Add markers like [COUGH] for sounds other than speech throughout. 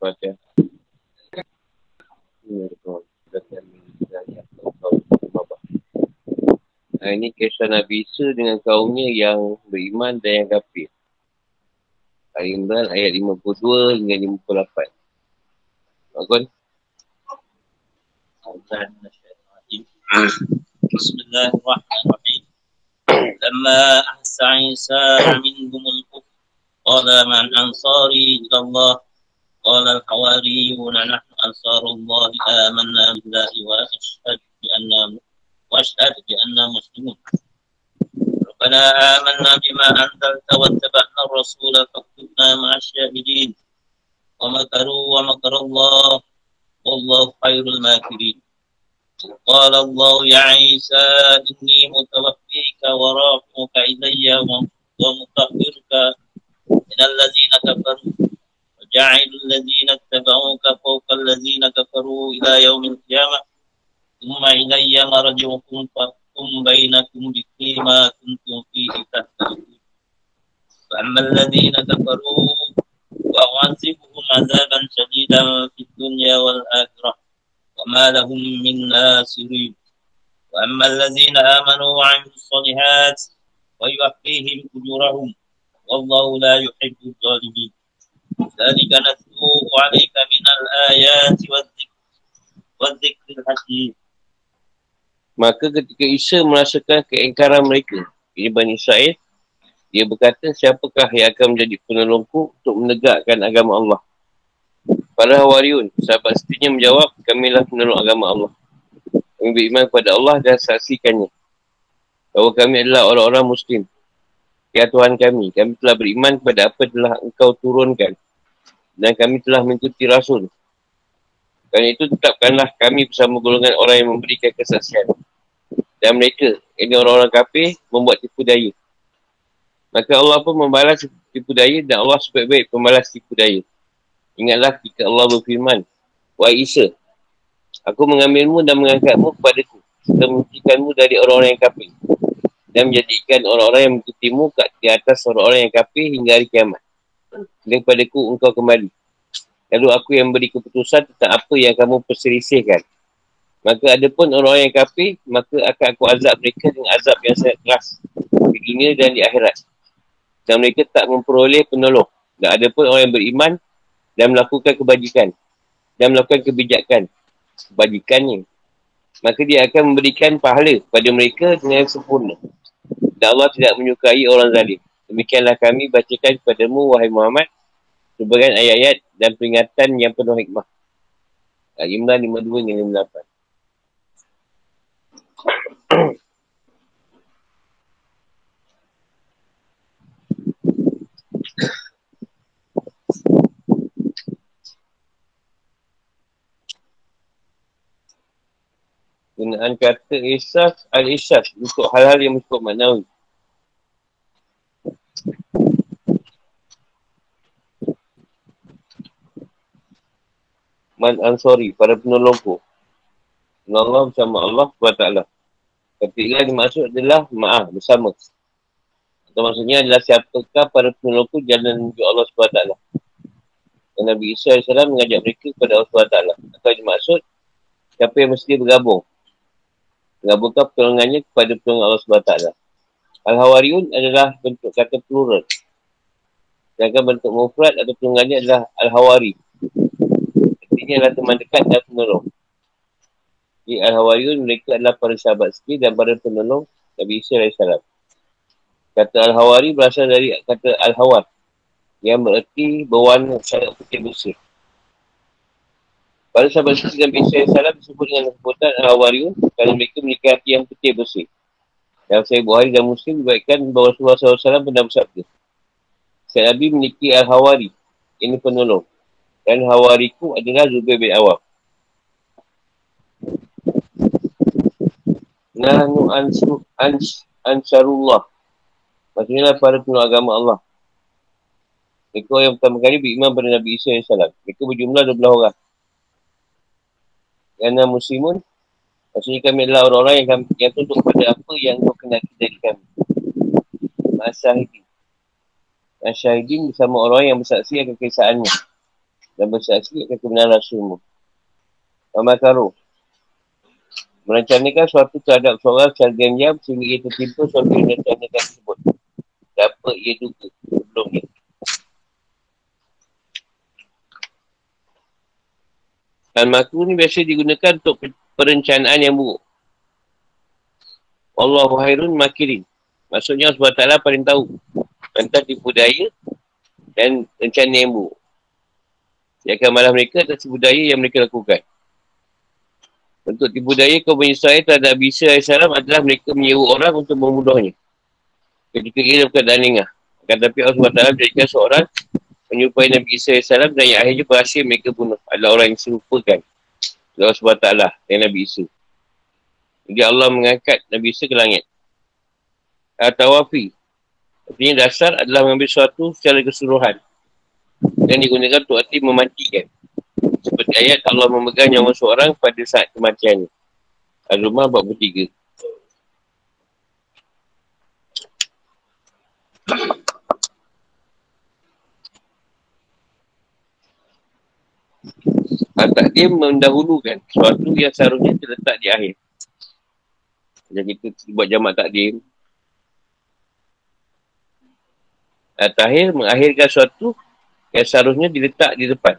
Al-Fatihah. Nah, ini kisah Nabi Isa dengan kaumnya yang beriman dan yang kafir. Al-Imran ayat 52 hingga 58. Bagus. Bismillahirrahmanirrahim. Lama ahsa Isa minhumul kufr. Qala man ansari ilallah. قال الحواريون نحن أنصار الله آمنا بالله وأشهد بأننا وأشهد بأننا مسلمون. ربنا آمنا بما أنزلت واتبعنا الرسول فاكتبنا مع الشاهدين. ومكروا ومكر الله والله خير الماكرين. قال الله يا عيسى إني متوفيك ورافعك إلي ومطهرك من الذين كفروا وجعل الذين اتبعوك فوق الذين كفروا إلى يوم القيامة. ثم إلي مرجعكم فأحكم بينكم فيما كنتم فيه تختلفون. فأما الذين كفروا وأعذبهم عذابا شديدا في الدنيا والآخرة وما لهم من ناصرين. وأما الذين آمنوا وعملوا الصالحات ويوفيهم أجورهم والله لا يحب الظالمين. ذلك نتلوه عليك Maka ketika Isa merasakan keingkaran mereka, ini Bani Israel, dia berkata, siapakah yang akan menjadi penolongku untuk menegakkan agama Allah? Para Hawariun, sahabat setinya menjawab, kamilah penolong agama Allah. Kami beriman kepada Allah dan saksikannya. Bahawa kami adalah orang-orang Muslim. Ya Tuhan kami, kami telah beriman kepada apa telah engkau turunkan. Dan kami telah mengikuti Rasul. Kerana itu tetapkanlah kami bersama golongan orang yang memberikan kesaksian dan mereka, ini orang-orang kafir, membuat tipu daya. Maka Allah pun membalas tipu daya dan Allah sebaik-baik pembalas tipu daya. Ingatlah jika Allah berfirman, Wahai Isa, aku mengambilmu dan mengangkatmu kepadaku, serta menghentikanmu dari orang-orang yang kafir dan menjadikan orang-orang yang mengikutimu di atas orang-orang yang kafir hingga hari kiamat. Dan kepadaku engkau kembali. Lalu aku yang beri keputusan tentang apa yang kamu perselisihkan. Maka ada pun orang yang kafir, maka akan aku azab mereka dengan azab yang sangat keras di dunia dan di akhirat. Dan mereka tak memperoleh penolong. Dan ada pun orang yang beriman dan melakukan kebajikan dan melakukan kebijakan. Kebajikan ni. Maka dia akan memberikan pahala pada mereka dengan sempurna. Dan Allah tidak menyukai orang zalim. Demikianlah kami bacakan kepadamu, wahai Muhammad, sebagian ayat-ayat dan peringatan yang penuh hikmah. Al-Imran 52 hingga 58. Gunaan kata isas al-isas untuk hal-hal yang bersifat maknawi. Man ansori, para penolongku. Allah bersama Allah SWT. Ketiga dimaksud adalah maaf bersama. Atau maksudnya adalah siapakah para penolongku jalan menuju Allah SWT. Dan Nabi Isa AS mengajak mereka kepada Allah SWT. Atau dimaksud siapa yang mesti bergabung menggabungkan pertolongannya kepada pertolongan Allah SWT. Al-Hawariun adalah bentuk kata plural. Sedangkan bentuk mufrad atau pertolongannya adalah Al-Hawari. Artinya adalah teman dekat dan penolong. Di Al-Hawariun mereka adalah para sahabat sikit dan para penolong Nabi Isa AS. Kata Al-Hawari berasal dari kata Al-Hawar yang bererti berwarna sangat putih bersih. Pada sahabat suci Nabi SAW disebut dengan sebutan Al-Hawariun kerana mereka memiliki hati yang putih bersih. Yang saya Buhari dan Muslim dibaikkan bahawa Rasulullah SAW pernah bersabda. Saya Nabi memiliki Al-Hawari. Ini penolong. Dan Hawariku adalah Zubair bin Awam. Nahnu ansu, ans, ansarullah. Maksudnya para penolong agama Allah. Mereka yang pertama kali beriman pada Nabi Isa AS. Mereka berjumlah 12 orang. Kerana muslimun Maksudnya kami adalah orang-orang yang, kami, yang tunduk pada apa yang kau kenal dari kami Masyahidin Masyahidin bersama orang yang bersaksi akan kesaannya dan bersaksi akan kebenaran Rasulmu. Amakaru. Merencanakan suatu terhadap seorang secara diam sehingga ia tertimpa suatu yang merencanakan tersebut. Dapat ia duga sebelumnya. Al-Makru ni biasa digunakan untuk perencanaan yang buruk. Allahu hairun makirin. Maksudnya Allah SWT paling tahu. Tentang tipu daya dan rencana yang buruk. Dia akan malah mereka atas tipu daya yang mereka lakukan. Untuk tipu daya kaum Israel terhadap Bisa AS adalah mereka menyeru orang untuk membunuhnya. Ketika ia dalam keadaan lengah. Akan tapi Allah SWT menjadikan seorang menyerupai Nabi Isa AS dan yang akhirnya berhasil mereka bunuh. Adalah orang yang serupakan. Allah SWT yang Nabi Isa. Jadi Allah mengangkat Nabi Isa ke langit. Al-Tawafi. Artinya dasar adalah mengambil sesuatu secara keseluruhan. Dan digunakan untuk arti mematikan. Seperti ayat Allah memegang nyawa seorang pada saat kematiannya. Al-Rumah 43. Tak dia mendahulukan sesuatu yang seharusnya terletak di akhir. Macam kita buat jamak takdim. Al-Tahir mengakhirkan sesuatu yang seharusnya diletak di depan.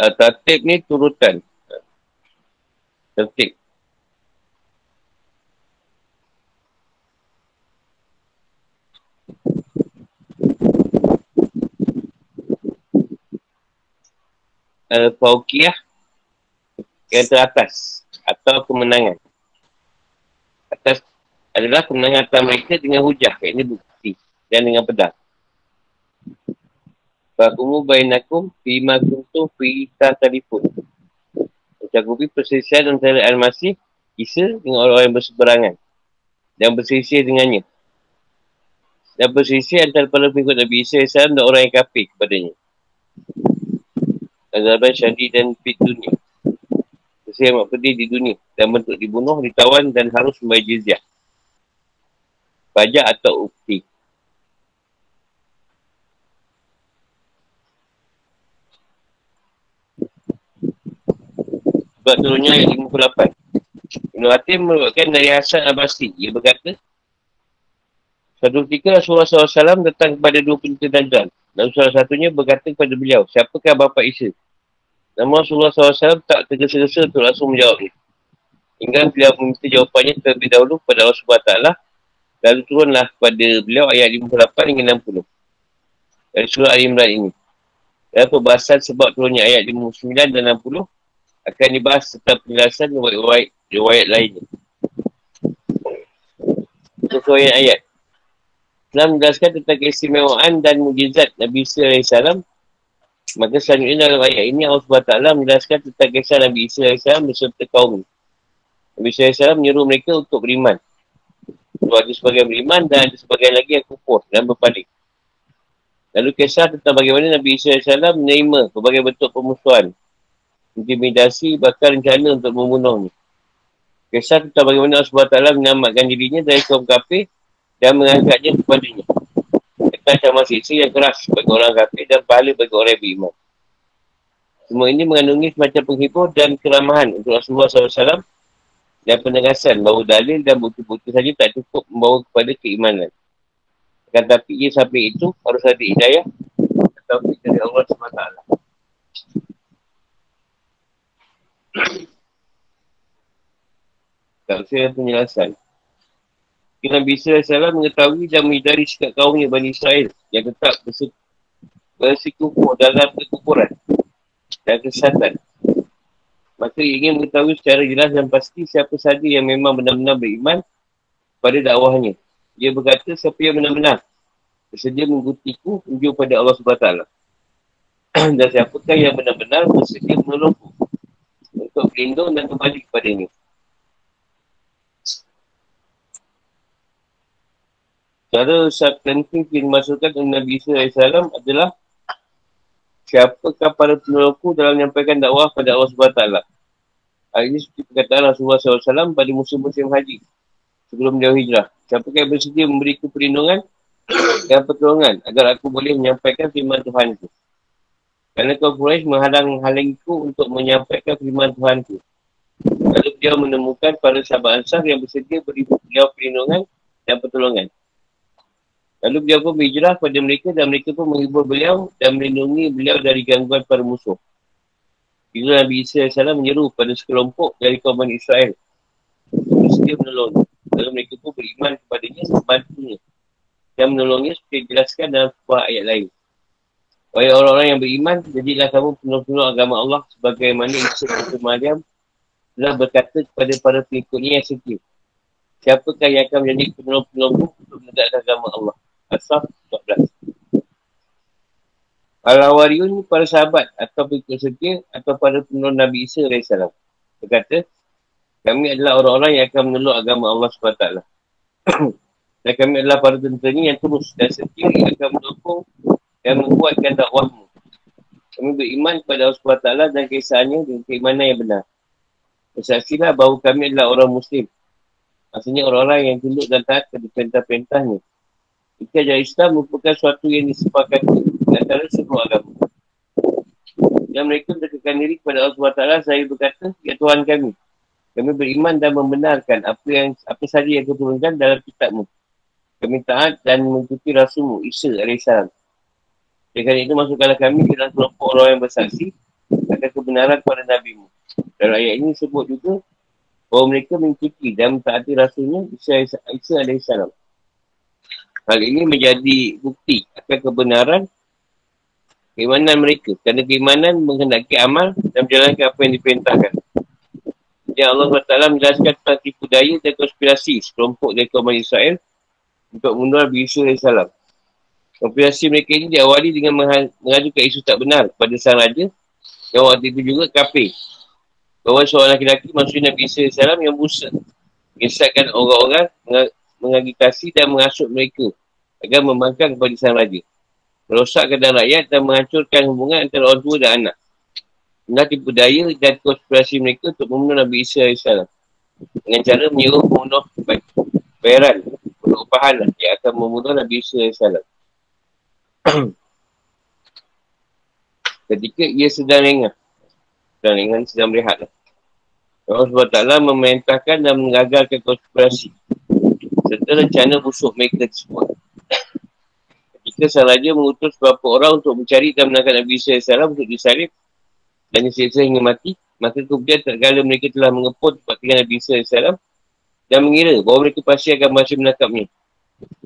Al-Tatib ni turutan. Tertib. al-fawqiyah yang teratas atau kemenangan. Atas adalah kemenangan atas mereka dengan hujah, ini bukti dan dengan pedang. Fakumu bainakum fima kuntum fi telefon. Mencakupi perselisihan antara Al-Masih Isa dengan orang-orang yang berseberangan dan berselisih dengannya. Dan berselisih antara para pengikut Nabi Isa dan orang yang kafir kepadanya azaban syadid dan fit dunia. Sesuai amat pedih di dunia dan bentuk dibunuh, ditawan dan harus membayar jizyah. Pajak atau ukti. Sebab turunnya ayat 58. Ibn Hatim merupakan dari Hasan Abasi. Ia berkata, Satu ketika Rasulullah SAW datang kepada dua peneliti Dajjal. Dan salah satunya berkata kepada beliau, siapakah bapa Isa? Namun Rasulullah SAW tak tergesa-gesa untuk langsung menjawabnya. Hingga beliau meminta jawapannya terlebih dahulu kepada Allah SWT. Lalu turunlah kepada beliau ayat 58 hingga 60. Dari surah Al-Imran ini. Dan perbahasan sebab turunnya ayat 59 dan 60 akan dibahas serta penjelasan riwayat-riwayat lainnya. Sesuai ayat. Islam menjelaskan tentang keistimewaan dan mujizat Nabi Isa AS. Maka selanjutnya dalam ayat ini Allah SWT menjelaskan tentang kisah Nabi Isa AS beserta kaum. Nabi Isa AS menyuruh mereka untuk beriman. Untuk ada sebagian beriman dan ada sebagian lagi yang kufur dan berpaling. Lalu kisah tentang bagaimana Nabi Isa AS menerima berbagai bentuk pemusuhan. Intimidasi bahkan rencana untuk membunuhnya. Kisah tentang bagaimana Allah SWT menyelamatkan dirinya dari kaum kafir dan mengangkatnya kepadanya. Kita sama siksa yang keras bagi orang kafir dan pahala bagi orang yang beriman. Semua ini mengandungi semacam penghibur dan keramahan untuk Rasulullah SAW dan penegasan bahawa dalil dan bukti-bukti saja tak cukup membawa kepada keimanan. Akan tapi ia sampai itu harus ada hidayah atau dari Allah SWT. Tak usah penjelasan. Kita Nabi Isa mengetahui dan menghindari sikap kaumnya Bani Israel yang tetap bersikukuh dalam kekukuran dan kesesatan. Maka ingin mengetahui secara jelas dan pasti siapa saja yang memang benar-benar beriman pada dakwahnya. Dia berkata siapa yang benar-benar bersedia mengikutiku menuju pada Allah SWT. [CLEARS THROAT] dan siapakah yang benar-benar bersedia menolongku untuk berlindung dan kembali kepada Cara penting yang dimasukkan oleh Nabi Isa AS adalah siapakah para penolongku dalam menyampaikan dakwah pada Allah SWT. Hal ini seperti perkataan Rasulullah SAW pada musim-musim haji. Sebelum dia hijrah. Siapa yang bersedia memberi perlindungan [COUGHS] dan pertolongan agar aku boleh menyampaikan firman Tuhan itu. Kerana kau Quraisy menghalang-halangiku untuk menyampaikan firman Tuhan itu. Lalu dia menemukan para sahabat ansar yang bersedia beri beliau perlindungan dan pertolongan. Lalu beliau pun berhijrah kepada mereka dan mereka pun menghibur beliau dan melindungi beliau dari gangguan para musuh. Bila Nabi Isa AS menyeru pada sekelompok dari kaum Israel. Bersedia menolong. Lalu mereka pun beriman kepadanya membantunya. Dan menolongnya seperti dijelaskan dalam sebuah ayat lain. Wahai orang-orang yang beriman, jadilah kamu penuh-penuh agama Allah sebagaimana Isa Nabi Maryam telah berkata kepada para pengikutnya yang setia. Siapakah yang akan menjadi penolong-penolong untuk menegakkan agama Allah? Asaf 14. Al-Awariyun para sahabat atau pengikut setia atau para penolong Nabi Isa AS. Berkata, kami adalah orang-orang yang akan menolong agama Allah SWT. [CLEARS THROAT] dan kami adalah para tenteranya yang terus dan setia yang akan mendukung dan membuatkan dakwahmu. Kami beriman kepada Allah SWT dan kisahnya dengan keimanan yang benar. Bersaksilah bahawa kami adalah orang Muslim. Maksudnya orang-orang yang tunduk dan taat kepada perintah-perintahnya. Jika ajar Islam merupakan sesuatu yang disepakati antara semua agama. Dan mereka mendekatkan diri kepada Allah SWT, saya berkata, Ya Tuhan kami, kami beriman dan membenarkan apa yang apa saja yang keturunkan dalam kitabmu. Kami taat dan mengikuti Rasulmu, Isa AS. Dengan itu masukkanlah kami ke dalam kelompok orang yang bersaksi akan kebenaran kepada Nabi-Mu. Dalam ayat ini sebut juga bahawa mereka mengikuti dan mentaati Rasulnya Isa AS. Hal ini menjadi bukti akan kebenaran keimanan mereka. Kerana keimanan menghendaki amal dan menjalankan apa yang diperintahkan. Yang Allah SWT menjelaskan tentang tipu daya dan konspirasi sekelompok dari kaum Israel untuk membunuh Nabi Isa AS. Konspirasi mereka ini diawali dengan mengajukan isu tak benar kepada sang raja yang waktu itu juga kafir. Bahawa seorang lelaki-lelaki maksudnya Nabi Isa AS yang busa. Mengisahkan orang-orang mengagitasi dan mengasut mereka agar membangkang kepada sang raja merosak keadaan rakyat dan menghancurkan hubungan antara orang tua dan anak. Benda tipu daya dan konspirasi mereka untuk membunuh Nabi Isa AS. Dengan cara menyuruh membunuh bayaran, upahan lah, yang akan membunuh Nabi Isa AS. [CLEARS THROAT] Ketika ia sedang lengah. Sedang lengah sedang berehat lah. Allah SWT memerintahkan dan mengagalkan konspirasi. Serta rencana busuk mereka tersebut. Ketika sang raja mengutus beberapa orang untuk mencari dan menangkap Nabi Isa AS untuk disalib dan disiksa hingga mati, maka kemudian tak kala mereka telah mengeput tempat tinggal Nabi Isa AS dan mengira bahawa mereka pasti akan masih menangkapnya.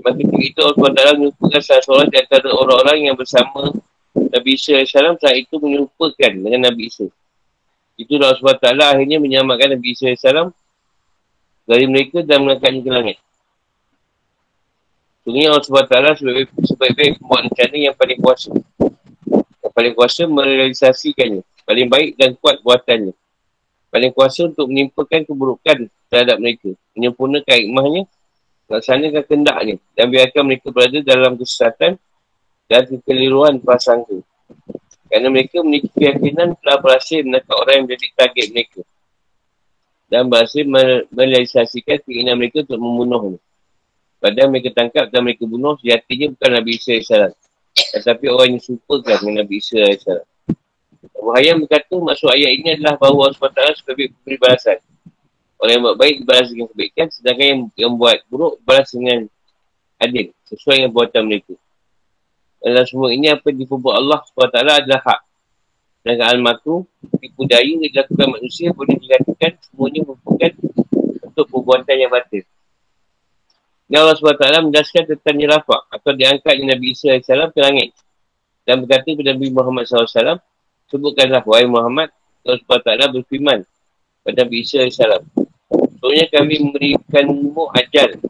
Maka ketika itu Allah SWT menyumpahkan salah seorang di antara orang-orang yang bersama Nabi Isa AS saat itu menyerupakan dengan Nabi Isa. Itu Allah SWT akhirnya menyamakan Nabi Isa AS dari mereka dan mengangkatnya ke langit. Sebenarnya Allah SWT sebaik, sebaik-baik pembuat rencana yang paling kuasa. Yang paling kuasa merealisasikannya. Paling baik dan kuat buatannya. Paling kuasa untuk menimpakan keburukan terhadap mereka. Menyempurnakan hikmahnya, melaksanakan kendaknya dan biarkan mereka berada dalam kesesatan dan kekeliruan prasangka. Kerana mereka memiliki keyakinan telah berhasil menangkap orang yang menjadi target mereka. Dan berhasil merealisasikan keinginan mereka untuk membunuhnya. Padahal mereka tangkap dan mereka bunuh, sejatinya bukan Nabi Isa AS. Tetapi orang yang serupakan dengan Nabi Isa AS. Abu Hayam berkata, maksud ayat ini adalah bahawa Allah SWT sebagai pemberi balasan. Orang yang buat baik dibalas dengan kebaikan, sedangkan yang, yang buat buruk balas dengan adil, sesuai dengan buatan mereka. Dalam semua ini, apa yang diperbuat Allah SWT adalah hak. Sedangkan al-makru, tipu daya yang dilakukan manusia boleh dikatakan semuanya merupakan untuk perbuatan yang batil. Dan Allah SWT menjelaskan tentang nyerafak atau diangkatnya Nabi Isa AS ke langit. Dan berkata kepada Nabi Muhammad SAW, sebutkanlah wahai Muhammad, Allah SWT berfirman kepada Nabi Isa AS. Soalnya kami memberikanmu ajal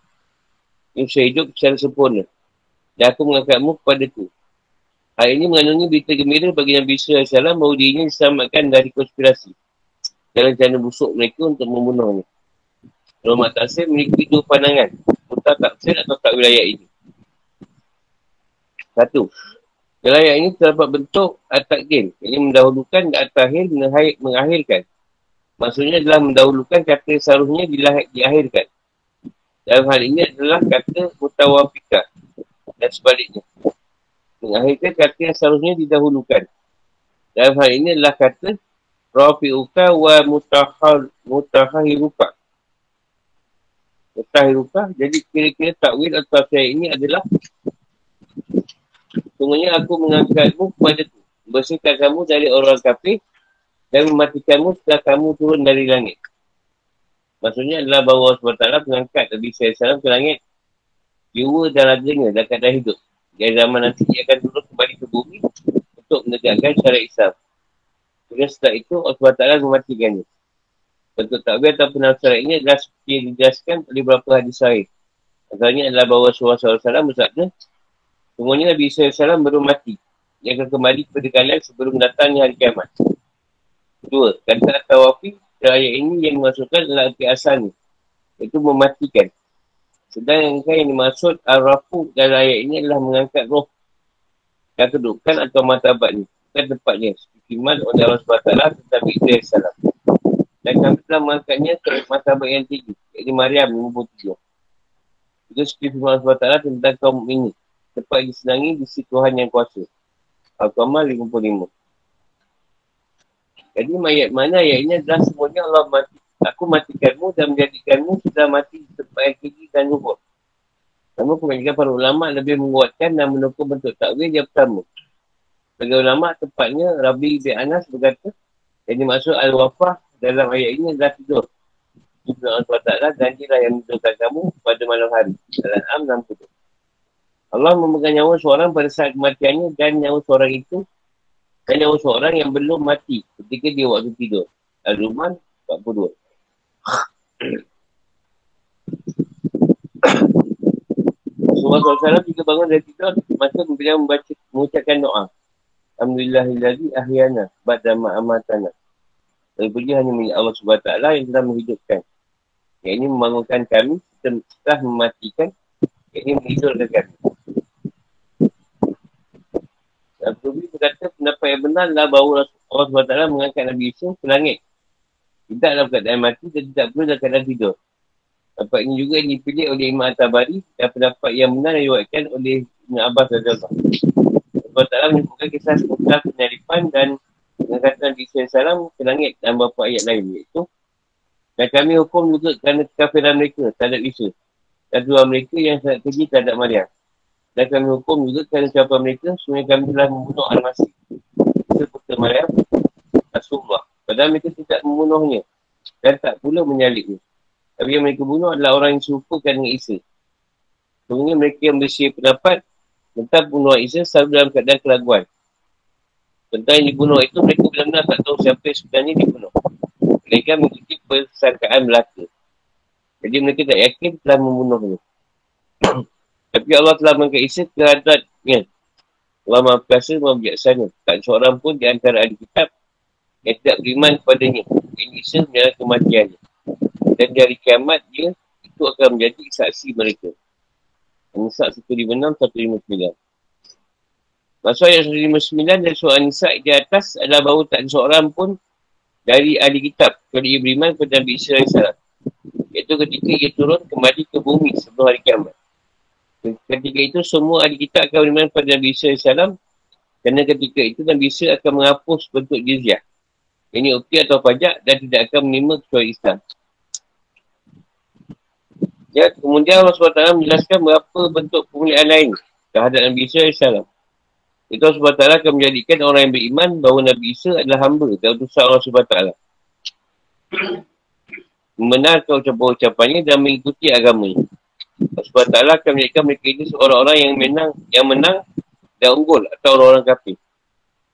yang bisa hidup secara sempurna. Dan aku mengangkatmu kepada itu. Hal ini mengandungi berita gembira bagi Nabi Isa AS bahawa dirinya diselamatkan dari konspirasi. Dan rencana busuk mereka untuk membunuhnya. Mak Tasir memiliki dua pandangan tak tafsir atau tak wilayah ini. Satu. Wilayah ini terdapat bentuk at-takdim. Ini mendahulukan at-tahir mengakhirkan. Maksudnya adalah mendahulukan kata seharusnya diakhirkan. Dalam hal ini adalah kata mutawafika dan sebaliknya. Mengakhirkan kata yang seharusnya didahulukan. Dalam hal ini adalah kata Rafi'uka wa mutahal, mutahahiruka. Mutahahiruka. Jadi kira-kira takwil atau tafsir ini adalah Sungguhnya aku mengangkatmu kepada tu. Bersihkan kamu dari orang kafir dan mematikanmu setelah kamu turun dari langit. Maksudnya adalah bahawa SWT mengangkat Nabi SAW ke langit. Jiwa dan rajanya dan keadaan hidup. Dari zaman nanti dia akan turun kembali ke bumi untuk menegakkan syariat Islam. Kemudian setelah itu SWT mematikannya. Bentuk takbir ataupun nasirat ini adalah seperti yang dijelaskan oleh beberapa hadis lain. Maksudnya adalah bahawa Rasulullah SAW bersabda, Semuanya Nabi SAW baru mati. Dia akan kembali kepada kalian sebelum datangnya hari kiamat. Dua, kata tawafi ayat ini yang dimasukkan adalah arti asalnya. Itu mematikan. Sedangkan yang dimaksud Ar-Rafu dalam ayat ini adalah mengangkat roh dan kedudukan atau matabatnya. Bukan tempatnya. Seperti man oleh Allah SWT tetapi itu yang salah. Dan kami telah mengangkatnya ke matabat yang tinggi. Jadi Maryam 57. Itu seperti Allah SWT tentang kaum ini. Tempat disenangi di situ Tuhan yang kuasa. Al-Qamar 55. Jadi mayat mana ayat ini adalah semuanya Allah mati. Aku matikanmu dan menjadikanmu sudah mati di tempat yang tinggi dan luhur. Namun kebanyakan para ulama lebih menguatkan dan menukar bentuk takwil yang pertama. Bagi ulama tepatnya Rabi bin Anas berkata yang dimaksud Al-Wafah dalam ayat ini adalah tidur. Ibn Allah dan janjilah yang menentukan kamu pada malam hari. Dalam Am 60. Allah memegang nyawa seorang pada saat kematiannya dan nyawa seorang itu dan nyawa seorang yang belum mati ketika dia waktu tidur. Al-Ruman 42. Rasulullah SAW jika bangun dari tidur, maka beliau membaca, mengucapkan doa. Alhamdulillahilladzi ahyana ba'da ma'amatana. Dan puji hanya milik Allah SWT yang telah menghidupkan. Yang ini membangunkan kami setelah mematikan. Yang ini menghidupkan kami. Al-Qubi berkata pendapat yang benar adalah bahawa Allah SWT mengangkat Nabi Yusuf ke langit. Tidak dalam keadaan mati dan tidak pula dalam keadaan tidur. Pendapat ini juga dipilih oleh Imam At-Tabari dan pendapat yang benar diwakilkan oleh Ibn Abbas dan Allah. Allah SWT menyebutkan kisah seputar penyaripan dan mengangkat Nabi SAW ke langit dalam beberapa ayat lain iaitu dan kami hukum juga kerana kekafiran mereka terhadap Yusuf dan dua mereka yang sangat keji terhadap Maryam. Dan kami hukum juga kerana siapa mereka sebenarnya kami telah membunuh Al-Masih serta Maryam Rasulullah. Padahal mereka tidak membunuhnya dan tak pula menyalibnya tapi yang mereka bunuh adalah orang yang serupakan dengan Isa. Sebenarnya mereka yang bersih pendapat tentang bunuh Isa selalu dalam keadaan keraguan tentang yang dibunuh itu mereka benar-benar tak tahu siapa yang sebenarnya dibunuh mereka mengikuti persangkaan belaka jadi mereka tak yakin telah membunuhnya [CLEARS THROAT] tapi Allah telah mengangkat Isa ke hadratnya. Allah maha perkasa, maha bijaksana. Tak seorang pun di antara ahli kitab yang tidak beriman kepadanya. Ini Isa menjalan kematiannya. Dan dari kiamat dia, itu akan menjadi saksi mereka. Nisa 156, 159. Maksud ayat 159 dari surah Nisa di atas adalah bahawa tak seorang pun dari ahli kitab kalau ia beriman kepada Nabi Isa AS. Iaitu ketika ia turun kembali ke bumi sebelum hari kiamat. Ketika itu semua ahli kita akan beriman pada Nabi Isa AS kerana ketika itu Nabi Isa akan menghapus bentuk jizyah. Ini ukti atau pajak dan tidak akan menerima kecuali Islam. Ya, kemudian Allah SWT menjelaskan berapa bentuk pemulihan lain terhadap Nabi Isa AS. Itu Allah SWT akan menjadikan orang yang beriman bahawa Nabi Isa adalah hamba dan utusan Allah SWT. Membenarkan ucapan-ucapannya dan mengikuti agamanya. Sebab taklah akan menjadikan mereka itu seorang-orang yang menang, yang menang dan unggul atau orang-orang kafir.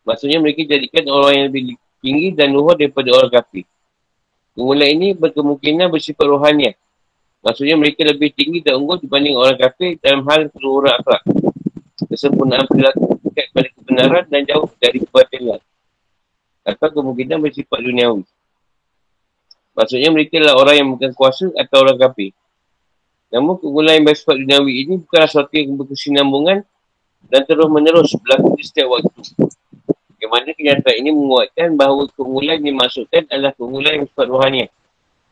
Maksudnya mereka jadikan orang yang lebih tinggi dan luhur daripada orang kafir. Kemuliaan ini berkemungkinan bersifat rohaniah. Maksudnya mereka lebih tinggi dan unggul dibanding orang kafir dalam hal keluhuran akhlak. Kesempurnaan perilaku dekat pada kebenaran dan jauh dari kebatilan. Atau kemungkinan bersifat duniawi. Maksudnya mereka adalah orang yang bukan kuasa atau orang kafir. Namun kegunaan yang bersifat duniawi ini bukanlah sesuatu yang berkesinambungan dan terus menerus berlaku di setiap waktu. Yang mana kenyataan ini menguatkan bahawa keunggulan yang dimaksudkan adalah keunggulan yang bersifat rohani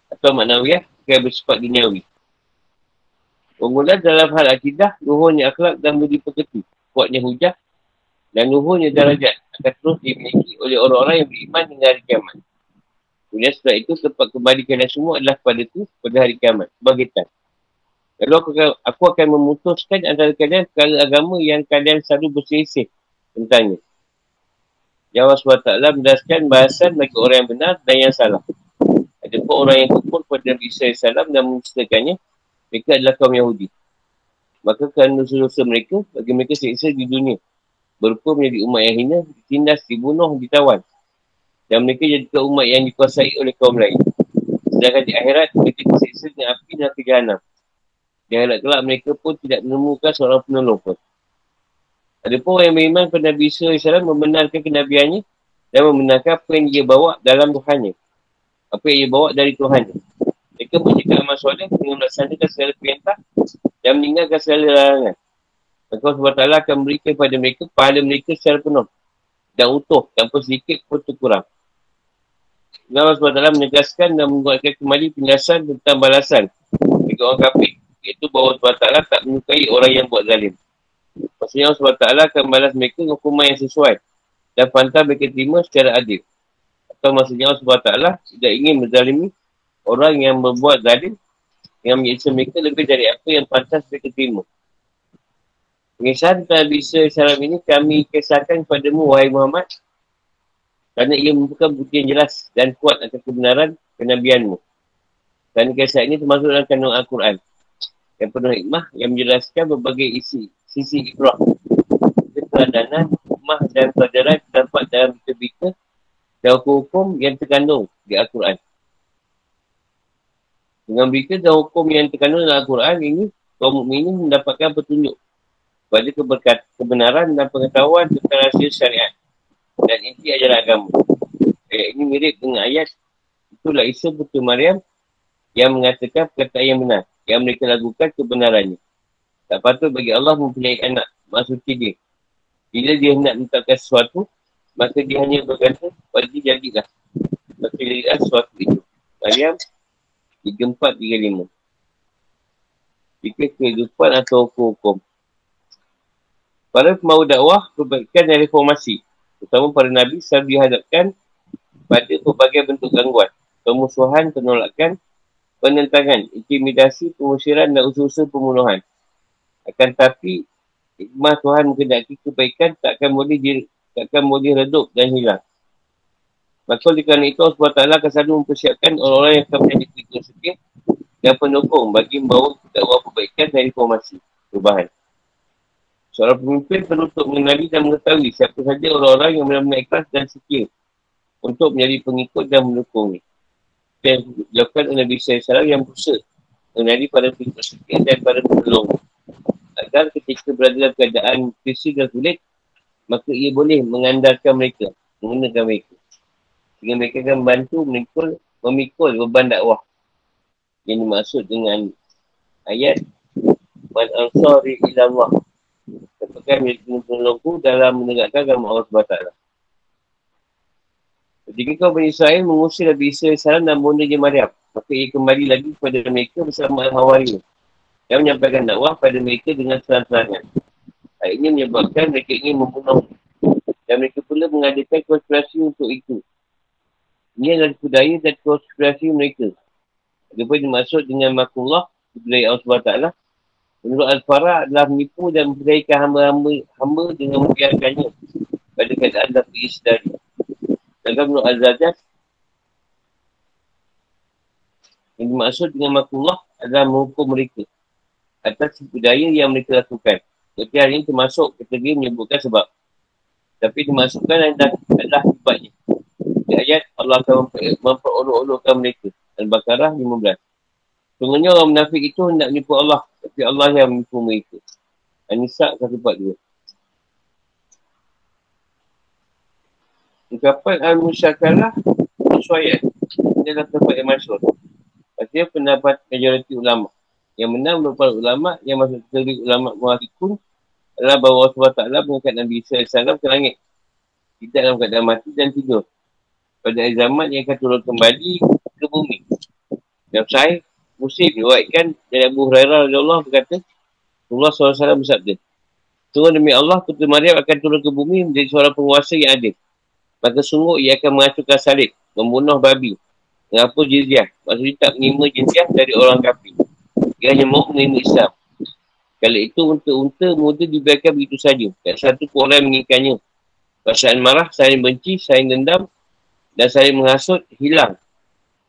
atau maknawiyah yang bersifat duniawi. Keunggulan dalam hal akidah, luhurnya akhlak dan budi pekerti, kuatnya hujah dan luhurnya darajat akan terus dimiliki oleh orang-orang yang beriman hingga hari kiamat. Kemudian setelah itu, tempat kembali kalian semua adalah pada itu, pada hari kiamat. Sebagai tan. Lalu aku akan, aku akan memutuskan antara kalian perkara agama yang kalian selalu berselisih tentangnya. Jawab SWT menjelaskan bahasan bagi orang yang benar dan yang salah. Ada pun orang yang kufur kepada Nabi Isa AS dan menceritakannya, mereka adalah kaum Yahudi. Maka kerana dosa-dosa mereka, bagi mereka seksa di dunia. Berupa menjadi umat yang hina, ditindas, dibunuh, ditawan. Dan mereka jadi umat yang dikuasai oleh kaum lain. Sedangkan di akhirat, mereka diseksa dengan api dan kejahanam. Di akhirat kelak, mereka pun tidak menemukan seorang penolong pun. Ada pun orang yang beriman kepada Nabi Isa AS membenarkan kenabiannya dan membenarkan apa yang dia bawa dalam Tuhannya. Apa yang dia bawa dari Tuhannya. Mereka menjaga amal soleh dengan melaksanakan segala perintah dan meninggalkan segala larangan. Maka Allah akan memberikan kepada mereka pahala mereka secara penuh dan utuh tanpa sedikit pun terkurang. Allah SWT menegaskan dan membuatkan kembali penjelasan tentang balasan bagi orang kafir. Iaitu bahawa Allah tak menyukai orang yang buat zalim. Maksudnya Allah SWT akan balas mereka hukuman yang sesuai dan pantas mereka terima secara adil. Atau maksudnya Allah SWT tidak ingin menzalimi orang yang berbuat zalim yang menyiksa mereka lebih dari apa yang pantas mereka terima. Pengisahan tentang bisa salam ini kami kisahkan kepadamu wahai Muhammad kerana ia membuka bukti yang jelas dan kuat atas kebenaran kenabianmu. Dan kisah ini termasuk dalam kandung Al-Quran yang penuh hikmah yang menjelaskan berbagai isi sisi ibrah. Keteladanan, hikmah dan pelajaran terdapat dalam berita dan hukum yang terkandung di Al-Quran. Dengan berita dan hukum yang terkandung dalam Al-Quran ini, kaum mukminin mendapatkan petunjuk pada keberkat, kebenaran dan pengetahuan tentang rahsia syariat dan inti ajaran agama. Ayat ini mirip dengan ayat itulah Isa Putri Maryam yang mengatakan perkataan yang benar yang mereka lakukan kebenarannya. Tak patut bagi Allah mempunyai anak. Maksudnya dia. Bila dia nak menetapkan sesuatu, maka dia hanya berkata, dia jadilah. Maka jadilah sesuatu itu. Maryam, 3435. Jika kehidupan atau hukum-hukum. Para pembawa dakwah perbaikan dan reformasi. Terutama para Nabi selalu dihadapkan pada berbagai bentuk gangguan. Pemusuhan, penolakan, penentangan, intimidasi, pengusiran dan usaha pembunuhan. Akan tetapi, hikmah Tuhan mengendaki kebaikan takkan boleh di, takkan boleh redup dan hilang. Maka oleh kerana itu, Allah SWT akan selalu mempersiapkan orang-orang yang akan menjadi pengikut setia dan pendukung bagi membawa dakwah kebaikan dan reformasi perubahan. Seorang pemimpin perlu untuk mengenali dan mengetahui siapa saja orang-orang yang benar-benar ikhlas dan setia untuk menjadi pengikut dan mendukungnya. Dan dilakukan oleh Nabi SAW yang berusaha mengenali pada pengikut setia dan pada penolong agar ketika berada dalam keadaan krisis dan sulit, maka ia boleh mengandalkan mereka, menggunakan mereka. Sehingga mereka akan membantu memikul, memikul beban dakwah. Yang dimaksud dengan ayat Man ansari ilallah. Katakan menolongku dalam menegakkan agama Allah SWT. Ketika kau Bani Israel mengusir Nabi Isa AS dan bundanya Maryam, maka ia kembali lagi kepada mereka bersama Al-Hawari yang menyampaikan dakwah pada mereka dengan serang-serangan. Hal ini menyebabkan mereka ingin membunuh dan mereka pula mengadakan konspirasi untuk itu. Ini adalah budaya dan konspirasi mereka. Ada pun dimaksud dengan makullah, budaya Allah SWT. Menurut Al-Farah adalah menipu dan memperdayakan hamba-hamba hamba dengan membiarkannya pada keadaan dan pergi. Dan menurut Al-Zajas, yang dimaksud dengan makullah adalah menghukum mereka atas budaya yang mereka lakukan. Seperti hari ini termasuk kategori menyebutkan sebab. Tapi dimasukkan adalah, adalah sebabnya. Di ayat Allah akan memperolok-olokkan mereka. Al-Baqarah 15. Sebenarnya orang munafik itu hendak menipu Allah. Tapi Allah yang menipu mereka. An-Nisa 142. Ungkapan Al-Musyakalah Sesuaian Ini adalah tempat yang masyur Maksudnya pendapat majoriti ulama' Yang benar merupakan ulama yang masuk teori ulama muhakikun adalah bahawa Allah SWT mengangkat Nabi AS ke langit Tidak dalam keadaan mati dan tidur. Pada zaman yang akan turun kembali ke bumi. Dan saya, Muslim diwakilkan dari Abu Hurairah Allah berkata, Allah SAW bersabda, Sungguh demi Allah, Putri Maryam akan turun ke bumi menjadi seorang penguasa yang adil. Maka sungguh ia akan mengacurkan salib, membunuh babi, menghapus jizyah. Maksudnya tak menerima jizyah dari orang kafir. Ia hanya mahu menerima Islam. Kalau itu unta-unta muda dibiarkan begitu saja. Tak satu pun orang menginginkannya. Perasaan marah, saling benci, saling dendam dan saling menghasut, hilang.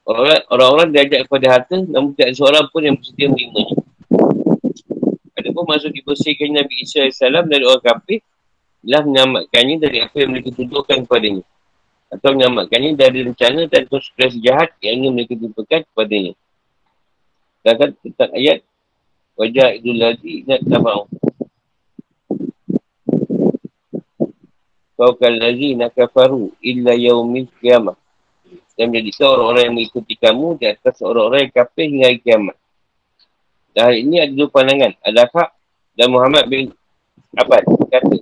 Orang-orang diajak kepada harta namun tidak seorang pun yang bersedia menerimanya. Ada pun masuk dibersihkan Nabi Isa AS dari orang kafir telah menyelamatkannya dari apa yang mereka tuduhkan kepadanya. Atau menyelamatkannya dari rencana dan konsekuensi jahat yang ingin mereka tuduhkan kepadanya. Sedangkan tentang ayat wajah itu lagi ingat tak mahu. Kau kan lagi nak kafaru illa yaumil kiamah. Dan menjadikan orang-orang yang mengikuti kamu di atas orang-orang yang kafir hingga kiamat. Dan hari ini ada dua pandangan. Adakah dan Muhammad bin Abad kata.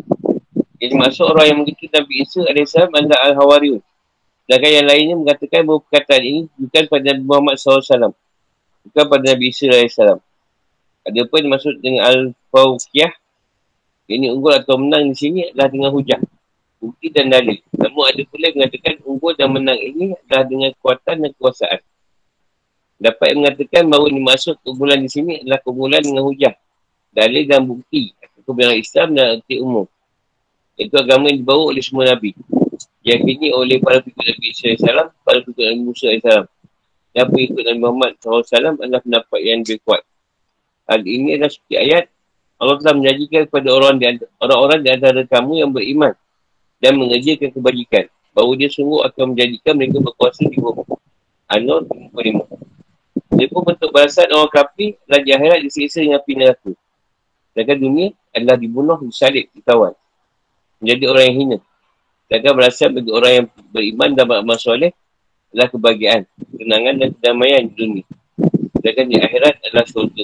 Jadi masuk orang yang mengikuti Nabi Isa AS adalah Al-Hawariun. Sedangkan yang lainnya mengatakan bahawa perkataan ini bukan pada Nabi Muhammad SAW. Bukan pada Nabi Isa AS. Ada pun dimaksud dengan Al-Fawqiyah. Ini unggul atau menang di sini adalah dengan hujah. Bukti dan dalil. Namun ada pula mengatakan unggul dan menang ini adalah dengan kekuatan dan kekuasaan. Dapat mengatakan bahawa ini maksud keunggulan di sini adalah keunggulan dengan hujah. Dalil dan bukti. Kebenaran Islam dan arti umum. Itu agama yang dibawa oleh semua Nabi. Yang ini oleh para pengikut Nabi SAW, para pengikut Nabi Musa SAW. Dan pengikut Nabi Muhammad SAW adalah pendapat yang lebih kuat. Hal ini adalah seperti ayat Allah telah menjanjikan kepada orang-orang di antara kamu yang beriman dan mengerjakan kebajikan bahawa dia sungguh akan menjadikan mereka berkuasa di bumi. An-Nur 55. Dia pun bentuk balasan orang adalah di akhirat disiksa dengan api neraka. Sedangkan dunia adalah dibunuh, disalib, ditawan. Menjadi orang yang hina. Sedangkan balasan bagi orang yang beriman dan beramal soleh adalah kebahagiaan, kenangan dan kedamaian di dunia. Sedangkan di akhirat adalah surga.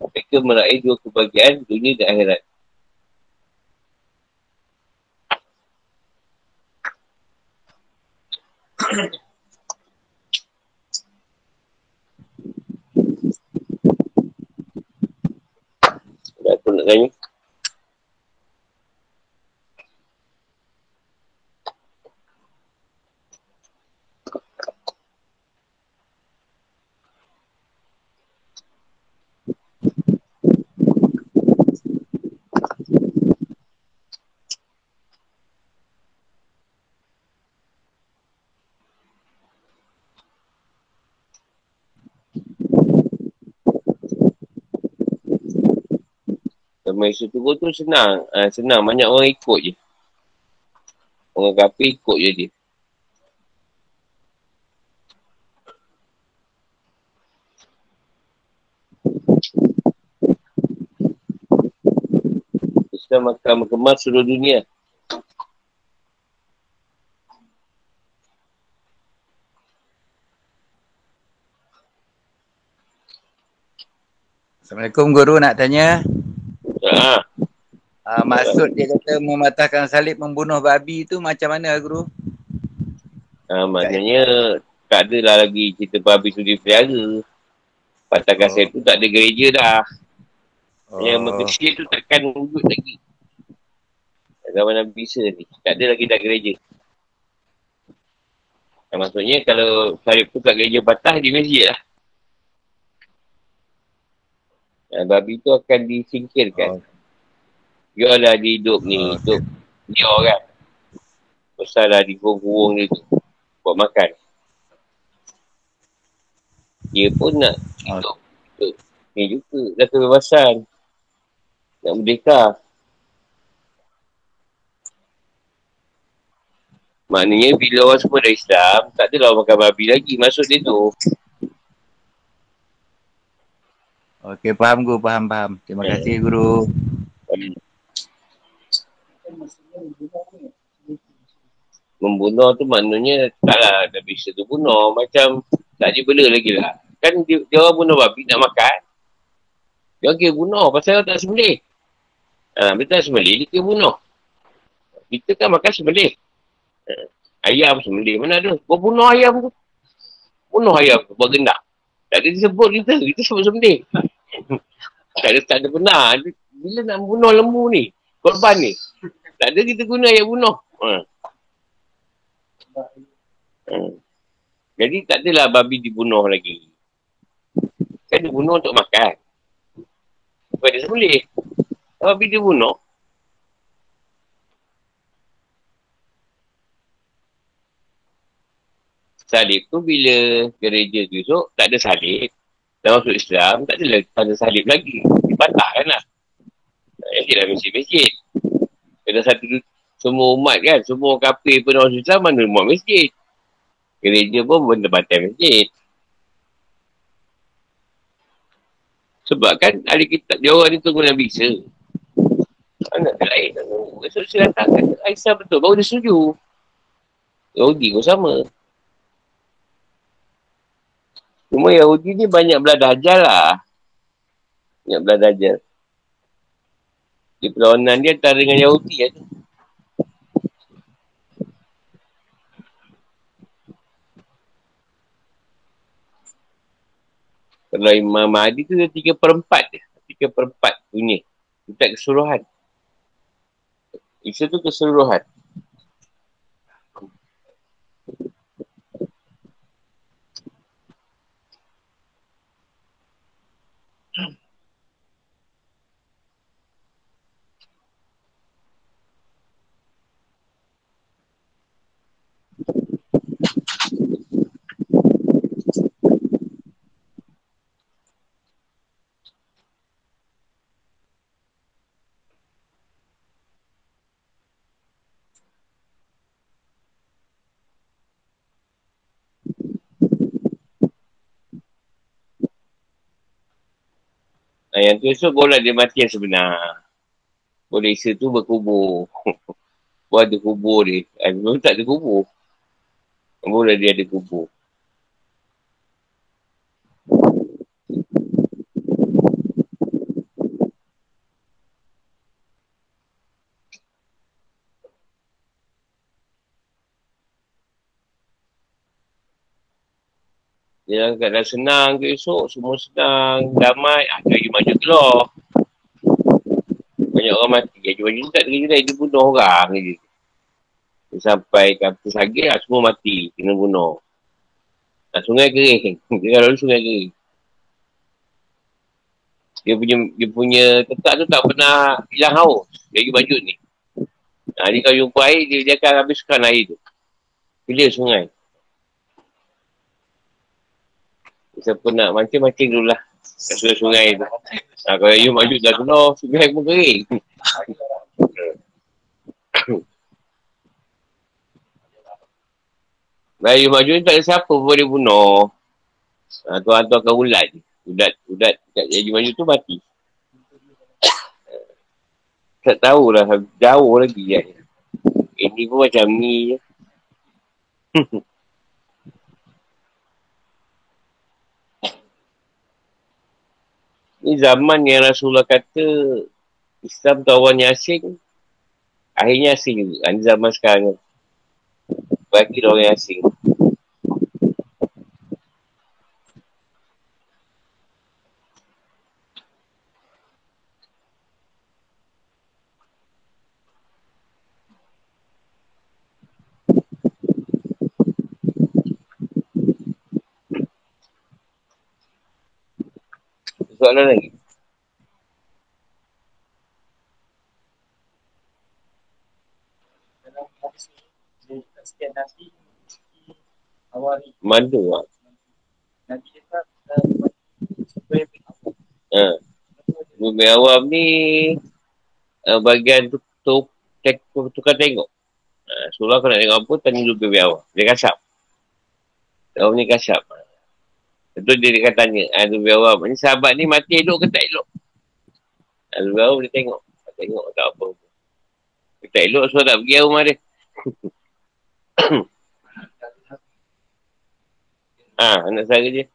Mereka meraih dua kebahagiaan dunia dan akhirat. Tak aku nak tanya. Isu turun tu senang. Ha, senang. Banyak orang ikut je. Orang kapi ikut je dia. Islam akan mengemas seluruh dunia. Assalamualaikum Guru nak tanya. Ha. Uh, maksud dia kata mematahkan salib membunuh babi tu macam mana guru? Ha, maknanya tak adalah lagi cerita babi tu dipelihara. Patahkan oh. salib tu tak ada gereja dah. Oh. Yang masjid tu takkan wujud lagi. Agama Nabi Isa ni. Tak ada lagi dah gereja. Ha, maksudnya kalau salib tu kat gereja patah di masjid lah. Dan babi tu akan disingkirkan. Oh. Biarlah dia hidup ni, oh, hidup dia kan. Pasal di kurung-kurung ni tu. Buat makan. Dia pun nak hidup. Oh. Ni juga dah kebebasan. Nak merdeka. Maknanya bila orang semua dah Islam, tak adalah makan babi lagi. Maksud dia tu. Okey, faham guru, faham, faham. Terima yeah. kasih guru. Membunuh tu maknanya taklah dah bisa tu bunuh. Macam tak bela lagi lah. Kan dia, dia orang bunuh babi nak makan. Dia orang kira bunuh pasal tak sembelih. Ha, bila tak sembelih, dia kira bunuh. Kita kan makan sembelih. Ayam sembelih. Mana ada? Kau bunuh ayam tu. Bunuh ayam tu. Buat gendak. Tak ada disebut kita. Kita sebut sembelih. [LAUGHS] tak ada, tak ada benar. Bila nak bunuh lembu ni? Korban ni. Tak ada kita guna ayat bunuh. Ha. Ha. Jadi tak adalah babi dibunuh lagi. Kan dibunuh untuk makan. Bukan dia sembelih. Babi dibunuh. Salib tu bila gereja tu esok, tak ada salib. Dah masuk Islam, tak ada, tak ada salib lagi. Dipatah kan lah. Jadi dah masjid-masjid. Kena satu semua umat kan, semua kafir pun orang Islam mana umat masjid. Gereja pun benda batai masjid. Sebab kan ada kita, dia orang ni tunggu Nabi Isa. Anak dia lain. Esok saya datang kan, Aisyah betul, baru dia setuju. Yahudi pun sama. Cuma Yahudi ni banyak belah lah. Banyak belah dajal. Di perlawanan dia antara dengan Yahudi ya. Kalau Imam Mahdi tu dia tiga perempat dia. Tiga perempat punya. Tak keseluruhan. Isa tu keseluruhan. Nah, yang tu esok boleh dia mati yang sebenar. Boleh isa tu berkubur. [LAUGHS] Buat ada kubur dia. Eh, memang tak ada kubur. Boleh dia ada kubur. Dalam keadaan senang ke esok, semua senang, damai, ah, lagi maju keluar. Banyak orang mati, lagi maju tak ada lagi dia bunuh orang je. Dia sampai ke atas sagir, ah, semua mati, kena bunuh. Nah, sungai kering, [LAUGHS] dia lalu sungai kering. Dia punya dia punya tetap tu tak pernah hilang haus. Dia lagi baju ni. Nah, ni kalau jumpa air, dia, dia akan habiskan air tu. Pilih sungai. Siapa nak mancing-mancing dulu lah. Kat sungai-sungai tu. Ha, kalau you maju dah kena, sungai pun kering. [LAUGHS] Baik, you maju ni tak ada siapa pun boleh bunuh. Ha, tuan tu akan ulat. Udat, udat kat jadi maju tu mati. [COUGHS] tak tahulah, jauh lagi kan. Ini pun macam ni je. [LAUGHS] Ni zaman yang Rasulullah kata Islam tu awalnya asing, akhirnya asing juga. Ini zaman sekarang. Bagi orang yang asing. Soalan lagi? Mandu lah. Ha. Bumi awam ni uh, bagian tu, tu, tu, tukar tengok. Ha, surah kau nak tengok apa, tanya dulu bumi awam. Dia kasap. Awam ni kasap. Betul dia dia tanya. Aduh, awam. Ni sahabat ni mati elok ke tak elok? Aduh, awam dia tengok. Tengok tak apa. Dia tak elok so tak pergi rumah dia. ha, [COUGHS] anak saya dia.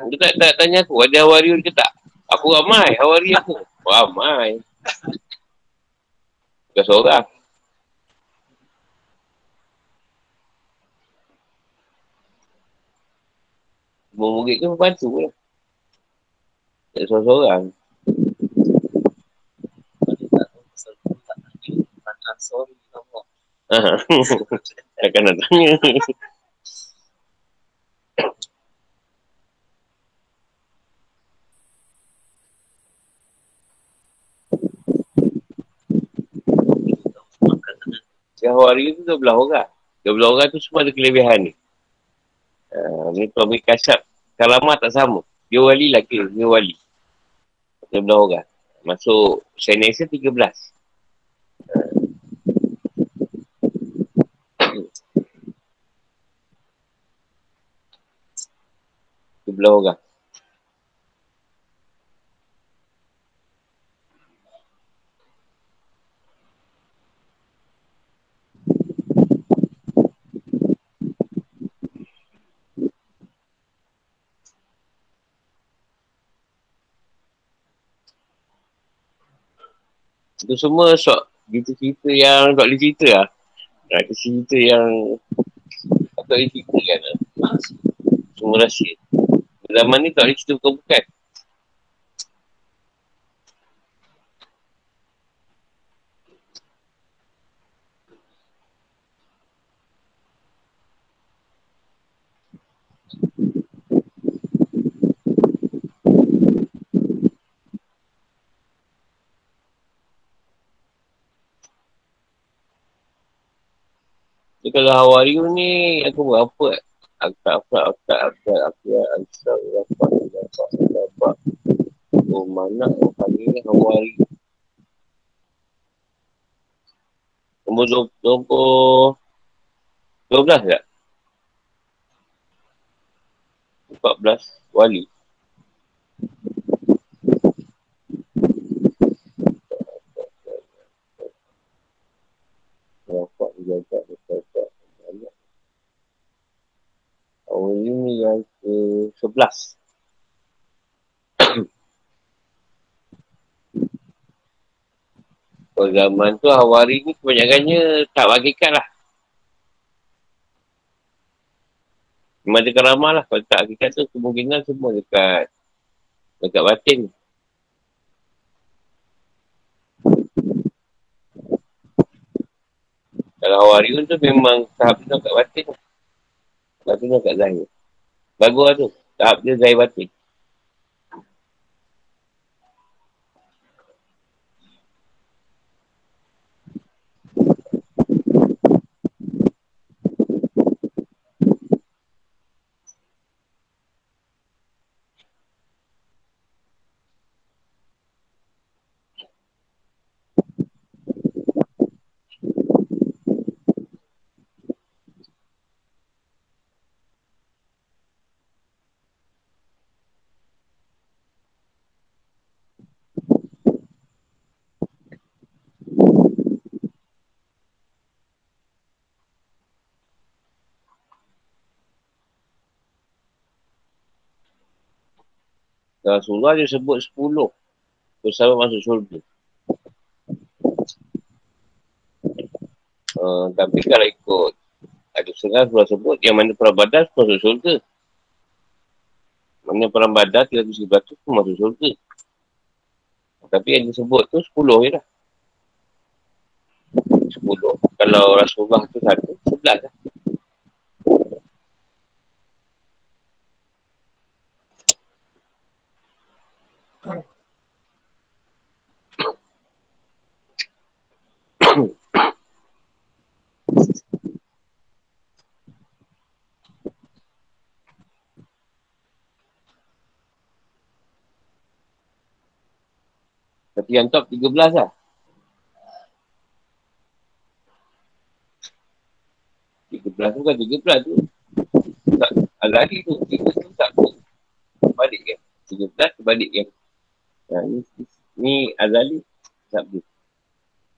Dia tak, tak tanya aku, ada hawari ke tak? Aku ramai, hawari aku. Ramai. Bukan seorang. Semua murid tu membantu lah. Tak seorang-seorang. Tak tak tanya. Mana sorry Allah. Takkan nak tanya. Yang hari tu 12 orang. 12 orang tu semua ada kelebihan ni. Uh, ni tu ambil kasap. Kalamah tak sama. Dia wali lagi. Dia wali. 12 orang. Masuk Chinese 13. Sebelah orang. Itu semua sok cerita-cerita yang tak boleh cerita lah. Nah, itu cerita yang tak boleh cerita kan lah. Semua rahsia. Zaman ni tak boleh cerita bukan-bukan. Kalau Hawari ni aku buat apa? Aku apa? Aku tak apa? Aku tak. Apa? Apa? Apa? Oh mana? Kali ni Hawari. Nombor dua, nombor dua belas tak? Empat belas wali. Berapa dijaga berapa banyak. Oh ini yang ke sebelas. Kalau zaman tu Hawari ni kebanyakannya tak bagikan lah. Memang dekat ramah lah. Kalau tak hakikat tu kemungkinan semua dekat dekat batin. Kalau Hawari tu memang tahap tu kat batin. Tahap tu kat zahir. Bagus lah tu. Tahap dia zahir batin. Rasulullah dia sebut sepuluh. Bersama masuk syurga. Uh, tapi kalau ikut ada setengah Rasulullah sebut yang mana perang badar masuk syurga. Mana perang badar 300 batu pun masuk syurga. Tapi yang disebut tu sepuluh je lah. Sepuluh. Kalau Rasulullah tu satu, sebelas lah. Tapi yang top 13 lah. Tiga belas tu kan tiga belas tu. Tak, lari tu. Tiga tu tak tu. Balik kan. Tiga belas balik kan. Ha, ni, ni Azali. Sabdu.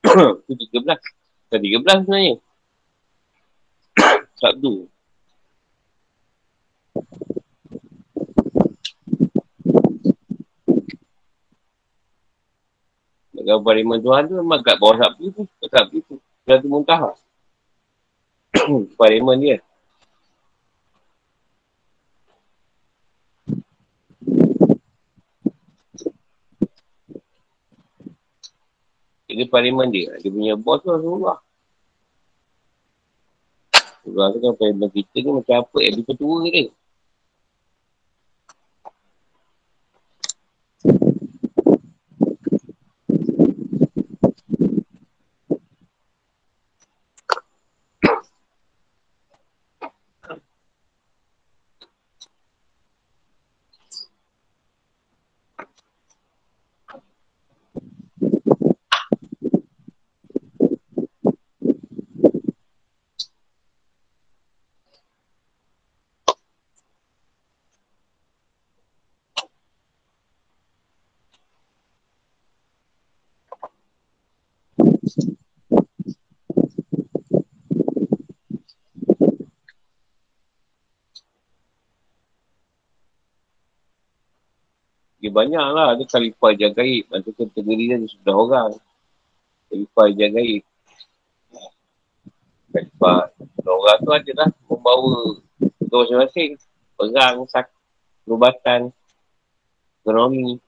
[COUGHS] tu tiga belas. Bukan tiga belas sebenarnya. [COUGHS] Sabdu. Kalau pariman Tuhan tu memang kat bawah sapi tu. Kat sapi tu. Satu muntah. pariman dia. Jadi [COUGHS] pariman dia. Dia punya bos tu Rasulullah. Rasulullah tu kan pariman kita ni macam apa? Yang ketua dia. Dia banyak lah. Ada khalifah yang gaib. Ada kategori dia sudah orang. Khalifah yang gaib. Khalifah orang tu adalah membawa ke masing-masing. Perang, sak, perubatan, ekonomi.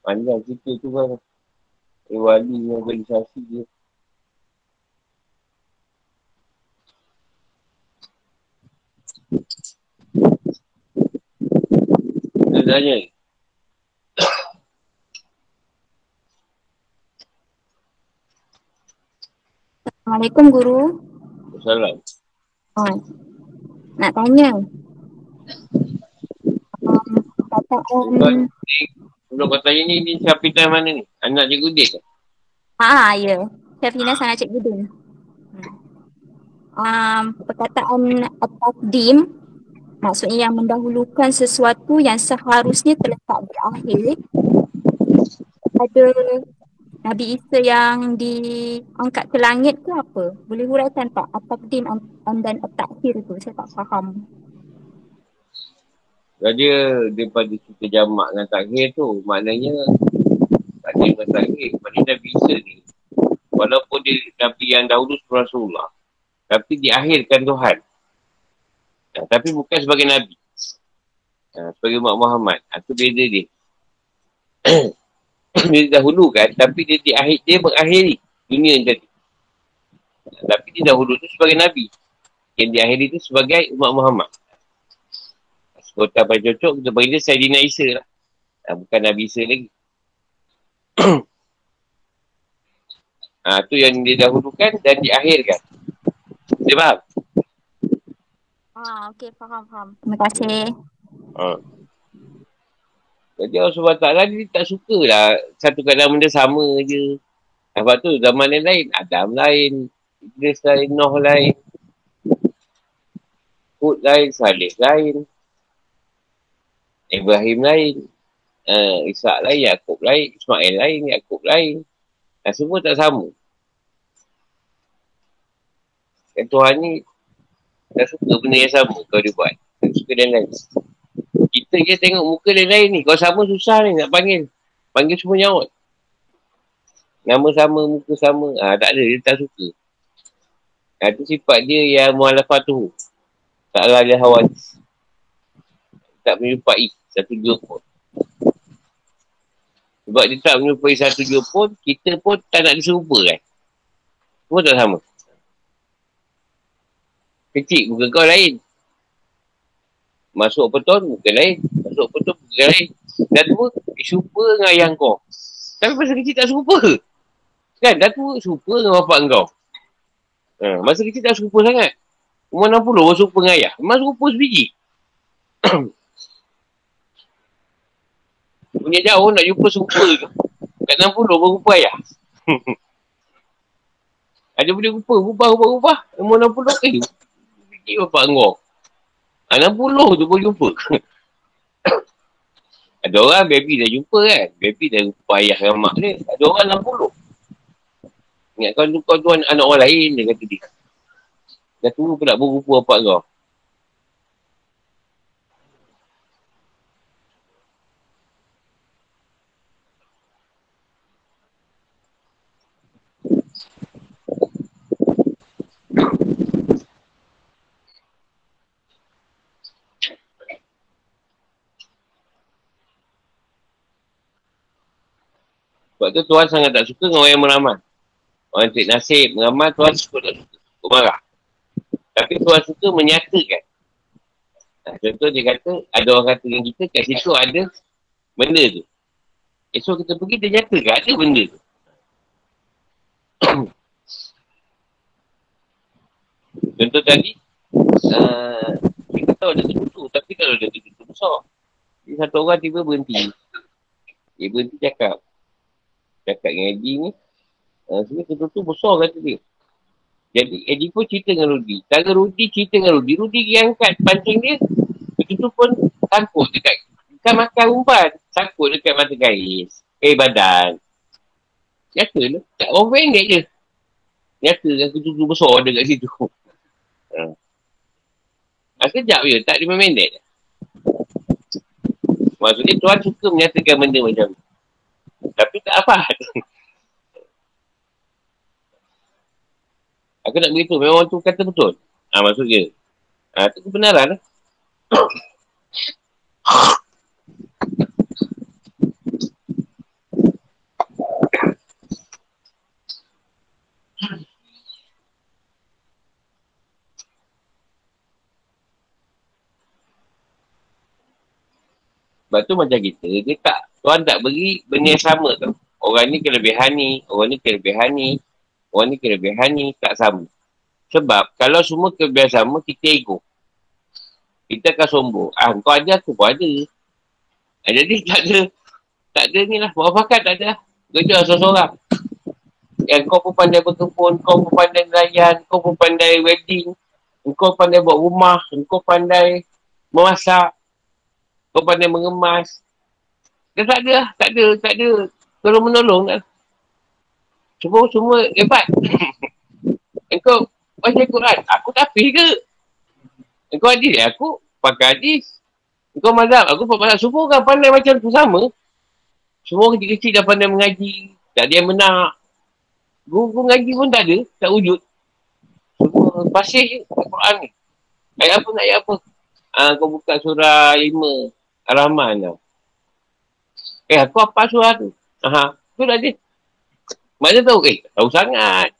Panjang cerita tu kan. Eh, wali organisasi dia. Dia tanya. Assalamualaikum Guru. Salam. Oh, nak tanya. Um, perkataan... Sebelum kau tanya ni, ni Syafidah mana ni? Anak cikgu dia ke? Ha, ya. Syafina sangat Cik Budin. Um, perkataan at-taqdim maksudnya yang mendahulukan sesuatu yang seharusnya terletak di akhir pada Nabi Isa yang diangkat ke langit ke apa? Boleh huraikan tak? At-taqdim dan at-takhir tu. Saya tak faham. Raja daripada cerita jamak dengan takhir tu, maknanya takhir dengan takhir. Maknanya Nabi Isa ni, walaupun dia Nabi yang dahulu Rasulullah, tapi diakhirkan Tuhan. Ya, tapi bukan sebagai Nabi. Ya, sebagai Umat Muhammad. Itu beza dia. [CLEARS THROAT] dia dahulu kan, tapi dia diakhir, dia mengakhiri dunia yang jadi. Ya, tapi dia dahulu tu sebagai Nabi. Yang diakhiri tu sebagai Umat Muhammad. Kalau tak paling cocok, kita bagi dia Sayyidina Isa lah. Ha, bukan Nabi Isa lagi. ha, [CLEARS THROAT] tu yang didahulukan dan diakhirkan. Dia faham? Ah, okey, faham, faham. Terima kasih. Ha. Jadi Allah SWT dia tak suka lah satu keadaan benda sama je. Sebab tu zaman yang lain, Adam lain, Idris lain, Noh lain, Hud lain, Salih lain. Ibrahim lain. Uh, Ishak lain, Yaakob lain, Ismail lain, Yaakob lain. Dan semua tak sama. Dan Tuhan ni tak suka benda yang sama kau dia buat. Tak suka dan lain. Kita je tengok muka lain-lain ni. Kau sama susah ni nak panggil. Panggil semua nyaut. Nama sama, muka sama. Ah tak ada, dia tak suka. Itu sifat dia yang mualafah. Tak lah dia hawa. Tak menyerupai satu dua pun. Sebab dia tak menyerupai satu dua pun, kita pun tak nak diserupa kan. Semua tak sama. Kecil muka kau lain. Masuk peton muka lain. Masuk peton muka lain. Dah tua, serupa dengan ayah kau. Tapi masa kecil tak serupa. Kan, dah tua, serupa dengan bapak kau. Ha, masa kecil tak serupa sangat. Umur 60 baru serupa dengan ayah. Memang serupa sebiji. [CLEARS THROAT] Punya jauh nak jumpa serupa ke. Kat 60 baru rupa ayah. [LAUGHS] Ada boleh rupa, rubah, rubah, rubah. Umur 60 eh. Fikir bapak kau. Ha, 60 tu boleh jumpa. [COUGHS] Ada orang baby dah jumpa kan. Baby dah jumpa ayah dengan mak dia. Ada orang 60. Ingat kau tu, kau tu anak, anak orang lain, dia kata dia. Dah tua pula berupa apa kau. Sebab tu Tuhan sangat tak suka dengan orang yang meramal. Orang yang cik nasib, meramal Tuhan suka tak suka. Marah. Tapi Tuhan suka menyatakan. Nah, contoh dia kata, ada orang kata dengan kita, kat situ ada benda tu. Esok kita pergi, dia nyatakan ada benda tu. [COUGHS] contoh tadi, uh, kita tahu ada tertutup, tapi kalau ada tertutup besar, jadi satu orang tiba berhenti. Dia berhenti cakap, cakap dengan Eddie ni, uh, sebenarnya tertutup besar kata dia. Jadi Eddie pun cerita dengan Rudy. Kalau Rudy cerita dengan Rudy, Rudy yang angkat pancing dia, tertutup pun sangkut dekat, bukan makan umpan, sangkut dekat mata gais. Eh badan. Nyata lah. Tak orang pendek je. Nyata kan tertutup besar ada kat situ. [LAUGHS] Ha. Ha, sekejap je, tak lima minit. Maksudnya Tuhan suka menyatakan benda macam tu. Tapi tak apa. Aku nak beritahu, memang orang tu kata betul. Ha, maksud dia. Ha, itu kebenaran lah. Sebab tu macam kita, dia tak, Tuhan tak beri benda yang sama tau. Orang ni kelebihan ni, orang ni kelebihan ni, orang ni kelebihan ni, tak sama. Sebab kalau semua kelebihan sama, kita ego. Kita akan sombong. Ah, kau ada, aku pun ada. Ah, jadi [LAUGHS] tak ada, tak ada ni lah. Buat bakat tak ada. Kerja seorang-seorang. Yang kau pun pandai berkebun, kau pun pandai nelayan, kau pun pandai wedding, kau pandai buat rumah, kau pandai memasak, kau pandai mengemas. Dia tak ada lah. Tak ada. Tak ada. Tolong menolong lah. Semua semua hebat. [LAUGHS] Engkau baca Quran. Aku tak pergi ke? Engkau hadis. Aku pakai hadis. Engkau mazhab. Aku pakai mazhab. Semua orang pandai macam tu sama. Semua kecil-kecil dah pandai mengaji. Tak ada yang menak. Guru ngaji pun tak ada. Tak wujud. Semua pasir je. Quran ni. Ayat apa nak ayat apa? Ah, kau buka surah 5. Rahman tau. Eh, aku apa surah tu? Aha, tu dah dia. Mana tahu? Eh, tahu sangat.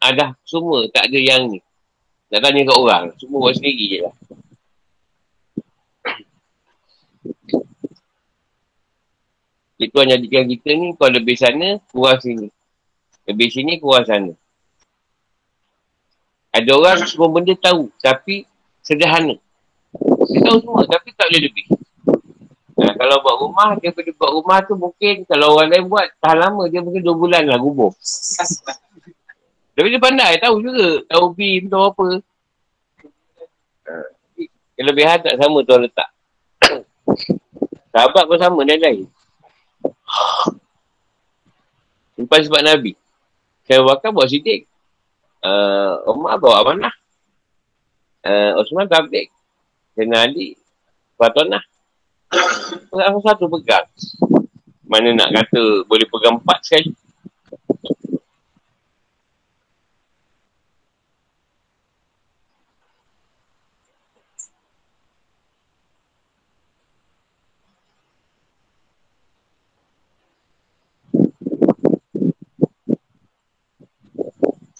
Ada semua, tak ada yang ni. Nak tanya kat orang. Semua buat sendiri je lah. Itu hanya jadikan kita ni, kalau lebih sana, kurang sini. Lebih sini, kurang sana. Ada orang semua benda tahu, tapi sederhana. Dia tahu semua, tapi tak boleh lebih. Nah, kalau buat rumah, dia pergi buat rumah tu mungkin kalau orang lain buat tahan lama, dia mungkin 2 bulan lah gubur. Tapi dia pandai, tahu juga. Tahu beam, tahu apa. Kelebihan tak sama tuan letak. [COUGHS] Sahabat pun sama, dia lain. Simpan sebab Nabi. Saya bakar buat sidik. Uh, Umar bawa amanah. Uh, Osman tablik. Kena Ali. Fatonah. Pegang satu pegang. Mana nak kata boleh pegang empat sekali.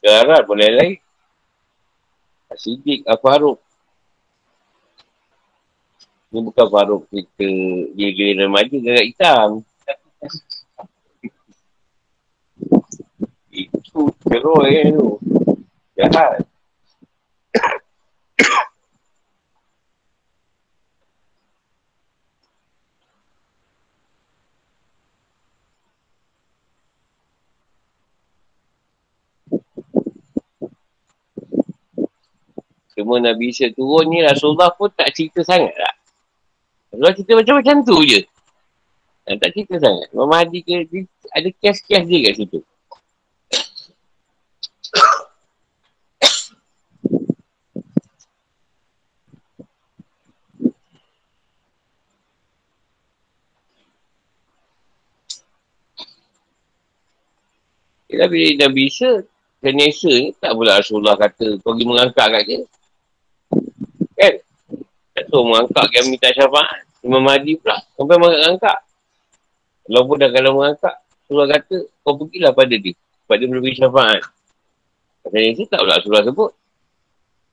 Garat boleh lain. Sidik Al-Faruq. Ni bukan Faruq kita gila remaja garat hitam. Itu teruk eh tu. Jahat. Cuma Nabi Isa turun ni Rasulullah pun tak cerita sangat lah. Rasulullah cerita macam-macam tu je. Ha, tak cerita sangat. Imam Mahdi ke, dia, ada kias-kias dia kat situ. Bila Nabi Isa, Kenesa ni tak pula Rasulullah kata kau pergi mengangkat kat dia. Tak tahu mengangkat yang minta syafaat. Imam Mahdi pula. Sampai mengangkat. Walaupun dah kalau mengangkat, Rasulullah kata kau pergilah pada dia. Sebab dia boleh syafaat. Kata Isa tak pula Rasulullah sebut.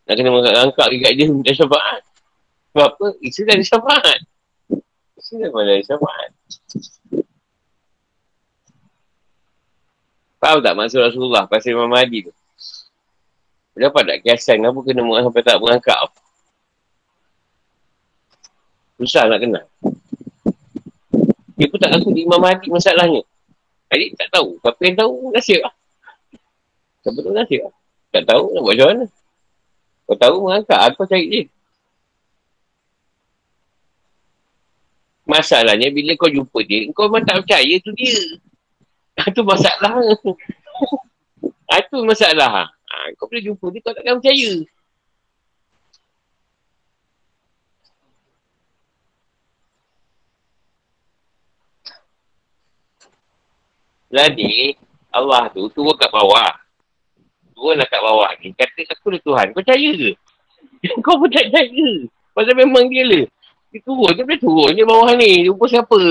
Nak kena mengangkat kat dia minta syafaat. Sebab apa? Isa dah ada syafaat. Isa dah ada syafaat. Faham tak maksud Rasulullah pasal Imam Mahdi tu? Dapat tak kiasan kenapa kena sampai tak mengangkat Susah nak kenal. Dia pun tak ngaku di Imam Mahdi masalahnya. Adik tak tahu. Siapa yang tahu, nasib lah. Siapa tu nasib lah. Tak tahu nak buat macam mana. Kau tahu mengangkat, aku cari dia. Masalahnya bila kau jumpa dia, kau memang tak percaya tu dia. Itu masalah. [LAUGHS] Itu masalah. Ha, kau boleh jumpa dia, kau takkan percaya. Jadi, Allah tu turun kat bawah. Turunlah kat bawah ni. Kata aku ni Tuhan. Kau percaya ke? [LAUGHS] kau pun tak percaya. Pasal memang dia lah. Dia turun. Dia boleh turun. Dia bawah ni. Jumpa siapa?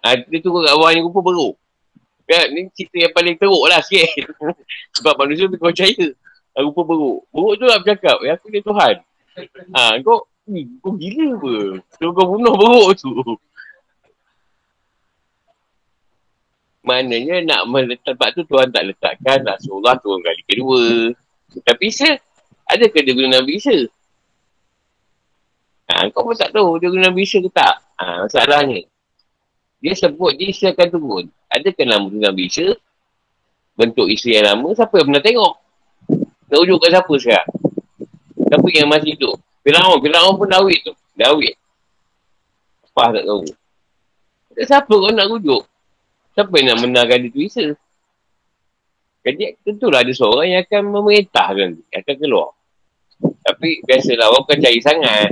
Ha, dia turun kat bawah ni rupa beruk. Ya, ni cerita yang paling teruk lah sikit. [LAUGHS] Sebab manusia lebih percaya. Ha, rupa beruk. Beruk tu lah bercakap. Ya, aku ni Tuhan. Ha, kau, ni, kau gila apa? Kau bunuh beruk tu. Maknanya nak meletak tempat tu Tuhan tak letakkan Rasulullah turun kali kedua. Tapi Isa, adakah dia guna Nabi Isa? Ha, kau pun tak tahu dia guna Nabi Isa ke tak? Ha, masalahnya. Dia sebut dia Isa akan turun. Adakah nama tu Nabi Isa? Bentuk Isa yang lama, siapa yang pernah tengok? Nak ujuk kat siapa sekarang? Siapa yang masih hidup? Fir'aun, Fir'aun pun awet tu. Awet. Apa tak tahu. Siapa kau nak rujuk? Siapa yang nak menangkan dia tu Isa? Jadi tentulah ada seorang yang akan memerintahkan dia, akan keluar. Tapi biasalah orang bukan cari sangat.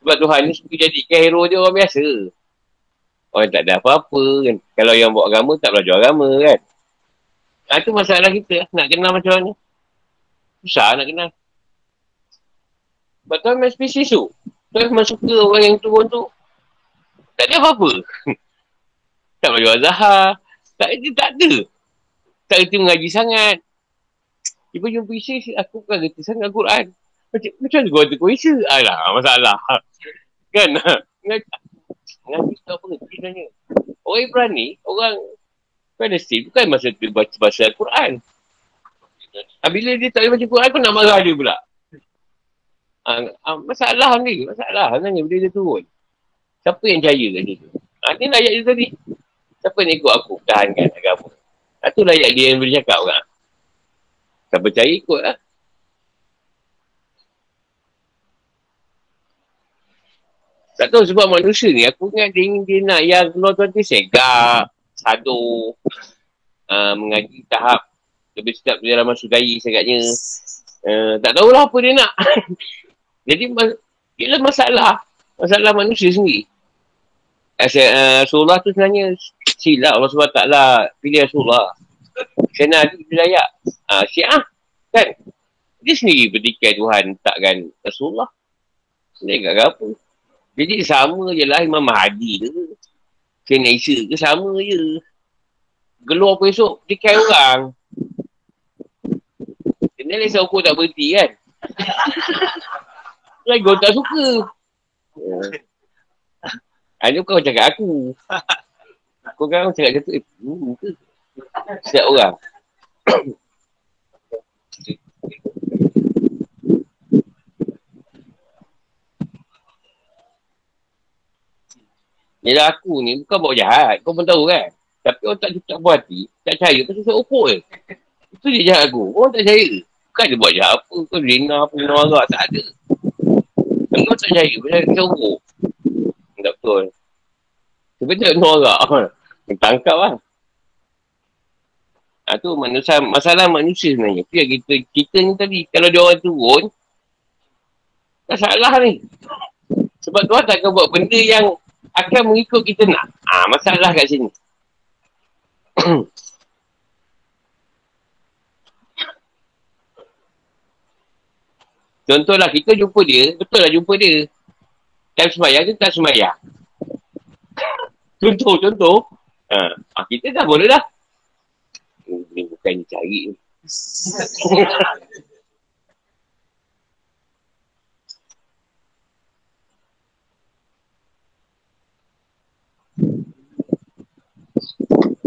Sebab Tuhan ni suka jadikan hero dia orang biasa. Orang tak ada apa-apa kan. Kalau yang buat agama tak belajar agama kan. Ha, tu masalah kita nak kenal macam mana. Susah nak kenal. Sebab Tuhan memang spesies tu. Tuhan memang suka orang yang turun tu. Tak ada apa-apa. [LAUGHS] tak belajar azhar. Tak, dia tak ada. Tak kerti mengaji sangat. Ibu jumpa Isya, aku bukan kerti sangat Quran. Macam, macam mana kau kata kau Isya? Alah, masalah. Kan? Ngaji tu apa kerti sebenarnya. Orang Ibrani, orang Palestin bukan masa tu baca bahasa Al-Quran. Ha, bila dia tak boleh baca Quran, aku nak marah dia pula. Ha, ha, masalah ni, masalah sebenarnya bila dia turun. Siapa yang jaya kat situ? Ha, ni layak dia tadi. Siapa yang ikut aku tahankan agama? Itu layak dia yang boleh cakap orang. Tak percaya ikut lah. Tak tahu sebab manusia ni, aku ingat dia dia nak yang keluar tu nanti segak, sadu, uh, mengaji tahap lebih sedap dalam masuk gaya segaknya. Uh, tak tahulah apa dia nak. [LAUGHS] Jadi, ia masalah. Masalah manusia sendiri. Uh, Rasulullah tu sebenarnya silap Allah SWT pilih Rasulullah. Kena ada wilayah. Ha, syiah. Kan? Dia sendiri berdikai Tuhan takkan Rasulullah. Dia tak apa. Jadi sama je lah Imam Mahdi ke. Kena Isa ke sama je. Geluar pun esok berdikai orang. Kena lah ukur tak berhenti kan. [LAUGHS] Lagi orang tak suka. [LAUGHS] Ha, ni bukan cakap aku. [LAUGHS] Kau kan cakap macam tu, eh, hmm, ke? Setiap orang. Yalah aku ni bukan buat jahat. Kau pun tahu kan. Tapi orang tak tak buat hati. Tak percaya. kau susah ukur je. Itu dia jahat aku. Orang tak percaya. Bukan dia buat jahat apa. Kau zina apa. Dengar marah. Tak ada. Kau tak percaya. macam kau ukur. Tak betul. Sebenarnya norak. Tangkap lah. Ha, tu manusia, masalah manusia sebenarnya. Yang kita, kita ni tadi, kalau dia orang turun, tak salah ni. Sebab tuan tak akan buat benda yang akan mengikut kita nak. Ha, masalah kat sini. [COUGHS] Contohlah kita jumpa dia, betul lah jumpa dia. Time semayang ke tak semayang? [COUGHS] contoh, contoh. Ha, kita dah boleh dah. Ini bukan cari ni.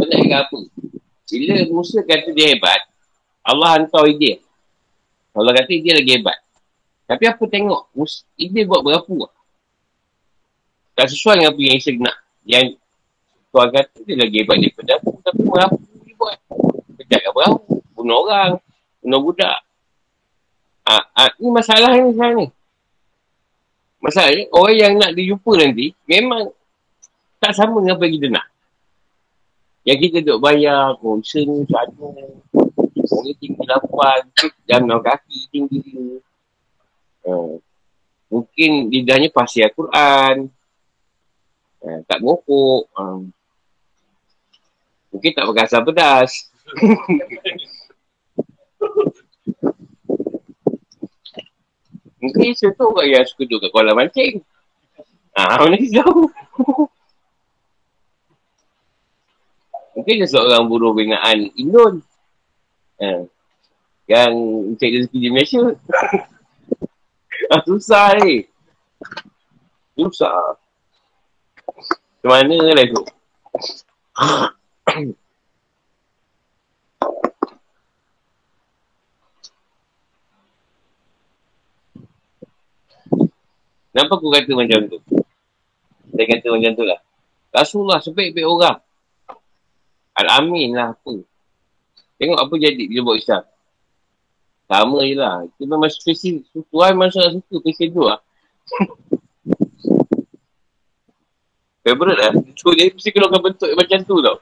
Nak apa? Bila Musa kata dia hebat, Allah hantar ide. Allah kata dia lagi hebat. Tapi apa tengok, Musa, ide buat berapa? Tak sesuai dengan apa yang Isa nak. Yang Tuhan kata dia lagi hebat daripada aku. Tapi berapa dia buat? Kejap ke berapa? Bunuh orang. Bunuh budak. Ah, ah, ni masalah ni sekarang ni. Masalah ni, orang yang nak dijumpa nanti, memang tak sama dengan apa yang kita nak. Yang kita duduk bayar, konsen, satu, orang ni tinggi lapan, jam kaki tinggi dia. Uh, mungkin lidahnya pasti Al-Quran. Uh, tak ngokok. Uh, mungkin tak pakai asam pedas. [LAUGHS] mungkin tu orang yang suka duduk kat kolam mancing. Ah, mana tahu. Mungkin dia seorang buruh binaan Indon. Eh, yang cari rezeki di Malaysia. [LAUGHS] ah, susah ni. Susah. Macam mana lah tu? [LAUGHS] [COUGHS] Kenapa aku kata macam tu? Saya kata macam tu lah. Rasulullah sebaik-baik orang. Al-Amin lah apa. Tengok apa jadi bila buat Islam. Sama je lah. Itu memang spesifik. Tuhan memang sangat suka spesifik tu lah. [LAUGHS] Favorite lah. So dia mesti keluarkan bentuk macam tu tau.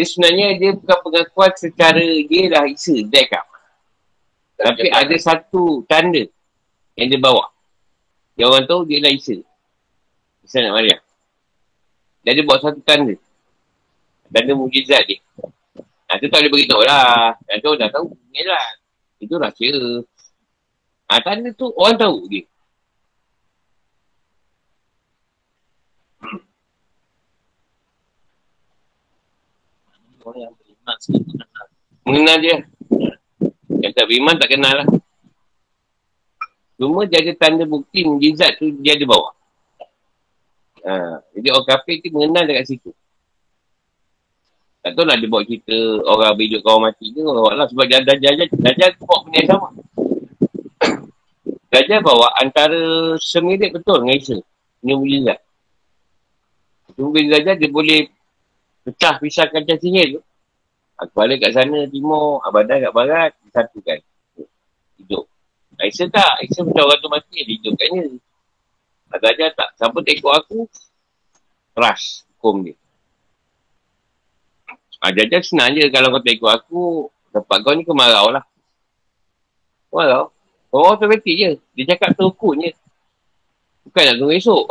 Dia sebenarnya dia bukan pengakuan secara dia dah Isa, backup. Tapi ada satu tanda yang dia bawa. Yang orang tahu dia lah Isa. Isa nak Maryam. Dan dia bawa satu tanda. Tanda mujizat dia. Ha, tu tak boleh beritahu lah. Yang tu dah tahu. Ni lah. Itu rahsia. Ha, tanda tu orang tahu. Orang yang beriman Sebab mengenal Mengenal dia. Yang tak beriman tak kenal lah. Cuma dia ada tanda bukti mujizat tu dia ada bawa. Ha, jadi orang kafir tu mengenal dekat situ. Tak tahu lah dia bawa cerita orang berhidup kawan mati ke orang lah sebab dia Dajjal Dajjal tu bawa benda yang sama. [COUGHS] Dajjal bawa antara semirip betul dengan Isa. Ini mujizat. Bila Dajjal dia boleh pecah pisahkan cacingnya tu. Aku balik kat sana timur, Abadah kat barat, disatukan. Hidup. Aisyah tak. Aisyah macam orang tu mati, dia hidupkannya. Dajjal tak. Siapa tengok aku, keras hukum dia. Ah, Dajjal senang je kalau kau tengok aku, tempat kau ni kemarau lah. Kemarau. Orang automatik je. Dia cakap terukun je. Bukan nak tunggu esok.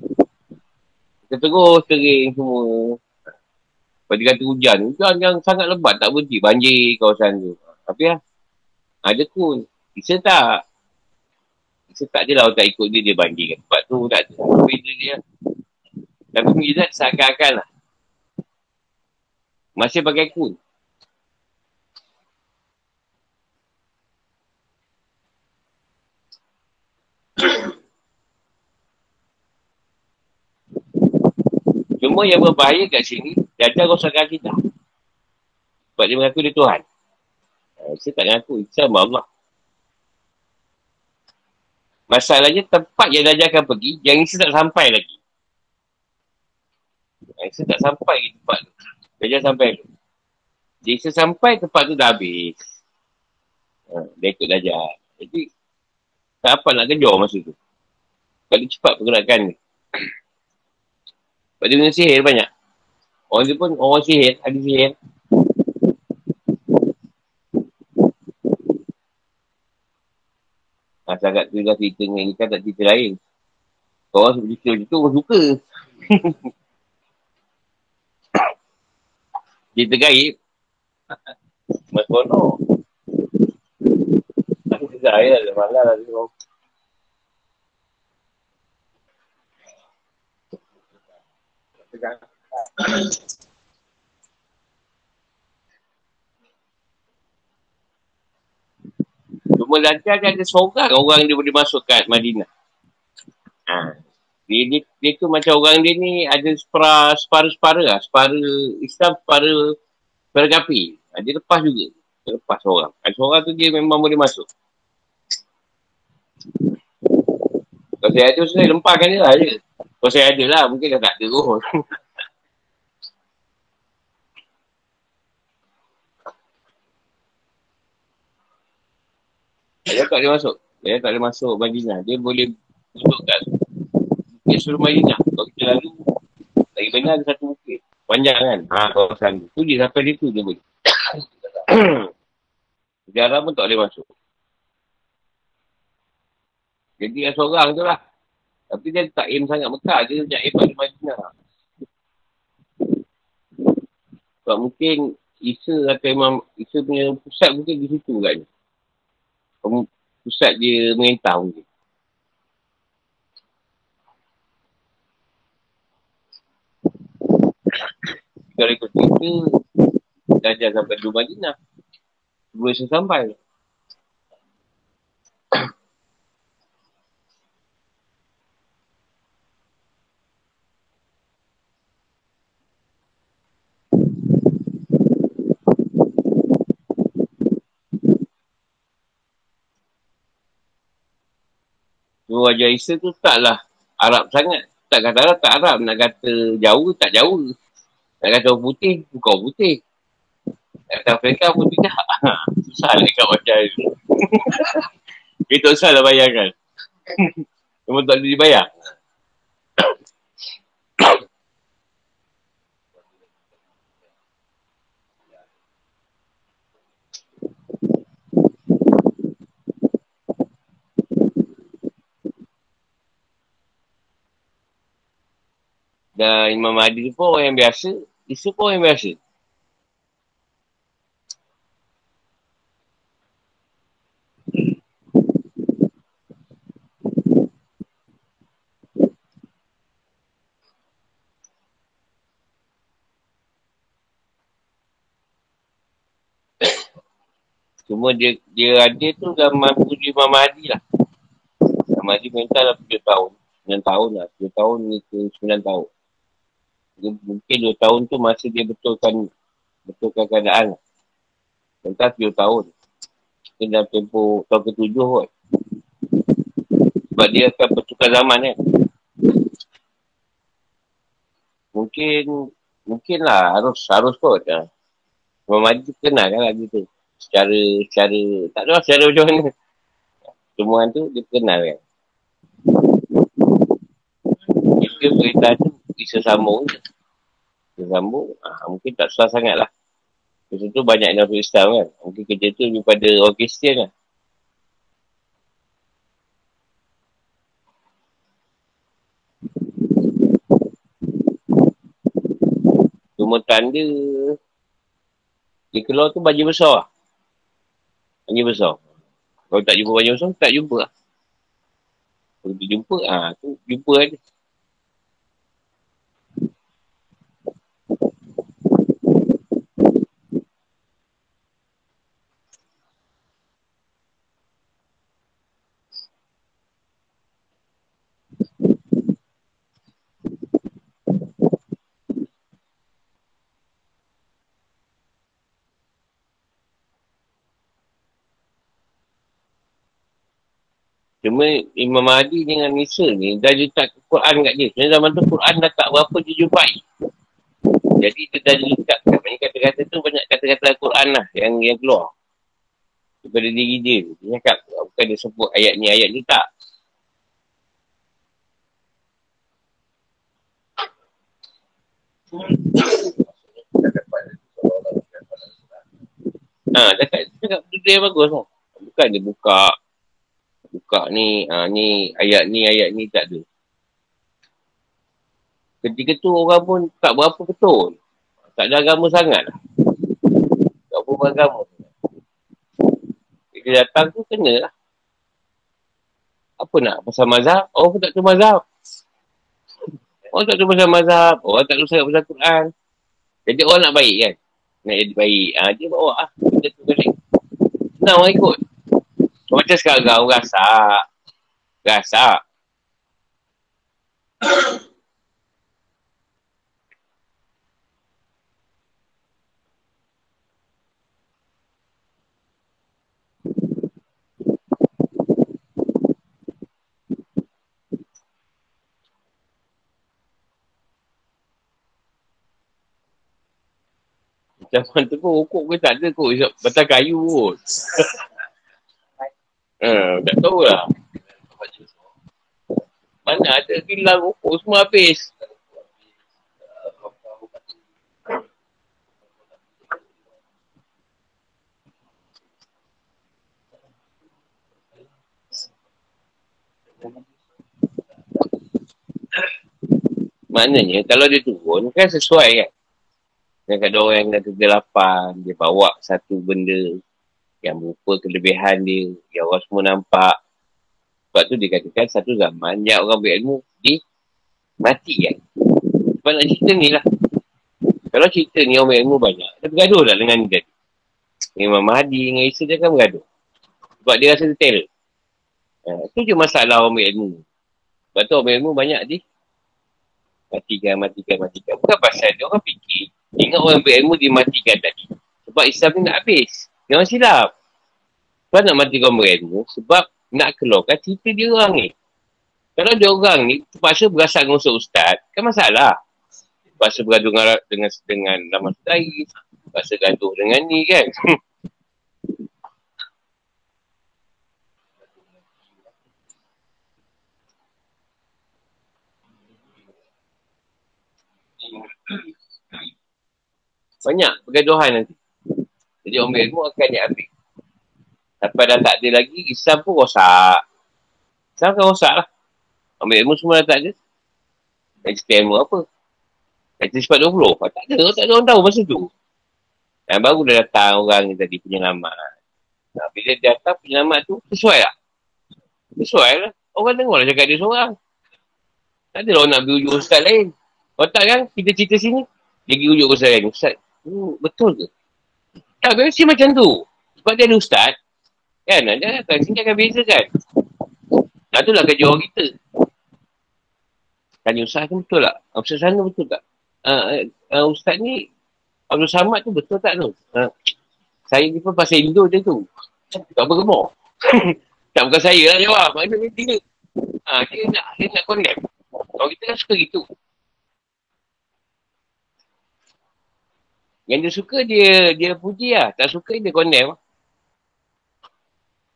[LAUGHS] Kita terus kering semua. Lepas dia kata hujan. Hujan yang sangat lebat tak berhenti. Banjir kawasan tu. Tapi lah. Ada kun. Bisa tak? Isa tak adalah orang tak ikut dia, dia bandingkan. Tempat tu tak ada. Beza dia. Tapi mujizat seakan-akan lah. Masih pakai kun. Cuma yang berbahaya kat sini, dia ada rosakkan kita. Sebab dia mengaku dia Tuhan. Uh, saya tak mengaku, sama Allah. Masalahnya tempat yang Dajjal pergi, yang Isa tak sampai lagi. Yang Isa tak sampai ke tempat tu. Dajjal sampai tu. Isa sampai, tempat tu dah habis. Ha, dia ikut Dajjal. Jadi, tak apa nak kejar masa tu. Kalau cepat pergerakan ni. Sebab dia guna sihir banyak. Orang tu pun orang sihir, ada sihir. Masa agak tu dah cerita dengan ikan tak cerita lain. Orang sebut cerita macam tu, orang suka. [LAUGHS] cerita gaib. Mas Bono. Aku juga ya, malah lah tengok. Cuma lancar dia ada seorang orang dia boleh masuk kat Madinah. Ha. Dia, dia, dia tu macam orang dia ni ada separa, separa-separa lah. Separa Islam, separa, separa. Ha, dia lepas juga. Dia lepas seorang. Ada seorang tu dia memang boleh masuk. Kalau saya ada, saya lempahkan dia lah je. Kalau saya ada lah, mungkin dah tak ada kot. [LAUGHS] Dia tak boleh masuk. Dia tak boleh masuk Madinah. Dia boleh duduk kat bukit suruh Madinah. Kalau kita lalu, lagi banyak ada satu bukit. Panjang kan? Ha, kawasan tu. Tu dia sampai situ [COUGHS] dia boleh. Sejarah pun tak boleh masuk. Jadi yang seorang tu lah. Tapi dia tak aim sangat Mekah. Dia nak aim pada Madinah. Sebab mungkin Isa atau Imam Isa punya pusat mungkin di situ kan pusat dia mengentar mungkin. Kalau ikut cerita, Dajjal sampai dua Madinah. Sebelum saya sampai. Tu Wajah Isa tu taklah Arab sangat. Tak kata Arab, tak Arab. Nak kata jauh, tak jauh. Nak kata orang putih, bukan putih. Nak kata Afrika pun tidak. [LAUGHS] Susah lah kat wajah itu. Itu susah lah bayangkan. Memang tak boleh dibayar. [COUGHS] Dan Imam Mahdi pun orang yang biasa. Isa pun yang biasa. Cuma dia dia ada tu zaman Puji Imam Mahdi lah. Imam Mahdi minta lah 7 tahun. 9 tahun lah. 7 tahun ni ke 9 tahun. Dia, mungkin 2 tahun tu masa dia betulkan betulkan keadaan lah. Minta 7 tahun. Mungkin dalam tempoh tahun ke-7 kot. Sebab dia akan betulkan zaman kan. Mungkin mungkin lah harus harus kot. Imam Mahdi tu kenal kan lah gitu. Secara, secara, tak tahu lah secara macam mana. Semua tu dia kenal kan. Kita berita tu bisa sambung je. Bisa sambung, ha, mungkin tak susah sangat lah. Sebab tu banyak yang masuk Islam kan. Mungkin kerja tu lebih pada orang Kristian lah. Cuma tanda dia keluar tu baju besar lah. Baju besar. Kalau tak jumpa baju besar, tak jumpa lah. Begitu jumpa, ah tu jumpa ada. Cuma Imam Mahdi dengan Nisa ni dah letak Quran kat dia. Sebenarnya zaman tu Quran dah tak berapa dia jumpai. Jadi dia dah letakkan. Banyak kata-kata tu banyak kata-kata Quran lah yang yang keluar. Daripada diri dia. Dia cakap bukan dia sebut ayat ni, ayat ni tak. Ha, cakap benda yang bagus lah. Bukan dia buka buka ni, ha, ni ayat ni, ayat ni tak ada. Ketika tu orang pun tak berapa betul. Tak ada agama sangat. Tak berapa agama. Dia datang tu kena lah. Apa nak pasal mazhab? Orang pun tak tahu mazhab. Orang tak tahu pasal mazhab. Orang tak tahu sangat pasal Quran. Jadi orang nak baik kan? Nak jadi baik. Ha, dia bawa lah. Dia tu balik. Senang orang ikut. Macam sekarang orang rasak. Rasak. Zaman tu pun rokok pun tak ada kot. Batang kayu kot. [LAUGHS] Ha, tak tahu lah. Mana ada kilang rokok semua habis. Maknanya kalau dia turun kan sesuai kan. Yang ada orang yang kata kegelapan, dia bawa satu benda yang berupa kelebihan dia, yang orang semua nampak. Sebab tu dikatakan satu zaman yang orang berilmu di mati kan. Sebab nak cerita ni lah. Kalau cerita ni orang berilmu banyak, dia bergaduh lah dengan dia. Imam Mahdi dengan Isa dia kan bergaduh. Sebab dia rasa detail. Ha, itu je masalah orang berilmu. Sebab tu orang berilmu banyak di matikan, matikan, matikan. Bukan pasal dia orang fikir. Ingat orang berilmu dimatikan tadi. Sebab Islam ni nak habis. Orang silap. Sebab nak matikan orang berilmu. Sebab nak keluarkan cerita dia orang ni. Kalau dia orang ni terpaksa berasal dengan usul ustaz, kan masalah. Terpaksa bergaduh dengan dengan, dengan nama Sudai. Terpaksa gaduh dengan ni kan. [LAUGHS] Banyak pergaduhan nanti. Jadi orang berilmu akan diambil. Sampai dah tak ada lagi, Islam pun rosak. Islam kan rosak lah. Orang berilmu semua dah tak ada. Dan cerita ilmu apa? Kata sifat 20. Tak ada, tak ada orang tahu masa tu. Dan baru dah datang orang yang tadi penyelamat. Nah, bila dia datang penyelamat tu, sesuai lah. Sesuai lah. Orang dengar lah cakap dia seorang. Tak ada orang nak berujuk ustaz lain. Kalau tak kan, kita cerita sini, dia pergi ujuk ustaz lain. Ustaz, hmm, betul ke? Tak, biasa macam tu. Sebab dia ada ustaz, kan? Dia akan, sini akan beza kan? Nah, tu lah kerja orang kita. Tanya ustaz tu betul tak? Ustaz sana betul tak? Uh, uh, ustaz ni, Abdul Samad tu betul tak tu? Uh, saya ni pun pasal Indo dia tu. Tak bergemar. [LAUGHS] tak bukan saya lah jawab. Mana dia? Ha, dia nak, dia nak connect. Kalau kita kan suka gitu. Yang dia suka dia dia puji lah. Tak suka dia condemn.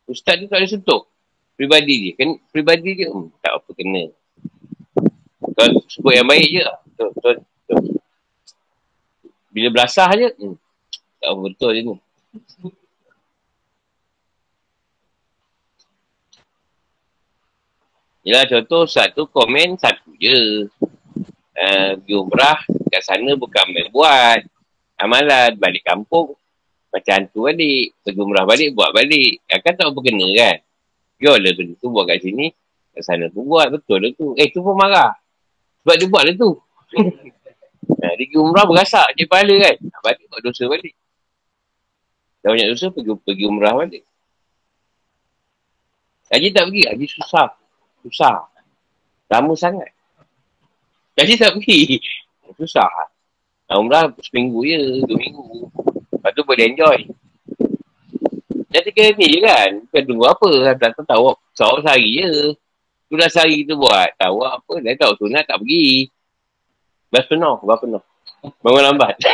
Ustaz tu tak ada sentuh. Pribadi dia. Kan, pribadi dia hmm, tak apa kena. Kalau sebut yang baik je. Betul, betul, betul. Bila belasah je. Hmm, tak apa betul je ni. Yelah contoh satu komen satu je. Uh, pergi umrah kat sana bukan main buat. Amalan balik kampung. Macam hantu balik. Pergi umrah balik buat balik. Kan tak apa kena kan. Jual lah benda tu buat kat sini. Kat sana tu buat betul lah tu. Eh tu pun marah. Sebab dia buat lah tu. [LAUGHS] ha, dia umrah berasak je pahala kan. Ha, balik buat dosa balik. Dah banyak dosa pergi, pergi umrah balik. Haji tak pergi. Haji susah. Susah. Lama sangat. Haji tak pergi. [LAUGHS] Susah. Umrah seminggu je. Dua minggu. Lepas tu boleh enjoy. Jadi kira ni je kan. Bukan tunggu apa. Tak tahu. Seorang sehari je. Tu dah sehari tu buat. Tahu apa. Dah tahu sunat tak pergi. Bas penuh. Bas penuh. Bangun lambat. [LAUGHS]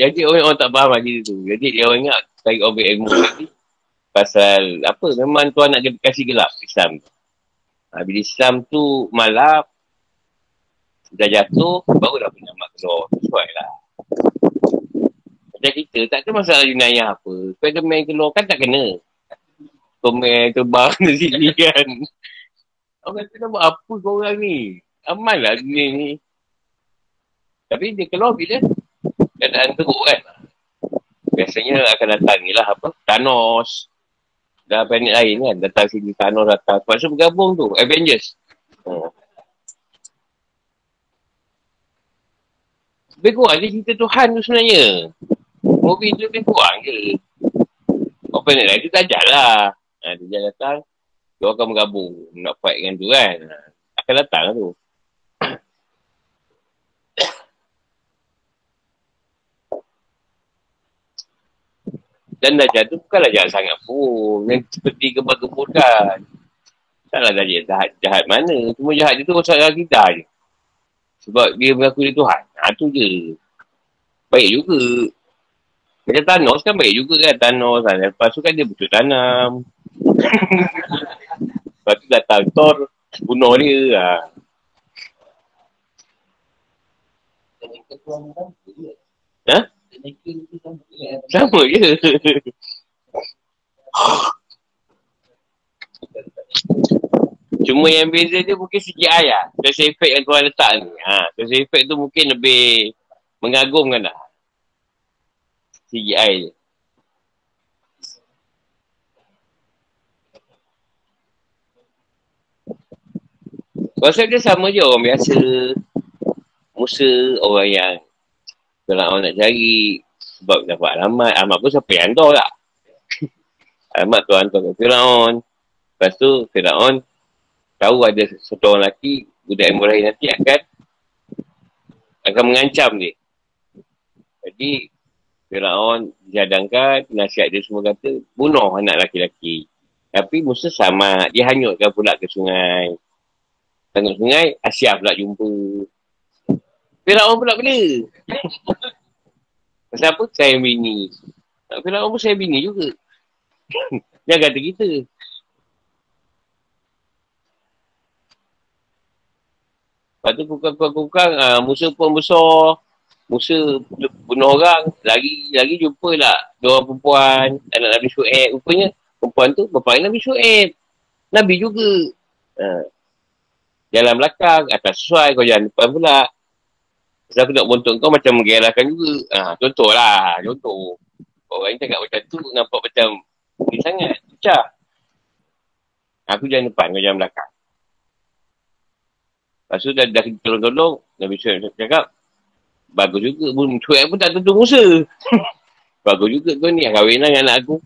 Jadi orang, orang tak faham lagi tu. Jadi dia orang ingat cari objek ilmu. Pasal apa, memang tuan nak kasih gelap Islam tu. Ha, bila Islam tu malap, dah jatuh, baru dah punya mak keluar. Sesuai lah. Macam kita, tak ada masalah Yunayah apa. Spiderman keluar kan tak kena. Komen terbang [LAUGHS] di sini kan. Orang kata nak buat apa kau orang ni? Aman lah dunia ni. Tapi dia keluar bila keadaan teruk kan. Biasanya akan datang ni lah apa. Thanos. Dah planet lain kan. Datang sini Thanos datang. Sebab tu bergabung tu. Avengers. Hmm. Lebih kurang je cerita Tuhan tu sebenarnya. Movie tu lebih kurang je. Orang planet lain tu tajak lah. Ha, dia datang. Dia akan bergabung. Nak fight dengan tu kan. Ha, akan datang lah tu. Dan Dajjal tu bukanlah jahat sangat pun. Yang seperti gemar-gemburkan. Taklah Dajjal jahat, jahat mana. Cuma jahat dia tu rosak kita je. Sebab dia mengaku dia Tuhan. Ha tu je. Baik juga. Macam Thanos kan baik juga kan Thanos. Ha. Lepas tu kan dia betul tanam. [LAUGHS] Lepas tu datang Thor. Bunuh dia. Ha. Ha? Sama je. [LAUGHS] Cuma yang beza dia mungkin CGI lah. Special effect yang tuan letak ni. Ha, special effect tu mungkin lebih mengagumkan lah. CGI je. Rasa dia sama je orang biasa. Musa orang yang kalau orang nak cari sebab dapat alamat. Alamat pun siapa yang hantar tak? [LAUGHS] alamat tu hantar ke Firaun. Lepas tu Firaun tahu ada satu orang lelaki budak Ibrahim nanti akan akan mengancam dia. Jadi Firaun dijadangkan, nasihat dia semua kata bunuh anak lelaki-lelaki. Tapi Musa sama, dia hanyutkan pula ke sungai. Tengok sungai, Asia pula jumpa. Firaun pula bila? Pasal apa? Saya bini. Firaun pun saya bini juga. [LAUGHS] dia kata kita. Lepas tu kukang-kukang, uh, Musa pun besar. Musa bunuh orang. Lagi lagi jumpa lah dua orang perempuan. Anak Nabi Shu'eb. Rupanya perempuan tu bapa Nabi Shu'eb. Nabi juga. Uh, jalan belakang, atas sesuai. Kau jalan depan pula. Sebab aku nak bontok kau macam menggerahkan juga. Ha, contoh lah. Contoh. Orang ni cakap macam tu nampak macam ni sangat. Pecah. Aku jalan depan, kau jalan belakang. Lepas tu dah, dah tolong-tolong, Nabi Syed cakap, bagus juga. Syed pun tak tentu Musa. [LAUGHS] bagus juga kau ni, kahwin lah dengan anak aku.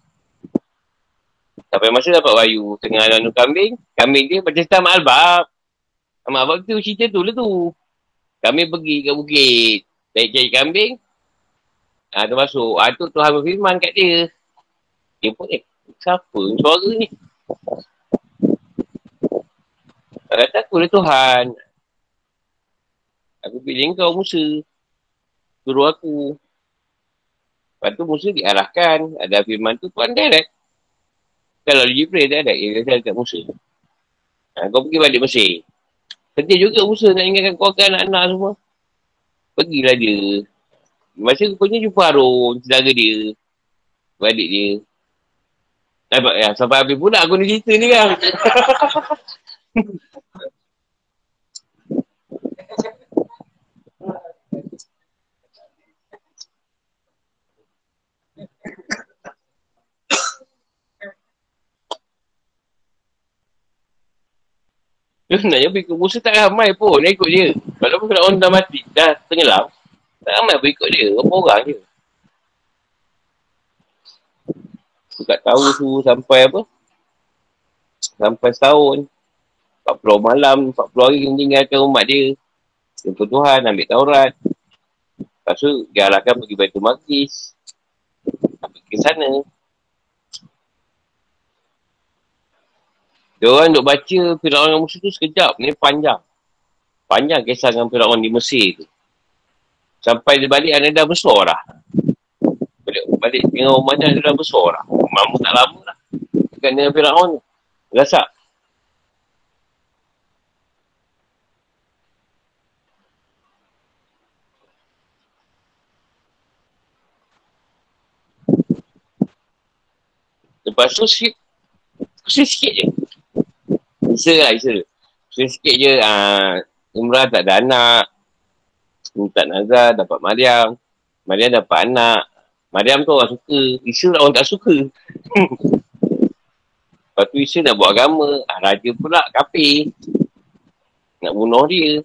Sampai masa dapat bayu tengah lalu kambing, kambing dia macam Islam Al-Bab. Al-Bab tu cerita tu lah tu. Kami pergi ke bukit. Cari-cari kambing. Ha, tu masuk. Ha, tu Tuhan berfirman kat dia. Dia pun, eh, siapa suara ni? Tak kata aku lah Tuhan. Aku pilih kau Musa. Suruh aku. Lepas tu Musa diarahkan. Ada firman tu Tuhan direct. Kalau Jibril tak ada, dia ada kat Musa. Ha, kau pergi balik Mesir. Penting juga Musa nak ingatkan keluarga anak-anak semua. Pergilah dia. Masa rupanya jumpa Harun, saudara dia. Balik dia. Dapat ya, sampai habis pula aku ni cerita ni kan. [LAUGHS] Sebenarnya pengikut Musa tak ramai pun yang ikut dia. Walaupun Fir'aun dah mati, dah tenggelam, tak ramai pun ikut dia. Berapa orang je. Tak tahu tu sampai apa. Sampai setahun. 40 malam, 40 hari dia tinggalkan umat dia. Jumpa Tuhan, ambil Taurat. Lepas tu, dia pergi Baitul Maqdis. Sampai ke sana. Dia orang duk baca Fir'aun dengan Musa tu sekejap. Ni panjang. Panjang kisah dengan Fir'aun di Mesir tu. Sampai dia balik, anak dah besar dah. Balik, balik dengan rumah dia, dah besar dah. Mamu tak lama lah. Dekat dengan Fir'aun tu. Rasak. Lepas tu sikit, sikit je. Isa lah, Isa. Sikit-sikit je, uh, Imran tak ada anak. Minta Nazar, dapat Mariam. Mariam dapat anak. Mariam tu orang suka. Isa lah orang tak suka. [LAUGHS] Lepas tu Isa nak buat agama. Ah, Raja pula kafir. Nak bunuh dia.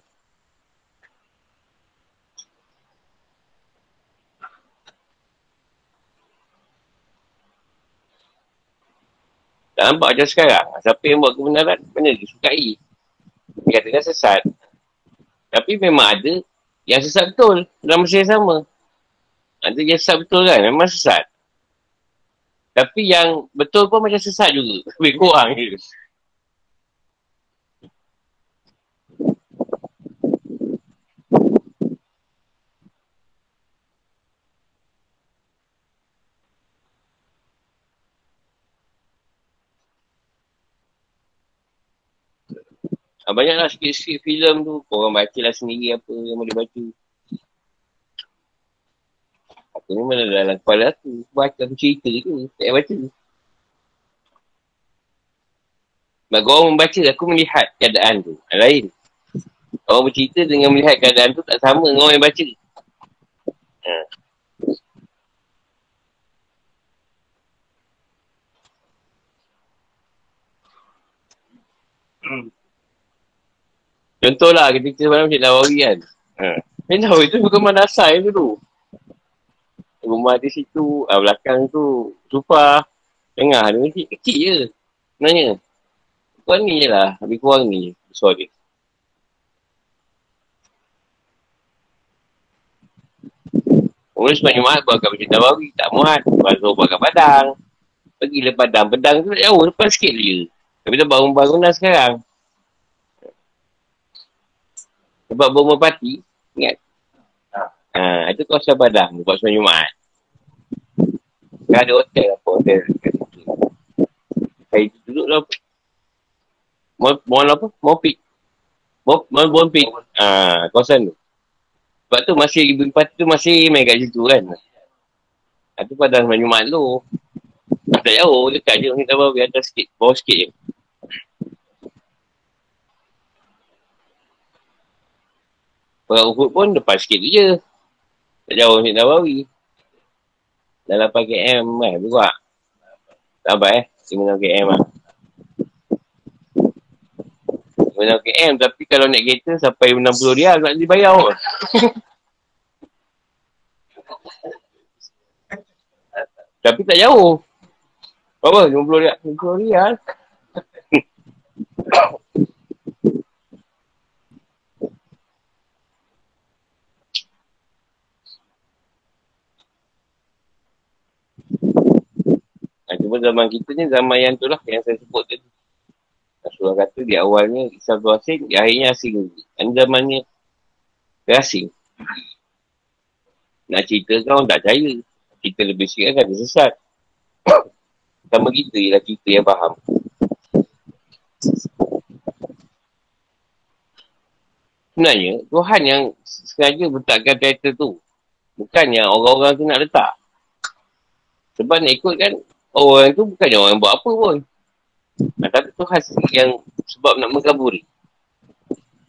Tak nampak macam sekarang. Siapa yang buat kebenaran, mana dia sukai. Dia katakan sesat. Tapi memang ada yang sesat betul dalam masa yang sama. Ada yang sesat betul kan, memang sesat. Tapi yang betul pun macam sesat juga. [LAUGHS] Lebih kurang je. Ha, banyaklah sikit-sikit filem tu. Korang baca lah sendiri apa yang boleh baca. Aku ni mana dalam kepala aku. Baca aku cerita tu. Tak payah baca. Bagi orang membaca, aku melihat keadaan tu. Lain. Orang bercerita dengan melihat keadaan tu tak sama dengan orang yang baca. Ha. Hmm. Contohlah ketika semalam Cik Nawawi kan. Ha. Cik Nawawi tu bukan madrasah yang dulu. Rumah di situ, ah, belakang tu, sofa. Tengah dia kecil, kecil je. Sebenarnya. Kurang ni je lah. Lebih kurang ni. Besar dia. Orang sebab Jumaat buat kat Masjid Nawawi. Tak muat. Buat kat Padang. Pergi le Padang. Padang tu tak jauh. Lepas sikit je. Tapi tu bangun-bangunan sekarang. Sebab bawa merpati, ingat? Ha. ha. itu kawasan Padang, buat semua Jumaat. Kan ada hotel apa, hotel kat situ. Saya duduk lah. Mohon apa? Mopik. Mohon Bonpik. Ha, kawasan tu. Sebab tu masih ibu merpati tu masih main kat situ kan. Ha, tu Padang semua Jumaat tu. Tak jauh, dekat je. Kita bawa atas sikit, bawah sikit je. Perang Uhud pun depan sikit tu je. Tak jauh Masjid Nawawi. Dalam 8 km kan, juga. Sampai eh, 5 km lah. 5 km tapi kalau naik kereta sampai 60 rial nak dibayar pun. [LAUGHS] tapi tak jauh. Berapa? 50 rial? 50 rial? Ha, cuma zaman kita ni zaman yang tu lah yang saya sebut tadi. Rasulullah kata di awalnya Islam tu asing, di akhirnya asing. Ini zamannya dia asing. Nak cerita kau tak percaya. Kita lebih sikit kan dia sesat. [COUGHS] Sama kita ialah kita yang faham. Sebenarnya, Tuhan yang sengaja letakkan title tu. Bukannya orang-orang tu nak letak. Sebab nak ikut kan, orang tu bukannya orang buat apa pun. Nah, tapi Tuhan yang sebab nak mengkaburi.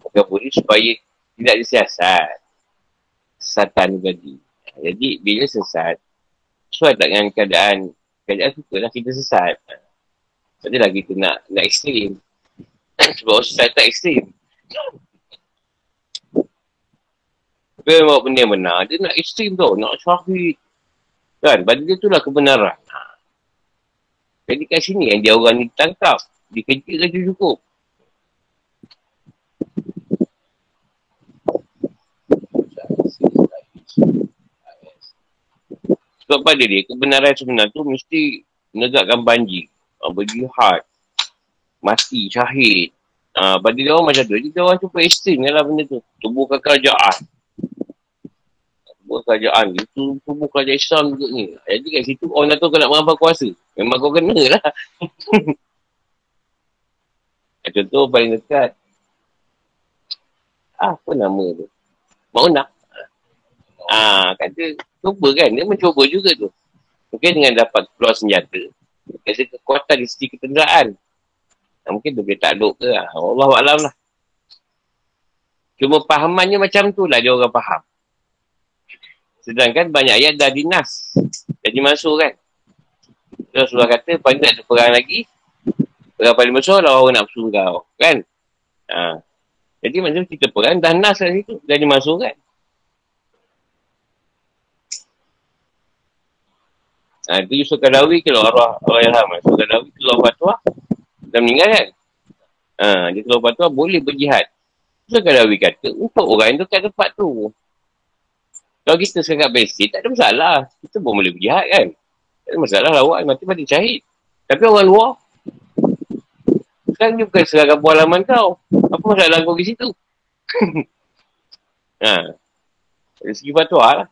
Mengkaburi supaya tidak disiasat. Satan tadi. Jadi bila sesat, sesuai tak dengan keadaan, keadaan suka lah kita sesat. Jadi lah kita nak, nak ekstrim. [COUGHS] Sebab saya tak ekstrim. Tapi memang benda yang benar. Dia nak ekstrim tau. Nak syahid. Kan? Bagi dia tu lah kebenaran. Ha. Jadi kat sini yang dia orang ni tangkap. Dikejar saja cukup. Sebab pada dia, kebenaran sebenar tu mesti menegakkan banjir. Uh, berjihad. Mati, syahid. Uh, pada dia orang macam tu. Jadi dia orang cuba ekstrim lah benda tu. Tubuhkan kerajaan buat kerajaan itu tubuh kerajaan Islam juga ni. Jadi kat situ orang kau nak mengambil kuasa. Memang kau kena lah. [LAUGHS] Contoh paling dekat. Ah, apa nama tu? Mau nak? Ah, kata cuba kan. Dia mencuba juga tu. Mungkin dengan dapat keluar senjata. Kasi kekuatan di sisi ketenderaan. Nah, mungkin dia boleh takluk ke lah. Allah Alam lah. Cuma pahamannya macam tu lah dia orang faham. Sedangkan banyak ayat dah dinas. Jadi masuk kan. Rasulullah kata, tak ada perang lagi. Perang paling besar lah orang nak bersuruh kau. Kan? Ha. Jadi macam kita perang dah nas kat situ. Jadi masuk kan. Ha, itu Yusuf Kadawi kalau arwah Allah Ilham. Yusuf Kadawi keluar fatwa. Dah meninggal kan? Ha, dia keluar fatwa boleh berjihad. Yusuf Kadawi kata, untuk orang itu kat tempat tu. Kalau kita sekarang Palestin, tak ada masalah. Kita pun boleh berjihad kan. Tak ada masalah lawan, mati mati syahid. Tapi orang luar, sekarang ni bukan serang kampung halaman kau. Apa masalah kau di situ? [LAUGHS] ha. Dari segi fatwa lah.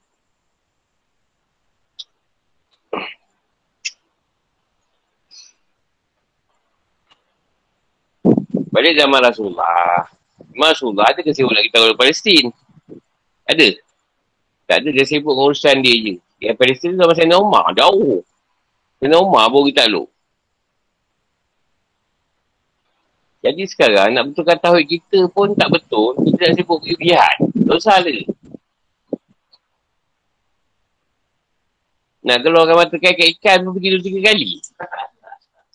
Balik zaman Rasulullah. Rasulullah ada kesibuk nak kita orang Palestin. Ada. Tak ada, dia sibuk urusan dia je. Yang Palestin tu sama Sayyidina Umar, jauh. Sayyidina Umar baru kita takluk. Jadi sekarang nak betulkan tauhid kita pun tak betul, kita nak sibuk jihad. Dosa dia. Nak kalau orang matakan kat ikan pun pergi dua tiga kali.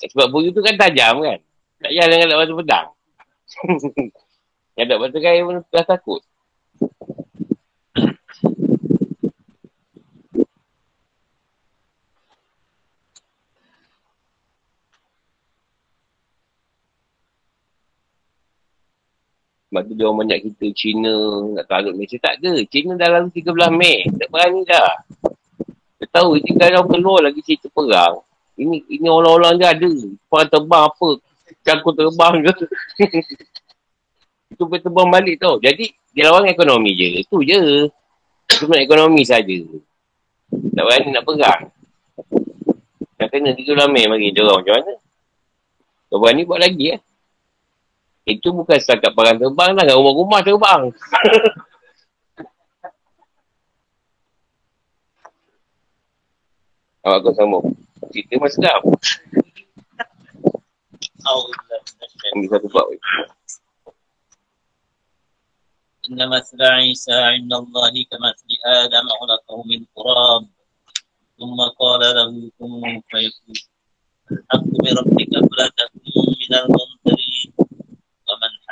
Sebab bulu tu kan tajam kan. Tak payah dengan nak batu pedang. [LAUGHS] Yang tak batu kaya pun dah takut. Sebab tu dia orang banyak kita Cina nak tarik Malaysia. Tak ada. Cina dah lalu 13 Mei. Tak berani dah. Dia tahu ini kalau keluar lagi cerita perang. Ini ini orang-orang dia ada. Perang terbang apa. Cangkul terbang ke. [LAUGHS] Itu terbang balik tau. Jadi dia lawan ekonomi je. Itu je. Cuma ekonomi saja. Tak berani nak perang. Dah kena 13 Mei bagi dia orang macam mana. Tak berani buat lagi eh. Itu bukan setakat perang terbang lah. Rumah-rumah terbang. [LAUGHS] Awak kau sama. Cerita masa dah. Ambil satu bab. إن مثل عيسى عند الله كمثل آدم خلقه من تراب ثم قال له كن فيكون الحق بربك فلا تكن من الممترين ومن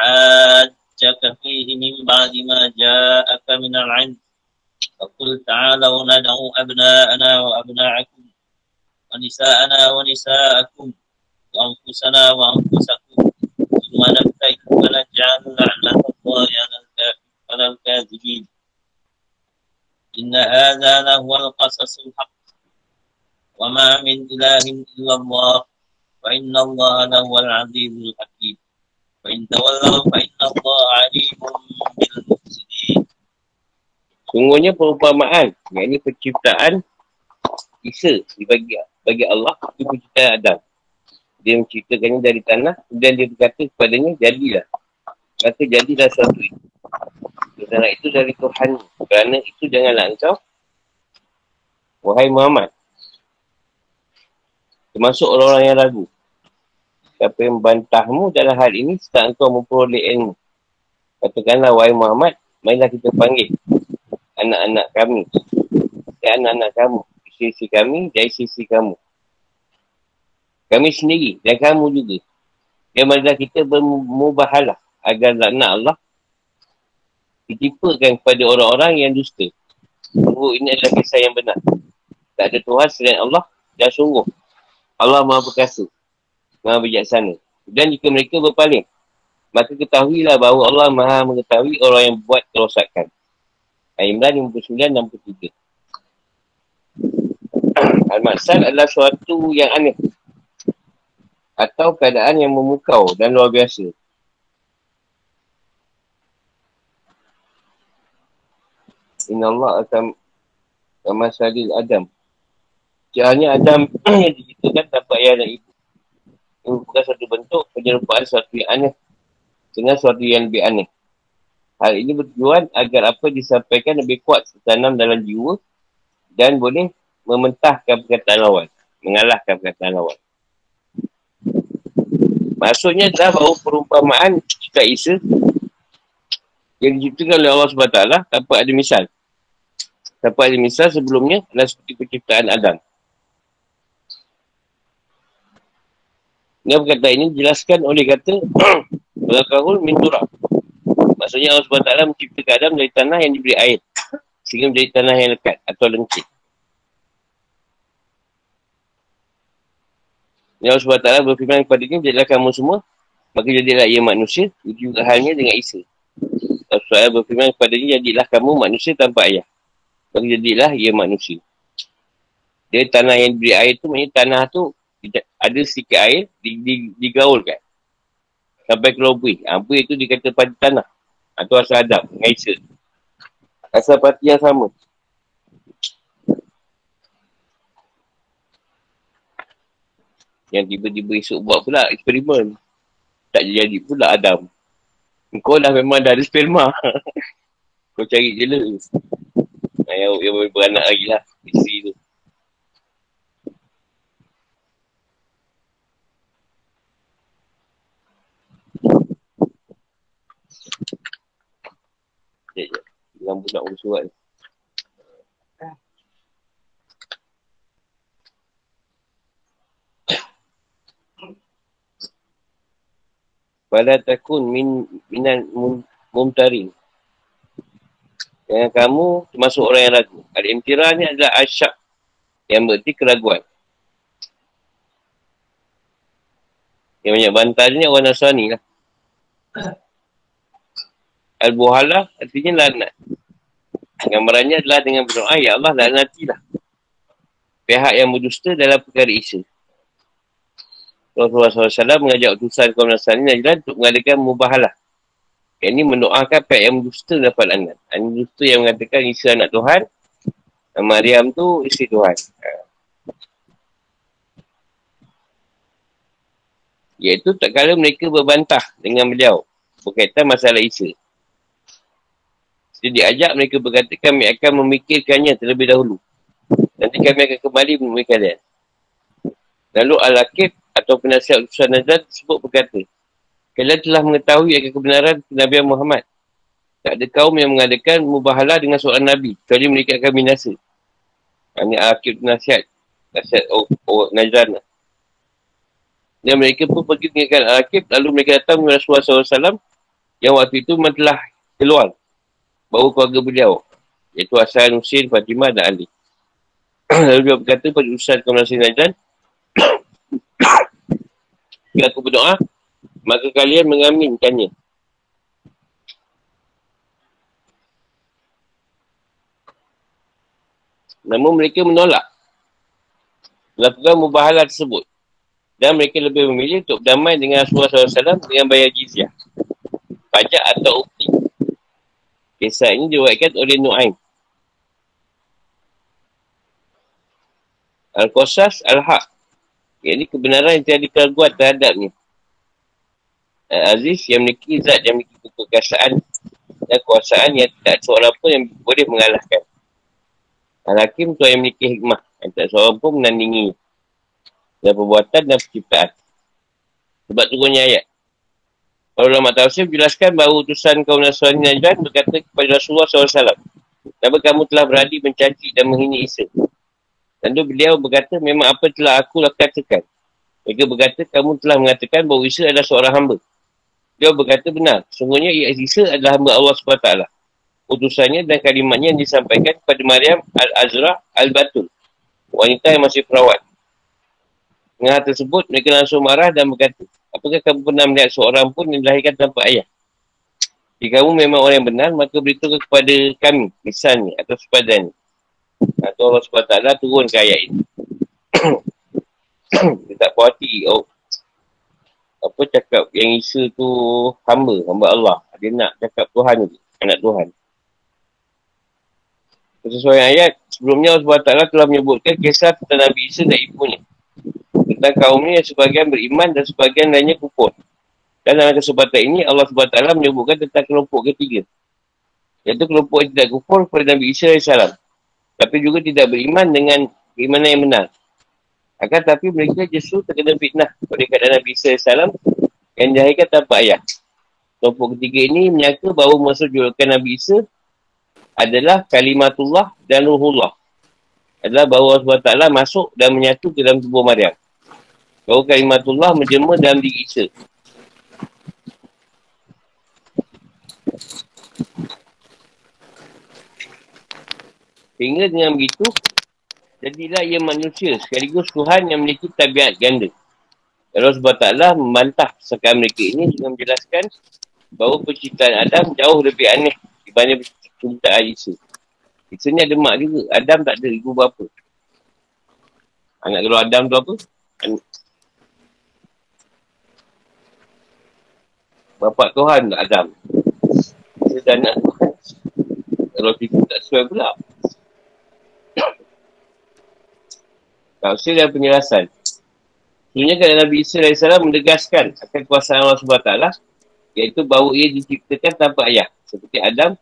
حاجك فيه من بعد ما جاءك من العلم فقل تعالوا ندعو أبناءنا وأبناءكم ونساءنا ونساءكم وأنفسنا وأنفسكم ثم نبتهل فنجعل لعنة الله على الكافرين على الكاذبين إن هذا لهو القصص الحق وما من إله إلا الله وإن الله لهو العزيز الحكيم وإن تولوا فإن الله عليم بالمفسدين Sungguhnya perumpamaan, yang ini penciptaan Isa dibagi bagi Allah itu penciptaan Adam. Dia menciptakannya dari tanah dan dia berkata kepadanya, jadilah. Maka jadilah sesuatu itu. Kerana itu dari Tuhan. Kerana itu janganlah engkau. Wahai Muhammad. Termasuk orang-orang yang ragu. Siapa yang membantahmu dalam hal ini setelah engkau memperoleh ilmu. Katakanlah, wahai Muhammad, mainlah kita panggil anak-anak kami. Dan anak-anak kamu. Sisi kami dari sisi kamu. Kami sendiri dan kamu juga. Yang mana kita bermubahalah agar laknat Allah ditipakan kepada orang-orang yang dusta. Sungguh ini adalah kisah yang benar. Tak ada Tuhan selain Allah dan sungguh. Allah maha perkasa. Maha bijaksana. Dan jika mereka berpaling, maka ketahuilah bahawa Allah maha mengetahui orang yang buat kerosakan. Al-Imran 59-63 Al-Maksal adalah suatu yang aneh atau keadaan yang memukau dan luar biasa. Inna Allah akan Masalil Adam. Jahanya Adam [CLEARS THROAT] yang diciptakan tanpa ayah dan ibu. Bukan satu bentuk penyerupaan suatu yang aneh dengan suatu yang lebih aneh. Hal ini bertujuan agar apa disampaikan lebih kuat tertanam dalam jiwa dan boleh mementahkan perkataan lawan. Mengalahkan perkataan lawan. Maksudnya adalah bahawa perumpamaan cita Isa yang diciptakan oleh Allah SWT tanpa ada misal. Tanpa ada misal sebelumnya adalah seperti penciptaan Adam. Dan perkataan ini dijelaskan oleh kata [CLEARS THROAT] Belakahul min turab. Maksudnya Allah SWT menciptakan Adam dari tanah yang diberi air. Sehingga menjadi tanah yang lekat atau lengkit. Ya Allah SWT berfirman kepada dia, jadilah kamu semua, maka jadilah ia manusia, itu juga halnya dengan Isa. Allah SWT berfirman kepada dia, jadilah kamu manusia tanpa ayah. Maka jadilah ia manusia. Dia tanah yang diberi air tu, maksudnya tanah tu ada sedikit air, digaulkan. Sampai ke lobui. Ha, bui itu dikata pada tanah. Atau asal adab, dengan Isa. Asal parti yang sama. Yang tiba-tiba esok buat pula eksperimen. Tak jadi pula Adam. Kau lah memang dah ada sperma. [LAUGHS] Kau cari je lah. Yang, yang beranak lagi lah. Isteri tu. Sekejap je. Lampu nak urus surat ni. [COUGHS] Fala takun min minan mumtarin. Jangan kamu termasuk orang yang ragu. Al-imtirah ni adalah asyak yang berarti keraguan. Yang banyak bantal ni orang Nasrani lah. [COUGHS] Al-Buhala artinya lanat. Gambarannya adalah dengan berdoa, Ya Allah lanatilah. Pihak yang berdusta dalam perkara Isa. Rasulullah SAW mengajak utusan kaum Nasrani Najran untuk mengadakan mubahalah. Yang ini mendoakan pihak yang berdusta dapat lanat. Yang berdusta yang mengatakan Isa anak Tuhan. Maryam tu isteri Tuhan. Ha. Iaitu tak kala mereka berbantah dengan beliau. Berkaitan masalah Isa. Jadi diajak mereka berkata kami akan memikirkannya terlebih dahulu. Nanti kami akan kembali menemui kalian. Lalu Al-Aqib atau penasihat utusan Najat sebut berkata, kalian telah mengetahui akan kebenaran Nabi Muhammad. Tak ada kaum yang mengadakan mubahalah dengan seorang Nabi, kecuali mereka akan binasa. Ini Al-Aqib penasihat. Nasihat oh, Najran. Dan mereka pun pergi tinggalkan Al-Aqib, lalu mereka datang kepada Rasulullah SAW yang waktu itu telah keluar baru keluarga beliau iaitu Hasan, Husin, Fatimah dan Ali. [CLEARS THROAT] Lalu dia berkata pada Ustaz kaum Nasir Najran Jika aku berdoa, maka kalian mengaminkannya. Namun mereka menolak melakukan mubahalah tersebut. Dan mereka lebih memilih untuk berdamai dengan Rasulullah SAW dengan bayar jizyah. Pajak atau ukti. Kisah ini diwakilkan oleh Nu'aim. Al-Qasas Al-Haq ini kebenaran yang tiada keraguan terhadapnya. Aziz yang memiliki zat yang memiliki kekasaan dan kuasaan yang tak seorang pun yang boleh mengalahkan. Al-Hakim tu yang memiliki hikmah yang tak seorang pun menandingi dan perbuatan dan penciptaan. Sebab turunnya ayat. Para ulama tafsir menjelaskan bahawa utusan kaum Nasrani Najran berkata kepada Rasulullah SAW. Kenapa kamu telah beradi mencaci dan menghina Isa? Tentu beliau berkata, memang apa telah aku katakan. Mereka berkata, kamu telah mengatakan bahawa Isa adalah seorang hamba. Dia berkata benar. Sungguhnya Isa adalah hamba Allah SWT. Utusannya dan kalimatnya yang disampaikan kepada Maryam Al-Azra Al-Batul. Wanita yang masih perawat. Dengan hal tersebut, mereka langsung marah dan berkata, apakah kamu pernah melihat seorang pun yang dilahirkan tanpa ayah? Jika kamu memang orang yang benar, maka beritahu kepada kami, misalnya, atau sepadanya. Atau Allah SWT turun ke ayat ini. [CLEARS THROAT] Dia tak puas hati. Oh, apa cakap yang Isa tu hamba, hamba Allah. Dia nak cakap Tuhan tu, anak Tuhan. Sesuai ayat, sebelumnya Allah SWT telah menyebutkan kisah tentang Nabi Isa dan ibunya. Tentang kaumnya yang sebagian beriman dan sebagian lainnya kufur. Dan dalam kesempatan ini, Allah SWT menyebutkan tentang kelompok ketiga. Iaitu kelompok yang tidak kufur kepada Nabi Isa AS. Tapi juga tidak beriman dengan keimanan yang benar. Akan tapi mereka justru terkena fitnah oleh keadaan Nabi Isa AS yang dihaikan tanpa ayah. Kelompok ketiga ini menyangka bahawa maksud julukan Nabi Isa adalah kalimatullah dan ruhullah. Adalah bahawa Allah SWT masuk dan menyatu ke dalam tubuh Maryam. Bahawa kalimatullah menjelma dalam diri Isa. Sehingga dengan begitu, Jadilah ia manusia sekaligus Tuhan yang memiliki tabiat ganda. Allah SWT membantah sekarang mereka ini dengan menjelaskan bahawa penciptaan Adam jauh lebih aneh dibanding penciptaan Isa. Isa ni ada mak juga. Adam tak ada ibu bapa. Anak kalau Adam tu apa? Bapak Tuhan Adam. Dan anak Tuhan. Kalau kita tak sesuai pula. [COUGHS] Tafsir dan penjelasan. Sebenarnya kalau Nabi Isa AS menegaskan akan kuasa Allah SWT iaitu bahawa ia diciptakan tanpa ayah. Seperti Adam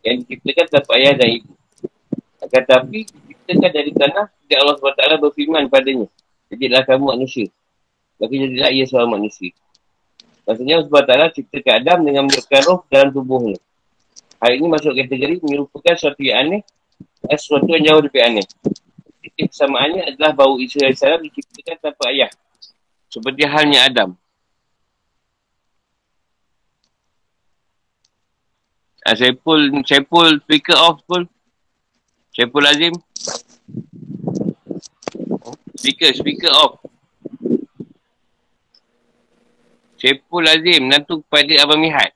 yang diciptakan tanpa ayah dan ibu. Akan tapi diciptakan dari tanah dan Allah SWT berfirman padanya. Jadilah kamu manusia. Maka jadilah ia seorang manusia. Maksudnya Allah SWT ciptakan Adam dengan menurutkan roh dalam tubuhnya. Hal ini masuk kategori menyerupakan sesuatu yang aneh dan sesuatu yang jauh lebih aneh titik kesamaannya adalah bahawa Isa AS diciptakan tanpa ayah. Seperti halnya Adam. Ah, saya speaker off pun. Saya Azim. Speaker, speaker off. Saya pull Azim, nanti kepada Abang Mihat.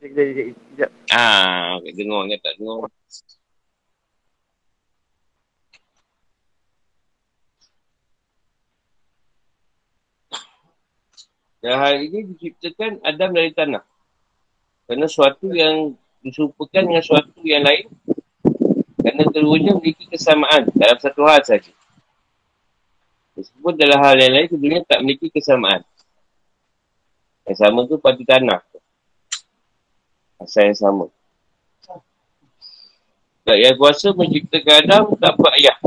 Sekejap, sekejap, sekejap. Ah, dengar, tak dengar. Dan hal ini diciptakan Adam dari tanah. Kerana suatu yang diserupakan dengan suatu yang lain. Kerana keduanya memiliki kesamaan dalam satu hal saja. Meskipun dalam hal yang lain, keduanya tak memiliki kesamaan. Yang sama tu pada tanah. Asal yang sama. Tak yang kuasa menciptakan Adam tak ayah.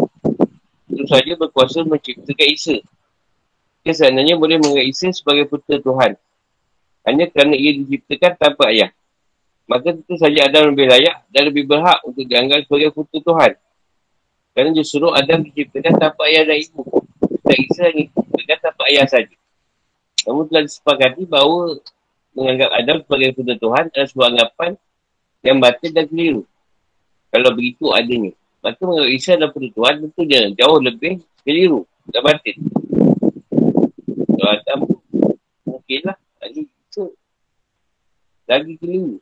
Itu saja berkuasa menciptakan Isa dia sebenarnya boleh menganggap Isa sebagai putera Tuhan. Hanya kerana ia diciptakan tanpa ayah. Maka tentu saja Adam lebih layak dan lebih berhak untuk dianggap sebagai putera Tuhan. Kerana justru Adam diciptakan tanpa ayah dan ibu. Dan Isa hanya diciptakan tanpa ayah saja. Namun telah disepakati bahawa menganggap Adam sebagai putera Tuhan adalah sebuah anggapan yang batin dan keliru. Kalau begitu adanya. Maka menganggap Isa adalah putera Tuhan tentunya jauh lebih keliru dan batin. Kalau Adam mungkin lah. Lagi itu. Lagi keliru.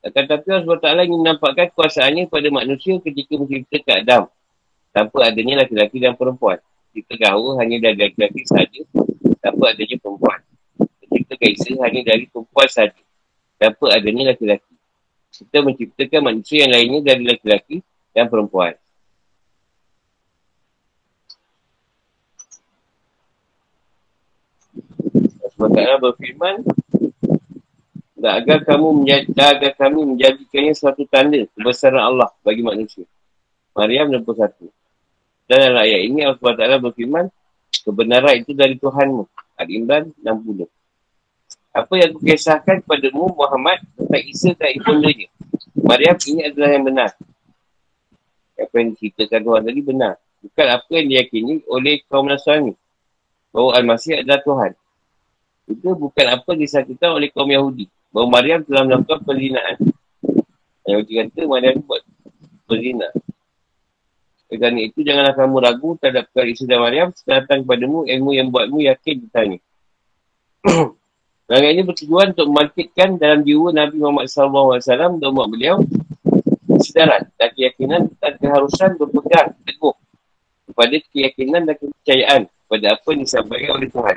Akan tapi Allah SWT ingin menampakkan kuasaannya kepada manusia ketika menciptakan Adam. Tanpa adanya laki-laki dan perempuan. Kita gaul hanya dari laki-laki saja. Tanpa adanya perempuan. Menciptakan Isa hanya dari perempuan saja. Tanpa adanya laki-laki. Kita menciptakan manusia yang lainnya dari laki-laki dan perempuan. SWT berfirman dan agar kamu menjadi, agar kami menjadikannya suatu tanda kebesaran Allah bagi manusia. Maryam 61. Dalam ayat ini Allah SWT berfirman kebenaran itu dari Tuhanmu. Al-Imran 60. Apa yang aku kisahkan kepadamu Muhammad tentang Isa dan ibundanya. Maryam ini adalah yang benar. Apa yang diceritakan Tuhan tadi benar. Bukan apa yang diyakini oleh kaum Nasrani. Bahawa Al-Masih adalah Tuhan. Itu bukan apa disatukan oleh kaum Yahudi. Bahawa Maryam telah melakukan perzinaan. Yahudi kata Maryam buat berzina. Kerana itu janganlah kamu ragu terhadap perkara Isa dan Maryam datang kepadamu ilmu yang buatmu yakin ditanya. [CLEARS THROAT] Langkah ini bertujuan untuk membangkitkan dalam jiwa Nabi Muhammad SAW dan umat beliau kesedaran dan keyakinan tentang keharusan berpegang teguh kepada keyakinan dan kepercayaan pada apa yang disampaikan oleh Tuhan.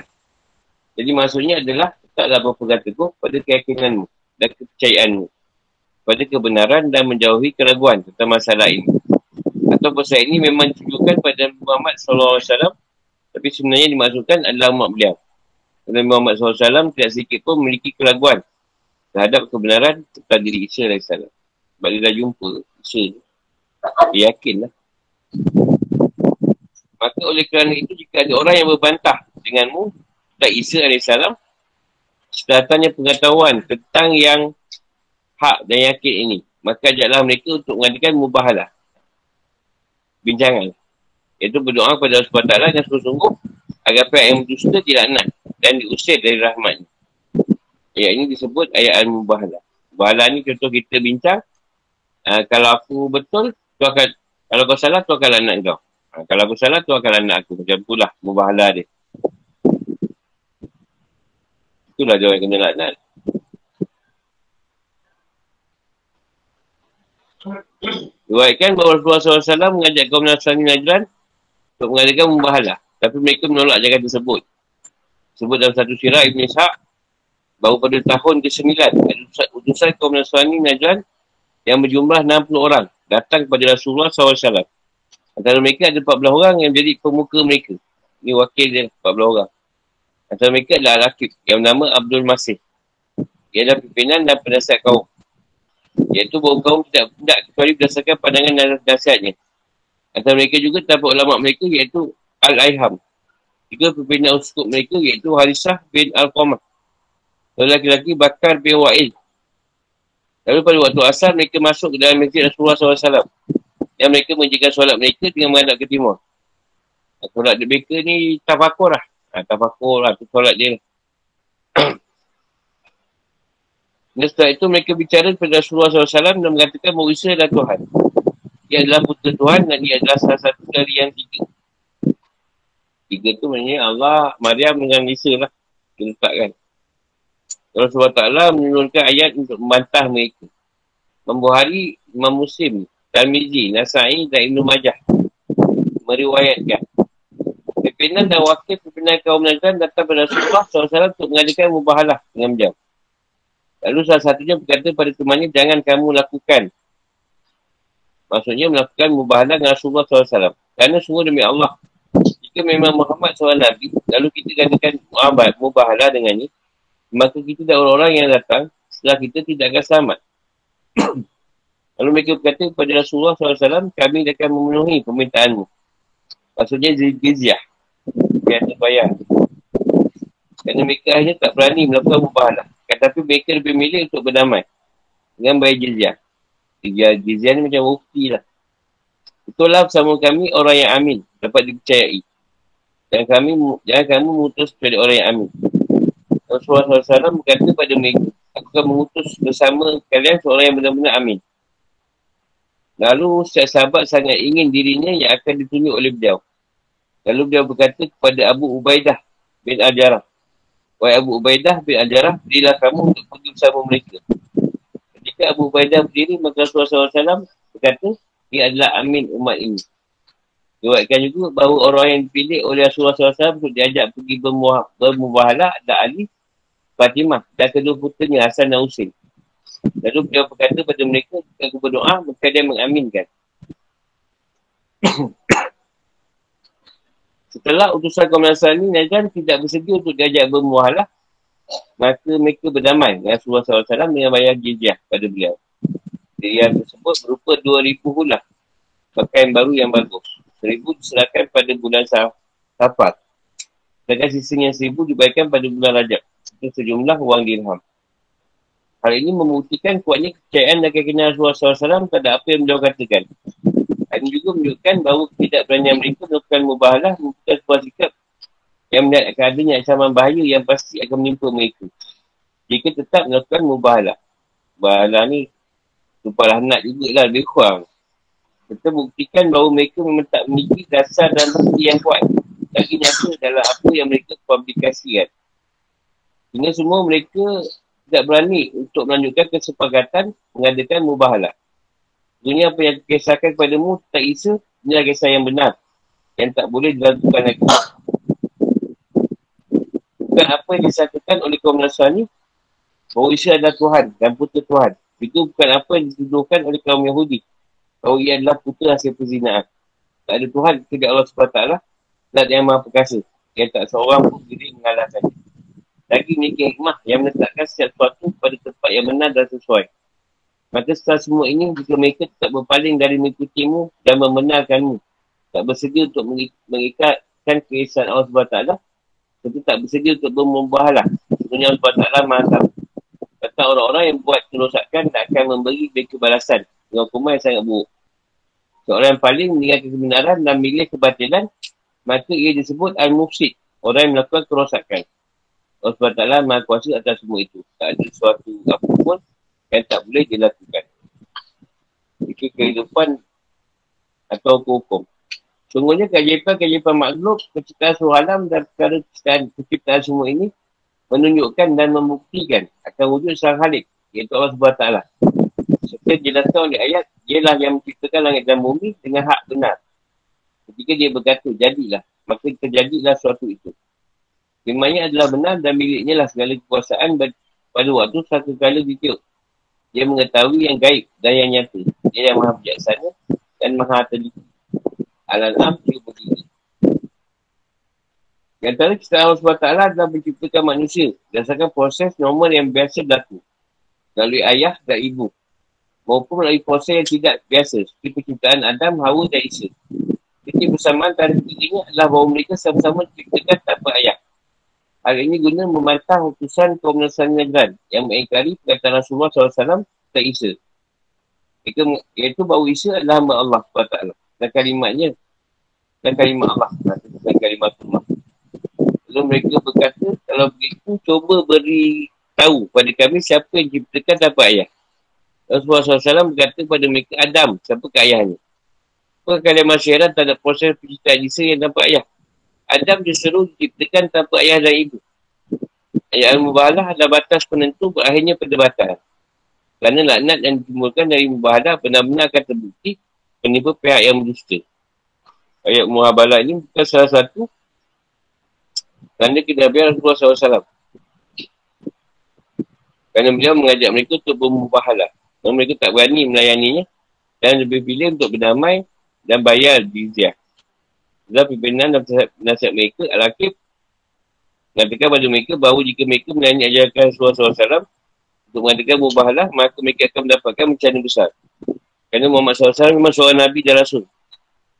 Jadi maksudnya adalah tetaplah berpegang teguh pada keyakinanmu dan kepercayaanmu pada kebenaran dan menjauhi keraguan tentang masalah ini. Atau pasal ini memang ditujukan pada Muhammad SAW tapi sebenarnya dimaksudkan adalah umat beliau. Nabi Muhammad SAW tidak sedikit pun memiliki keraguan terhadap kebenaran tentang diri Isa AS. Sebab dia dah jumpa Isa. Dia yakin lah. Maka oleh kerana itu jika ada orang yang berbantah denganmu tentang Isa AS sedatangnya pengetahuan tentang yang hak dan yakin ini maka ajaklah mereka untuk mengadakan mubahalah bincangan iaitu berdoa kepada Allah SWT yang sungguh-sungguh agar pihak yang berdusta tidak nak dan diusir dari rahmat. Ayat ini disebut ayat Al-Mubahalah. Mubahalah ni contoh kita bincang. Uh, kalau aku betul, tu akan, kalau kau salah, tu akan anak kau. Uh, kalau aku salah, tu akan anak aku. Macam itulah Mubahalah dia. Itulah dia orang kena laknat. Ruatkan bahawa Rasulullah SAW mengajak kaum Nasrani Najran untuk mengadakan Mubahalah. Tapi mereka menolak ajaran tersebut sebut dalam satu sirah Ibn Ishaq bahawa pada tahun ke-9 utusan kaum Nasrani Najran yang berjumlah 60 orang datang kepada Rasulullah SAW. Antara mereka ada 14 orang yang menjadi pemuka mereka. Ini wakil dia 14 orang. Antara mereka adalah Al-Aqib yang bernama Abdul Masih. Dia adalah pimpinan dan penasihat kaum. Iaitu bahawa kaum tidak tidak kecuali berdasarkan pandangan dan nasihatnya. Antara mereka juga terdapat ulama mereka iaitu Al-Aiham Tiga pimpinan uskup mereka iaitu Harisah bin Al-Qamah. Lalu laki-laki Bakar bin Wa'il. Lalu pada waktu asal mereka masuk ke dalam masjid Rasulullah SAW. Yang mereka menjaga solat mereka dengan menghadap ke timur. Solat mereka ni tafakur lah. Ha, tafakur lah tu solat dia. [CLEARS THROAT] Dan setelah itu mereka bicara kepada Rasulullah SAW dan mengatakan bahawa Isa adalah Tuhan. Ia adalah putera Tuhan dan ia adalah salah satu dari yang tiga. Tiga tu maknanya Allah, Maryam dengan Isa lah. Dia letakkan. Allah SWT menurunkan ayat untuk membantah mereka. Membuhari Imam Muslim, Talmizi, Nasai dan Ibn Majah. Meriwayatkan. Pimpinan dan wakil pimpinan kaum Najran datang pada Rasulullah SAW untuk mengadakan mubahalah dengan jam. Lalu salah satunya berkata pada temannya, jangan kamu lakukan. Maksudnya melakukan mubahalah dengan Rasulullah SAW. Kerana semua demi Allah, jika memang Muhammad seorang Nabi, lalu kita katakan Muhammad mubahalah dengannya, maka kita dan orang-orang yang datang setelah kita tidak akan selamat. [CLEARS THROAT] lalu mereka berkata kepada Rasulullah SAW, kami akan memenuhi permintaanmu. Maksudnya Jizyah. Yang terbayar. Kerana mereka hanya tak berani melakukan mubahalah. Tetapi mereka lebih milih untuk berdamai. Dengan bayar jizyah. Jizyah ni macam bukti lah. Itulah bersama kami orang yang amin. Dapat dipercayai. Dan kami jangan kamu mengutus kepada orang yang amin. Rasulullah SAW berkata pada mereka, aku akan mengutus bersama kalian seorang yang benar-benar amin. Lalu setiap sahabat sangat ingin dirinya yang akan ditunjuk oleh beliau. Lalu beliau berkata kepada Abu Ubaidah bin Al-Jarrah. Wahai Abu Ubaidah bin Al-Jarrah, berilah kamu untuk pergi bersama mereka. Ketika Abu Ubaidah berdiri, maka Rasulullah SAW berkata, dia adalah amin umat ini. Diwakilkan juga bahawa orang yang dipilih oleh Rasulullah SAW untuk diajak pergi bermubahalah adalah Ali, Fatimah dan kedua putranya Hasan dan Husin. Lalu beliau berkata kepada mereka, jika aku berdoa, maka dia mengaminkan. [CLEARS THROAT] Setelah utusan kaum Nasrani, Najran tidak bersedia untuk diajak bermubahalah, maka mereka berdamai dengan Rasulullah SAW dengan bayar jizyah pada beliau. Jizyah tersebut berupa 2,000 hulah pakaian baru yang bagus seribu diserahkan pada bulan Safar. Sedangkan sisanya seribu dibayarkan pada bulan Rajab. Itu sejumlah wang dirham. Hal ini membuktikan kuatnya kepercayaan dan kekenyalan Rasulullah SAW pada apa yang beliau katakan. Ini juga menunjukkan bahawa tidak beranian mereka melakukan mubahalah membuka sebuah sikap yang melihat adanya ancaman bahaya yang pasti akan menimpa mereka. Jika tetap melakukan mubahalah. Mubahalah ni lupalah nak juga lah lebih kurang. Kita buktikan bahawa mereka memang tak memiliki dasar dan bukti yang kuat. Lagi nyata dalam apa yang mereka publikasikan. Sehingga semua mereka tidak berani untuk melanjutkan kesepakatan mengadakan mubahalah. Dunia apa yang kisahkan kepadamu tak isa, inilah kisah yang benar. Yang tak boleh dilakukan lagi. Bukan apa yang disatukan oleh kaum Nasrani, bahawa Isa adalah Tuhan dan putera Tuhan. Itu bukan apa yang dituduhkan oleh kaum Yahudi. Bahawa ia adalah putera hasil perzinaan. Tak ada Tuhan kepada Allah SWT. Tak yang maha perkasa. Yang tak seorang pun diri mengalahkan. Lagi memiliki hikmah yang menetapkan setiap sesuatu pada tempat yang benar dan sesuai. Maka setelah semua ini, jika mereka tak berpaling dari mengikutimu dan membenarkanmu, tak bersedia untuk mengikatkan keesaan Allah SWT, tentu tak bersedia untuk bermubahalah. Sebenarnya Allah SWT maha tahu. Kata orang-orang yang buat kerosakan tak akan memberi mereka balasan dengan hukuman yang sangat buruk. Seorang yang paling meninggalkan kebenaran dan milih kebatilan, maka ia disebut Al-Mufsid, orang yang melakukan kerosakan. Allah SWT maha kuasa atas semua itu. Tak ada sesuatu apa pun yang tak boleh dilakukan. Jika kehidupan atau hukum. Sungguhnya keajaiban-keajaiban makhluk, keciptaan seluruh alam dan perkara keciptaan, semua ini menunjukkan dan membuktikan akan wujud sang halik, iaitu Allah SWT. Seperti dijelaskan oleh ayat, dialah yang menciptakan langit dan bumi dengan hak benar. Ketika dia berkata, jadilah, maka terjadilah sesuatu itu. Firmannya adalah benar dan miliknya lah segala kekuasaan pada waktu satu kala ditiup. Dia mengetahui yang gaib dan yang nyata. Dia yang maha bijaksana dan maha teliti. Al-An'am 33. Di antara kisah Allah SWT adalah menciptakan manusia berdasarkan proses normal yang biasa berlaku. Melalui ayah dan ibu. Maupun melalui proses yang tidak biasa. Seperti penciptaan Adam, Hawa dan Isa. Jadi bersamaan antara ketiganya adalah bahawa mereka sama-sama diciptakan tanpa ayah. Ini guna memantah utusan kaum Nasrani Najran yang mengingkari perkataan Rasulullah SAW tak Isa. Mereka, iaitu bahawa Isa adalah hamba Allah SWT. Dan kalimatnya dan kalimat Allah. Dan kalimat Allah. Lalu mereka berkata, kalau begitu, cuba beri tahu pada kami siapa yang ciptakan tanpa ayah. Rasulullah SAW berkata kepada mereka, Adam, siapa ke ayahnya? Apakah kalian heran tak ada proses penciptaan Isa yang tanpa ayah? Adam disuruh diciptakan tanpa ayah dan ibu. Ayat al-mubahalah adalah batas penentu berakhirnya perdebatan. Kerana laknat yang ditimbulkan dari mubahalah benar-benar akan terbukti penipu pihak yang berdusta. Ayat muhabalah ini bukan salah satu kerana kita biar Rasulullah SAW. Kerana beliau mengajak mereka untuk bermubahalah. Mereka tak berani melayaninya dan lebih pilih untuk berdamai dan bayar jizyah. Dan pimpinan dan nasihat mereka Al-Aqib mengatakan pada mereka bahawa jika mereka melayani ajarkan Rasulullah SAW untuk mengatakan mubahalah, maka mereka akan mendapatkan bencana besar. Kerana Muhammad SAW memang seorang Nabi dan Rasul.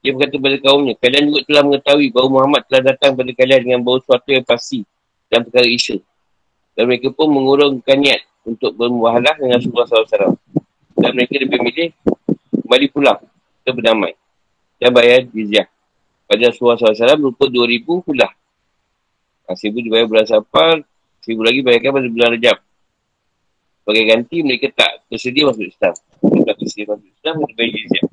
Dia berkata kepada kaumnya, kalian juga telah mengetahui bahawa Muhammad telah datang kepada kalian dengan bawa sesuatu yang pasti dan perkara isu. Dan mereka pun mengurungkan niat untuk bermubahalah dengan Rasulullah SAW. Dan mereka lebih milih kembali pulang ke berdamai dan bayar jizyah pada Rasulullah SAW berupa 2,000 pula. Ha, 1,000 dibayar bulan Safar, 1,000 lagi bayarkan pada bulan Rejab. Sebagai ganti, mereka tak tersedia masuk Islam. Tak tersedia masuk Islam, mereka bayar jizyah.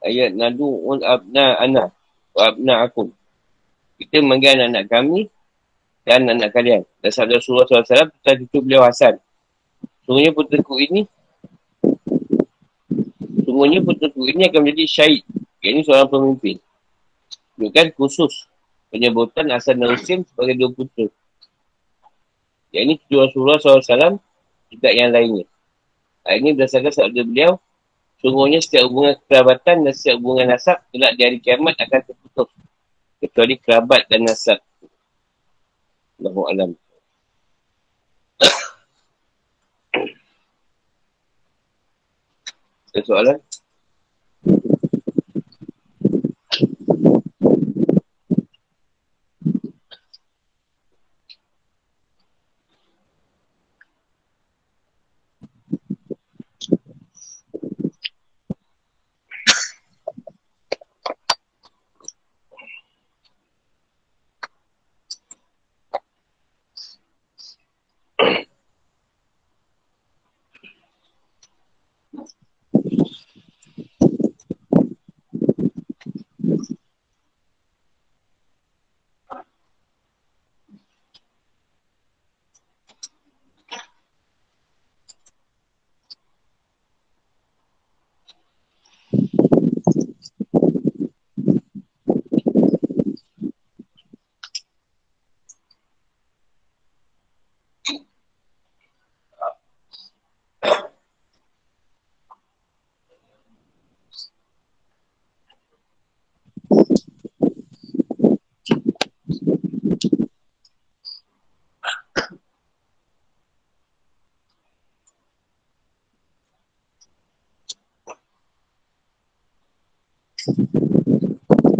Ayat nadu ul abna ana wa abna akun. Kita memanggil anak-anak kami dan anak kalian. Dan sabda Rasulullah SAW, kita tutup beliau Hasan. Sungguhnya putraku ini Sungguhnya putraku ini akan menjadi syahid. Yang ini seorang pemimpin. Bukan khusus penyebutan asal Nausim sebagai dua putera. Yang ini tujuh Rasulullah SAW tidak yang lainnya. Hal ini berdasarkan sabda beliau Sungguhnya setiap hubungan kerabatan dan setiap hubungan nasab kelak di hari kiamat akan terputus. Kecuali kerabat dan nasab. Allahu Alam. Ada soalan?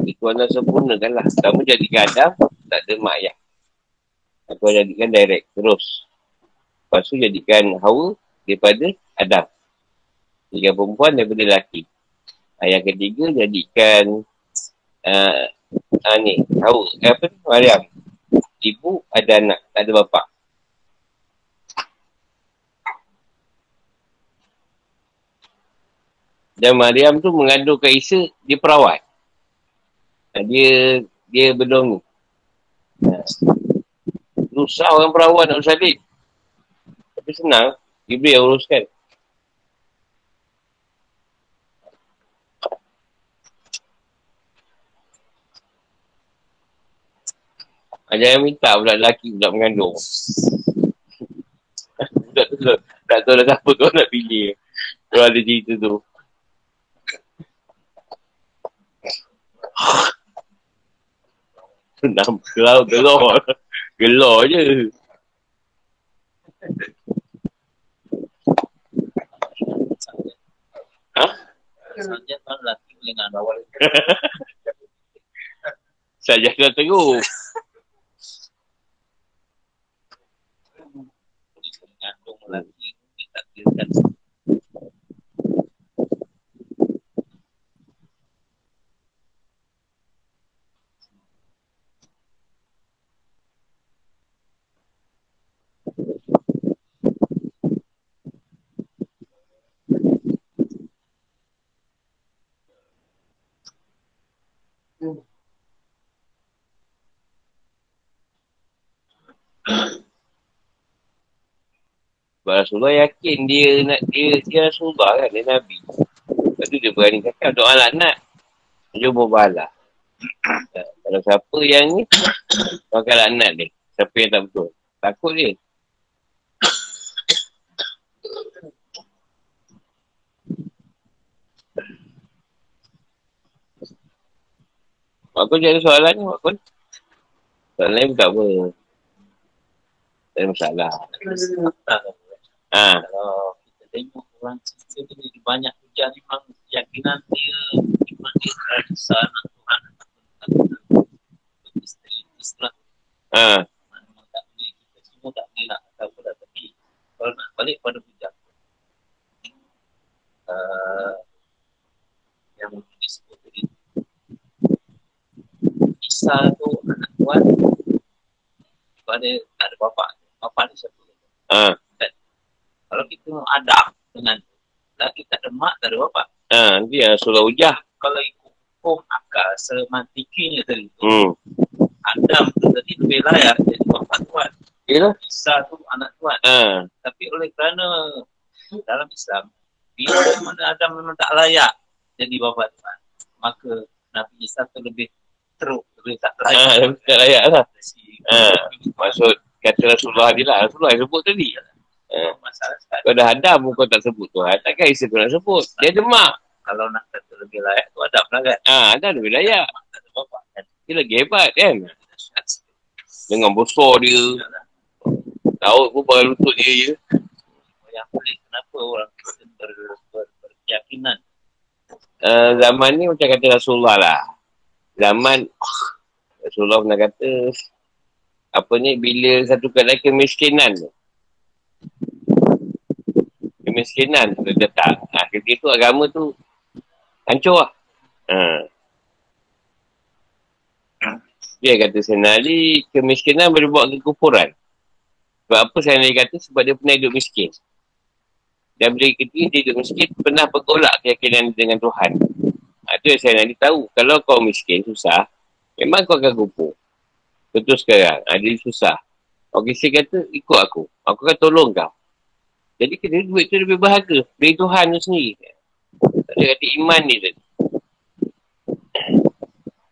Itu anda sempurnakan lah. Kamu jadikan Adam, tak ada mak ayah. Aku jadikan direct, terus. Lepas tu jadikan Hawa daripada Adam. Jadikan perempuan daripada lelaki. Ayah ketiga jadikan uh, uh, ni, Hawa. Apa ni? Mariam. Ibu ada anak, tak ada bapa. Dan Mariam tu mengandungkan Isa, dia perawat. Dia dia belum ni. Ah. Susah orang perawat nak bersalin. Tapi senang. Ibrahim yang uruskan. Ah, jangan minta pula lelaki pula mengandung. [LAUGHS] tak tahu dah siapa tu nak pilih. Kalau ada cerita tu. [LAUGHS] Senang gelar, gelar. Gelar je. Ha? Lelaki boleh ngandung awal. [LAUGHS] Saja dah teruk. Ngandung lelaki ditakdirkan [COUGHS] Sebab Rasulullah yakin dia nak dia, dia Rasulullah kan, dia Nabi. Lepas tu dia berani cakap doa laknat. Jumpa bahala. Kalau siapa yang ni, [COUGHS] pakai laknat dia. Siapa yang tak betul. Takut dia. [COUGHS] Mak Kun ada soalan ni, Mak Kun? Soalan lain bukan apa. Tak ada masalah. Ha. kalau kita tengok orang cerita tu dia banyak hujan memang keyakinan dia memang dia rasa anak Tuhan isteri Islam Ha. memang tak boleh kita semua tak boleh nak tahu dah tapi kalau nak balik pada hujah uh, yang disebut tadi Isa tu anak Tuhan Tuhan dia tak ada bapa bapa dia siapa Ha. kalau kita ada dengan lelaki tak ada mak tak ada bapa Ha. Dia Rasulullah ujah. kalau ikut hukum akal semantikinya tadi tu Hmm. Adam tu tadi lebih layak jadi bapa Tuhan Yelah. Isa tu anak Tuhan Ha. tapi oleh kerana dalam Islam bila mana Adam memang tak layak jadi bapa Tuhan maka Nabi Isa tu lebih teruk lebih tak Ha. layak Tak layak lah. Ha. Maksud kata Rasulullah dia lah. Rasulullah yang sebut tadi. Ha. Kau dah ada pun kau tak sebut Tuhan. Takkan Isa tu nak sebut. Dia ada mak. kalau nak kata lebih layak tu Adam lah kan Ha. Ada lebih layak. ada kan Dia lagi hebat kan. Dengan besar dia. Laut pun pakai lutut dia je. yang pelik kenapa orang ber, berkeyakinan Uh, zaman ni macam kata Rasulullah lah. Zaman Rasulullah pernah kata apa ni bila satu keadaan kemiskinan tu. Kemiskinan tu datang. Ha, ketika tu agama tu hancur lah. Ha. Dia kata Sayyidina Ali, kemiskinan boleh bawa kekufuran. Sebab apa Sayyidina Ali kata? Sebab dia pernah hidup miskin. Dan bila ketika dia hidup miskin, pernah bergolak keyakinan dengan Tuhan. Ha, itu yang Sayyidina Ali tahu. Kalau kau miskin, susah, memang kau akan kumpul. Betul sekarang. Ha, dia susah. Orang kisah kata, ikut aku. Aku akan tolong kau. Jadi kena duit tu lebih berharga. Dari Tuhan tu sendiri. Dia kata iman ni tadi.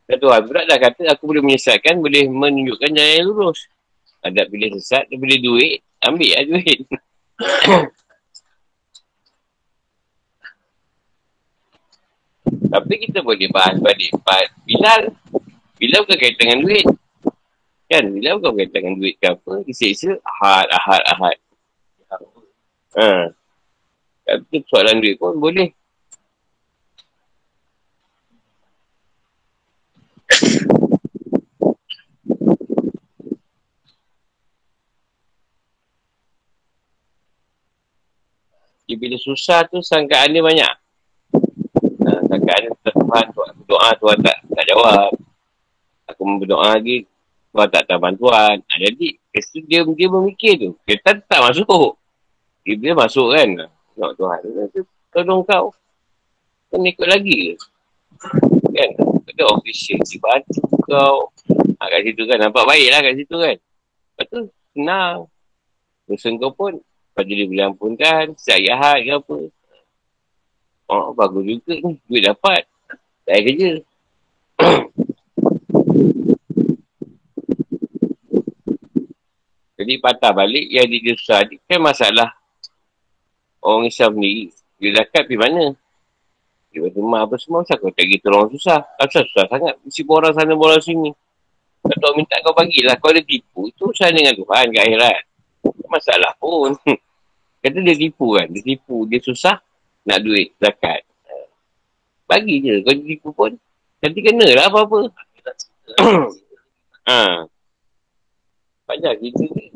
Dan Tuhan pula dah kata, aku boleh menyesatkan, boleh menunjukkan jalan yang lurus. Ada pilih sesat, dia boleh duit, ambil lah duit. [COUGHS] Tapi kita boleh bahas balik Bilal. Bilal bukan kaitan dengan duit. Kan? Bila bukan berkaitan duit ke apa. Isi-isi ahad, ahad, ahad. Ha. Tapi soalan duit pun boleh. Dia bila susah tu sangkaan dia banyak. Ha, sangkaan dia Tuhan, Tuhan, doa Tuhan tak, tak jawab. Aku berdoa lagi, Tuhan tak tahu bantuan. Ha, jadi, itu dia, dia memikir tu. Kita tak masuk. Dia, masuk kan. Tengok Tuhan. Tolong kau. Kau ikut lagi ke? Kan? Ada orang Kristian, dia bantu kau. Ha, kat situ kan, nampak baik lah kat situ kan. Lepas tu, senang. Dosa kau pun, pada dia boleh ampunkan, hari ke apa. Oh, bagus juga ni. Duit dapat. Tak kerja. [CLEARS THROAT] Jadi patah balik yang dia susah ni kan masalah orang Islam sendiri. Dia zakat pergi mana? Dia bertemah apa semua. Kenapa kau tak gitu orang susah? Kenapa susah sangat? Mesti borang sana borang sini. Kalau minta kau bagilah. Kau ada tipu. Itu usaha dengan Tuhan ke akhirat. Masalah pun. [LAUGHS] Kata dia tipu kan. Dia tipu. Dia susah nak duit zakat. Bagi je. Kau tipu pun. Nanti kena lah apa-apa. [COUGHS] ha. Banyak kita ni.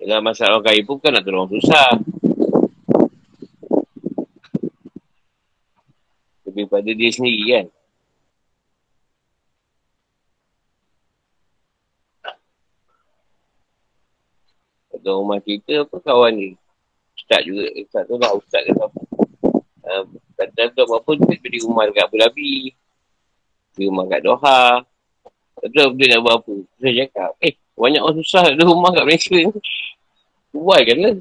Dalam masalah orang kaya pun kan nak tolong susah. Lebih pada dia sendiri kan. Ada rumah kita apa kawan ni. Ustaz juga. Ustaz tu lah ustaz ke apa. Uh, kata tu apa-apa tu di rumah dekat Abu Dhabi. Di rumah kat Doha. Tak tahu dia nak buat apa. Saya cakap, eh banyak orang susah ada rumah kat Malaysia ni. Buat kan lah.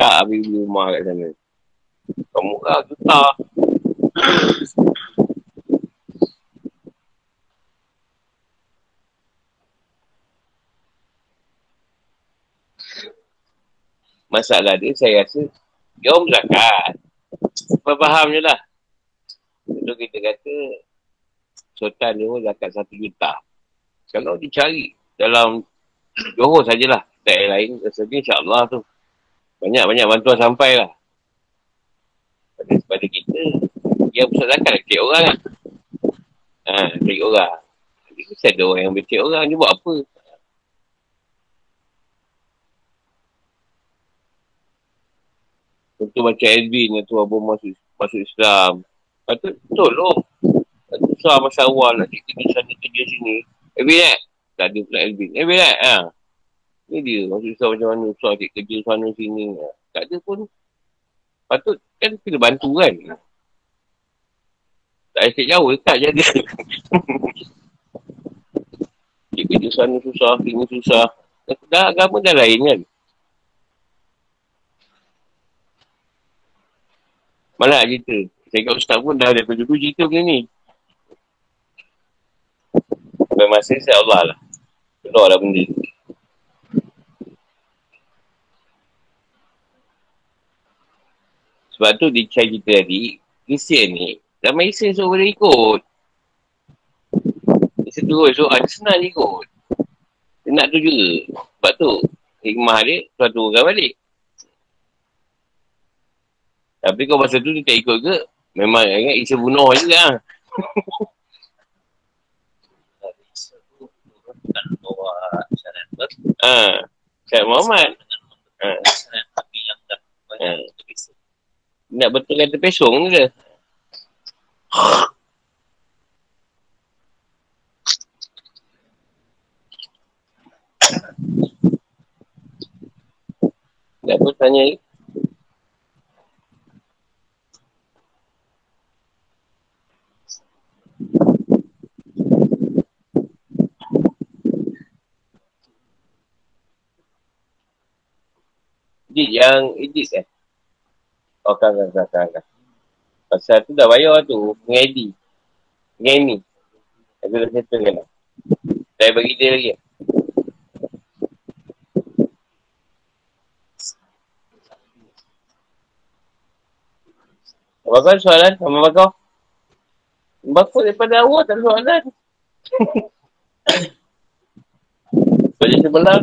Tak habis beli rumah kat sana. Kamu kan susah. Masalah dia saya rasa dia orang berzakat. Faham je lah. Itu kita kata sultan dia pun zakat satu juta. Kalau dicari dalam [CLEARS THROAT] Johor sajalah. Tak lain rasanya insyaAllah tu. Banyak-banyak bantuan sampai lah. Pada, pada kita, yang pusat zakat. Cik orang lah. Ha, cik orang. Jadi mesti ada orang yang bercik orang. Dia buat apa? Untuk macam yang tu abang masuk, masuk Islam. Patut tolong. Patut susah masa awal nak cik kerja sana kerja sini. Edwin eh? Tak ada pula Edwin. Edwin eh? Ha. Ni dia. Masuk Islam macam mana susah cik kerja sana sini. Ha. Tak ada pun. Patut kan kena bantu kan. Tak ada jauh tak jaga. [LAUGHS] cik kerja sana susah, sini susah. Dah agama dah lain kan. Malah cerita. Saya kat ustaz pun dah ada dulu cerita macam ni. Sampai masa saya Allah lah. Keluar lah benda tu. Sebab tu dia cari kita tadi, Kristian ni, ramai Kristian suruh boleh ikut. Dia seterus, so ada senang ikut. Dia nak tu juga. Sebab tu, hikmah dia, suatu orang balik. Tapi kau masa tu dia tak ikut ke, memang ingat Isa bunuh je lah. Syed Muhammad. Ha. Ha. Nak betul kata pesong ke? Dah pun tanya Edit yang edit eh. Oh kan kan kan kan. kan. Pasal tu dah bayar tu. Mengedit. Mengedit. Aku dah settle kan. Saya bagi dia lagi. Apa kau soalan? Apa kau? Bapa daripada awal tak ada soalan. [LAUGHS] sebelah.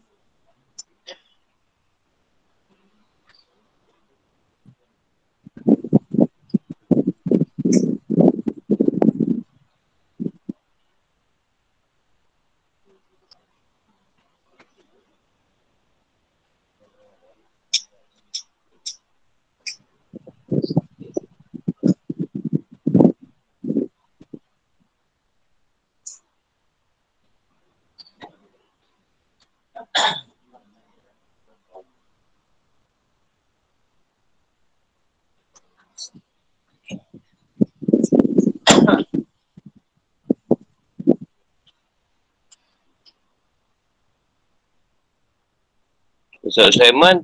Ustaz Saiman.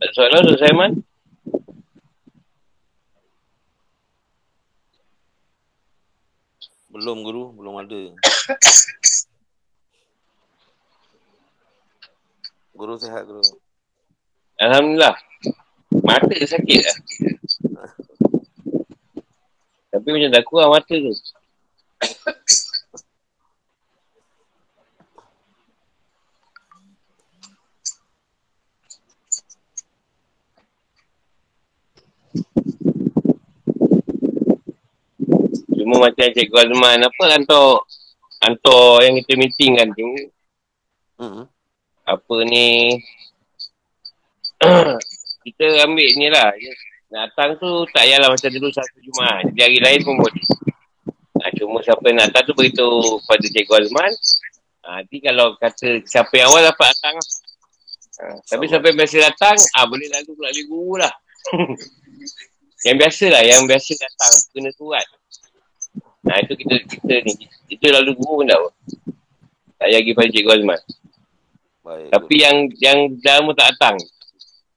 Tak soalan Ustaz Saiman? Belum guru, belum ada. Guru sihat guru. Alhamdulillah. Mata sakit lah. Tapi macam tak kurang mata tu. Cuma macam Cikgu Azman apa hantar hantar yang kita meeting kan tu Hmm. apa ni [CLEARS THROAT] kita ambil ni lah datang tu tak payahlah macam dulu satu Jumaat jadi hari lain pun boleh ha, cuma siapa yang datang tu beritahu pada Cikgu Azman ha, nanti kalau kata siapa yang awal dapat datang ha, tapi siapa yang biasa datang ah boleh lalu pula lebih guru lah [LAUGHS] yang biasa lah yang biasa datang kena surat Nah itu kita kita ni kita lalu guru pun tahu. Tak payah pergi pada Cikgu Azman. Baik. Tapi yang yang dah lama tak datang.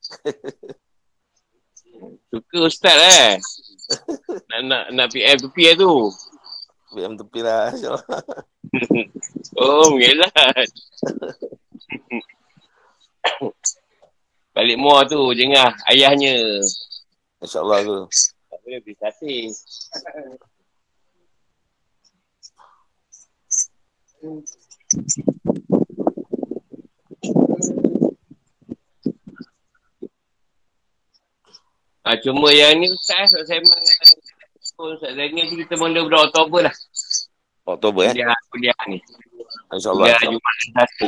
[LAUGHS] Suka ustaz eh. nak nak nak PM tu PM tu. PM tepi lah. InsyaAllah. [LAUGHS] Oh, mengelat. [LAUGHS] Balik muar tu jengah ayahnya. InsyaAllah guru. Tak boleh beli sate. Ah, cuma yang ni Ustaz, Ustaz Saiman Ustaz Zainal tu kita mula bulan Oktober lah. Oktober eh. Kuliah, kuliah ni. InsyaAllah. Kuliah. Jumaat dan Sabtu.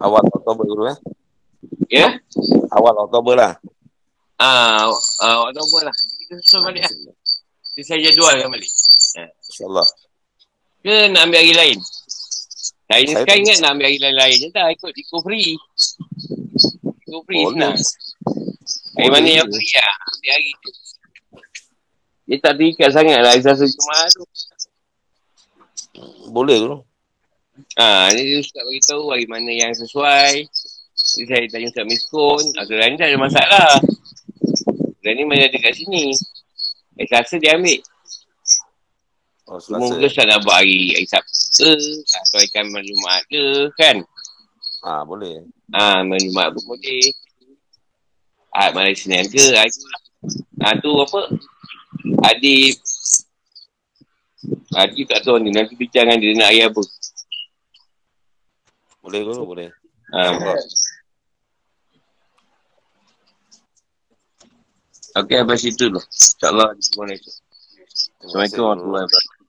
Awal Oktober guru eh. Ya? Awal Oktober lah. Ah, ah, Oktober lah. Kita susun balik lah. Kita saya jadualkan balik. InsyaAllah. Ke nak ambil hari lain? Hari ni Saya sekarang tak- ingat nak ambil hari lain-lain je tak. Ikut Iko free. Boleh. senang. Hari Boleh mana je. yang free lah. Ambil hari tu. Dia tak terikat sangat lah. Selasa Jumaat tu. Boleh guru. Ha, ni Ustaz beritahu hari mana yang sesuai. Jadi saya tanya Ustaz Miskun. Ha, so, ni tak ada masalah. Dan ni mana ada kat sini. Hari Selasa dia ambil. Oh, Selasa. mungkin Ustaz nak buat hari, hari Sabtu ke. Atau hari Kamis Jumaat ke kan. Ah boleh. Ha, malam Jumaat pun boleh. Ah, malam Senin ke. Ha, itu lah. Ha, tu apa. Adik. Adik tak tahu ni. Nanti bincang dengan dia nak hari apa. Boleh guru, boleh. Ha, InsyaAllah. Okey, sampai situ dulu. InsyaAllah. Assalamualaikum Terima kasih, Assalamualaikum warahmatullahi wabarakatuh.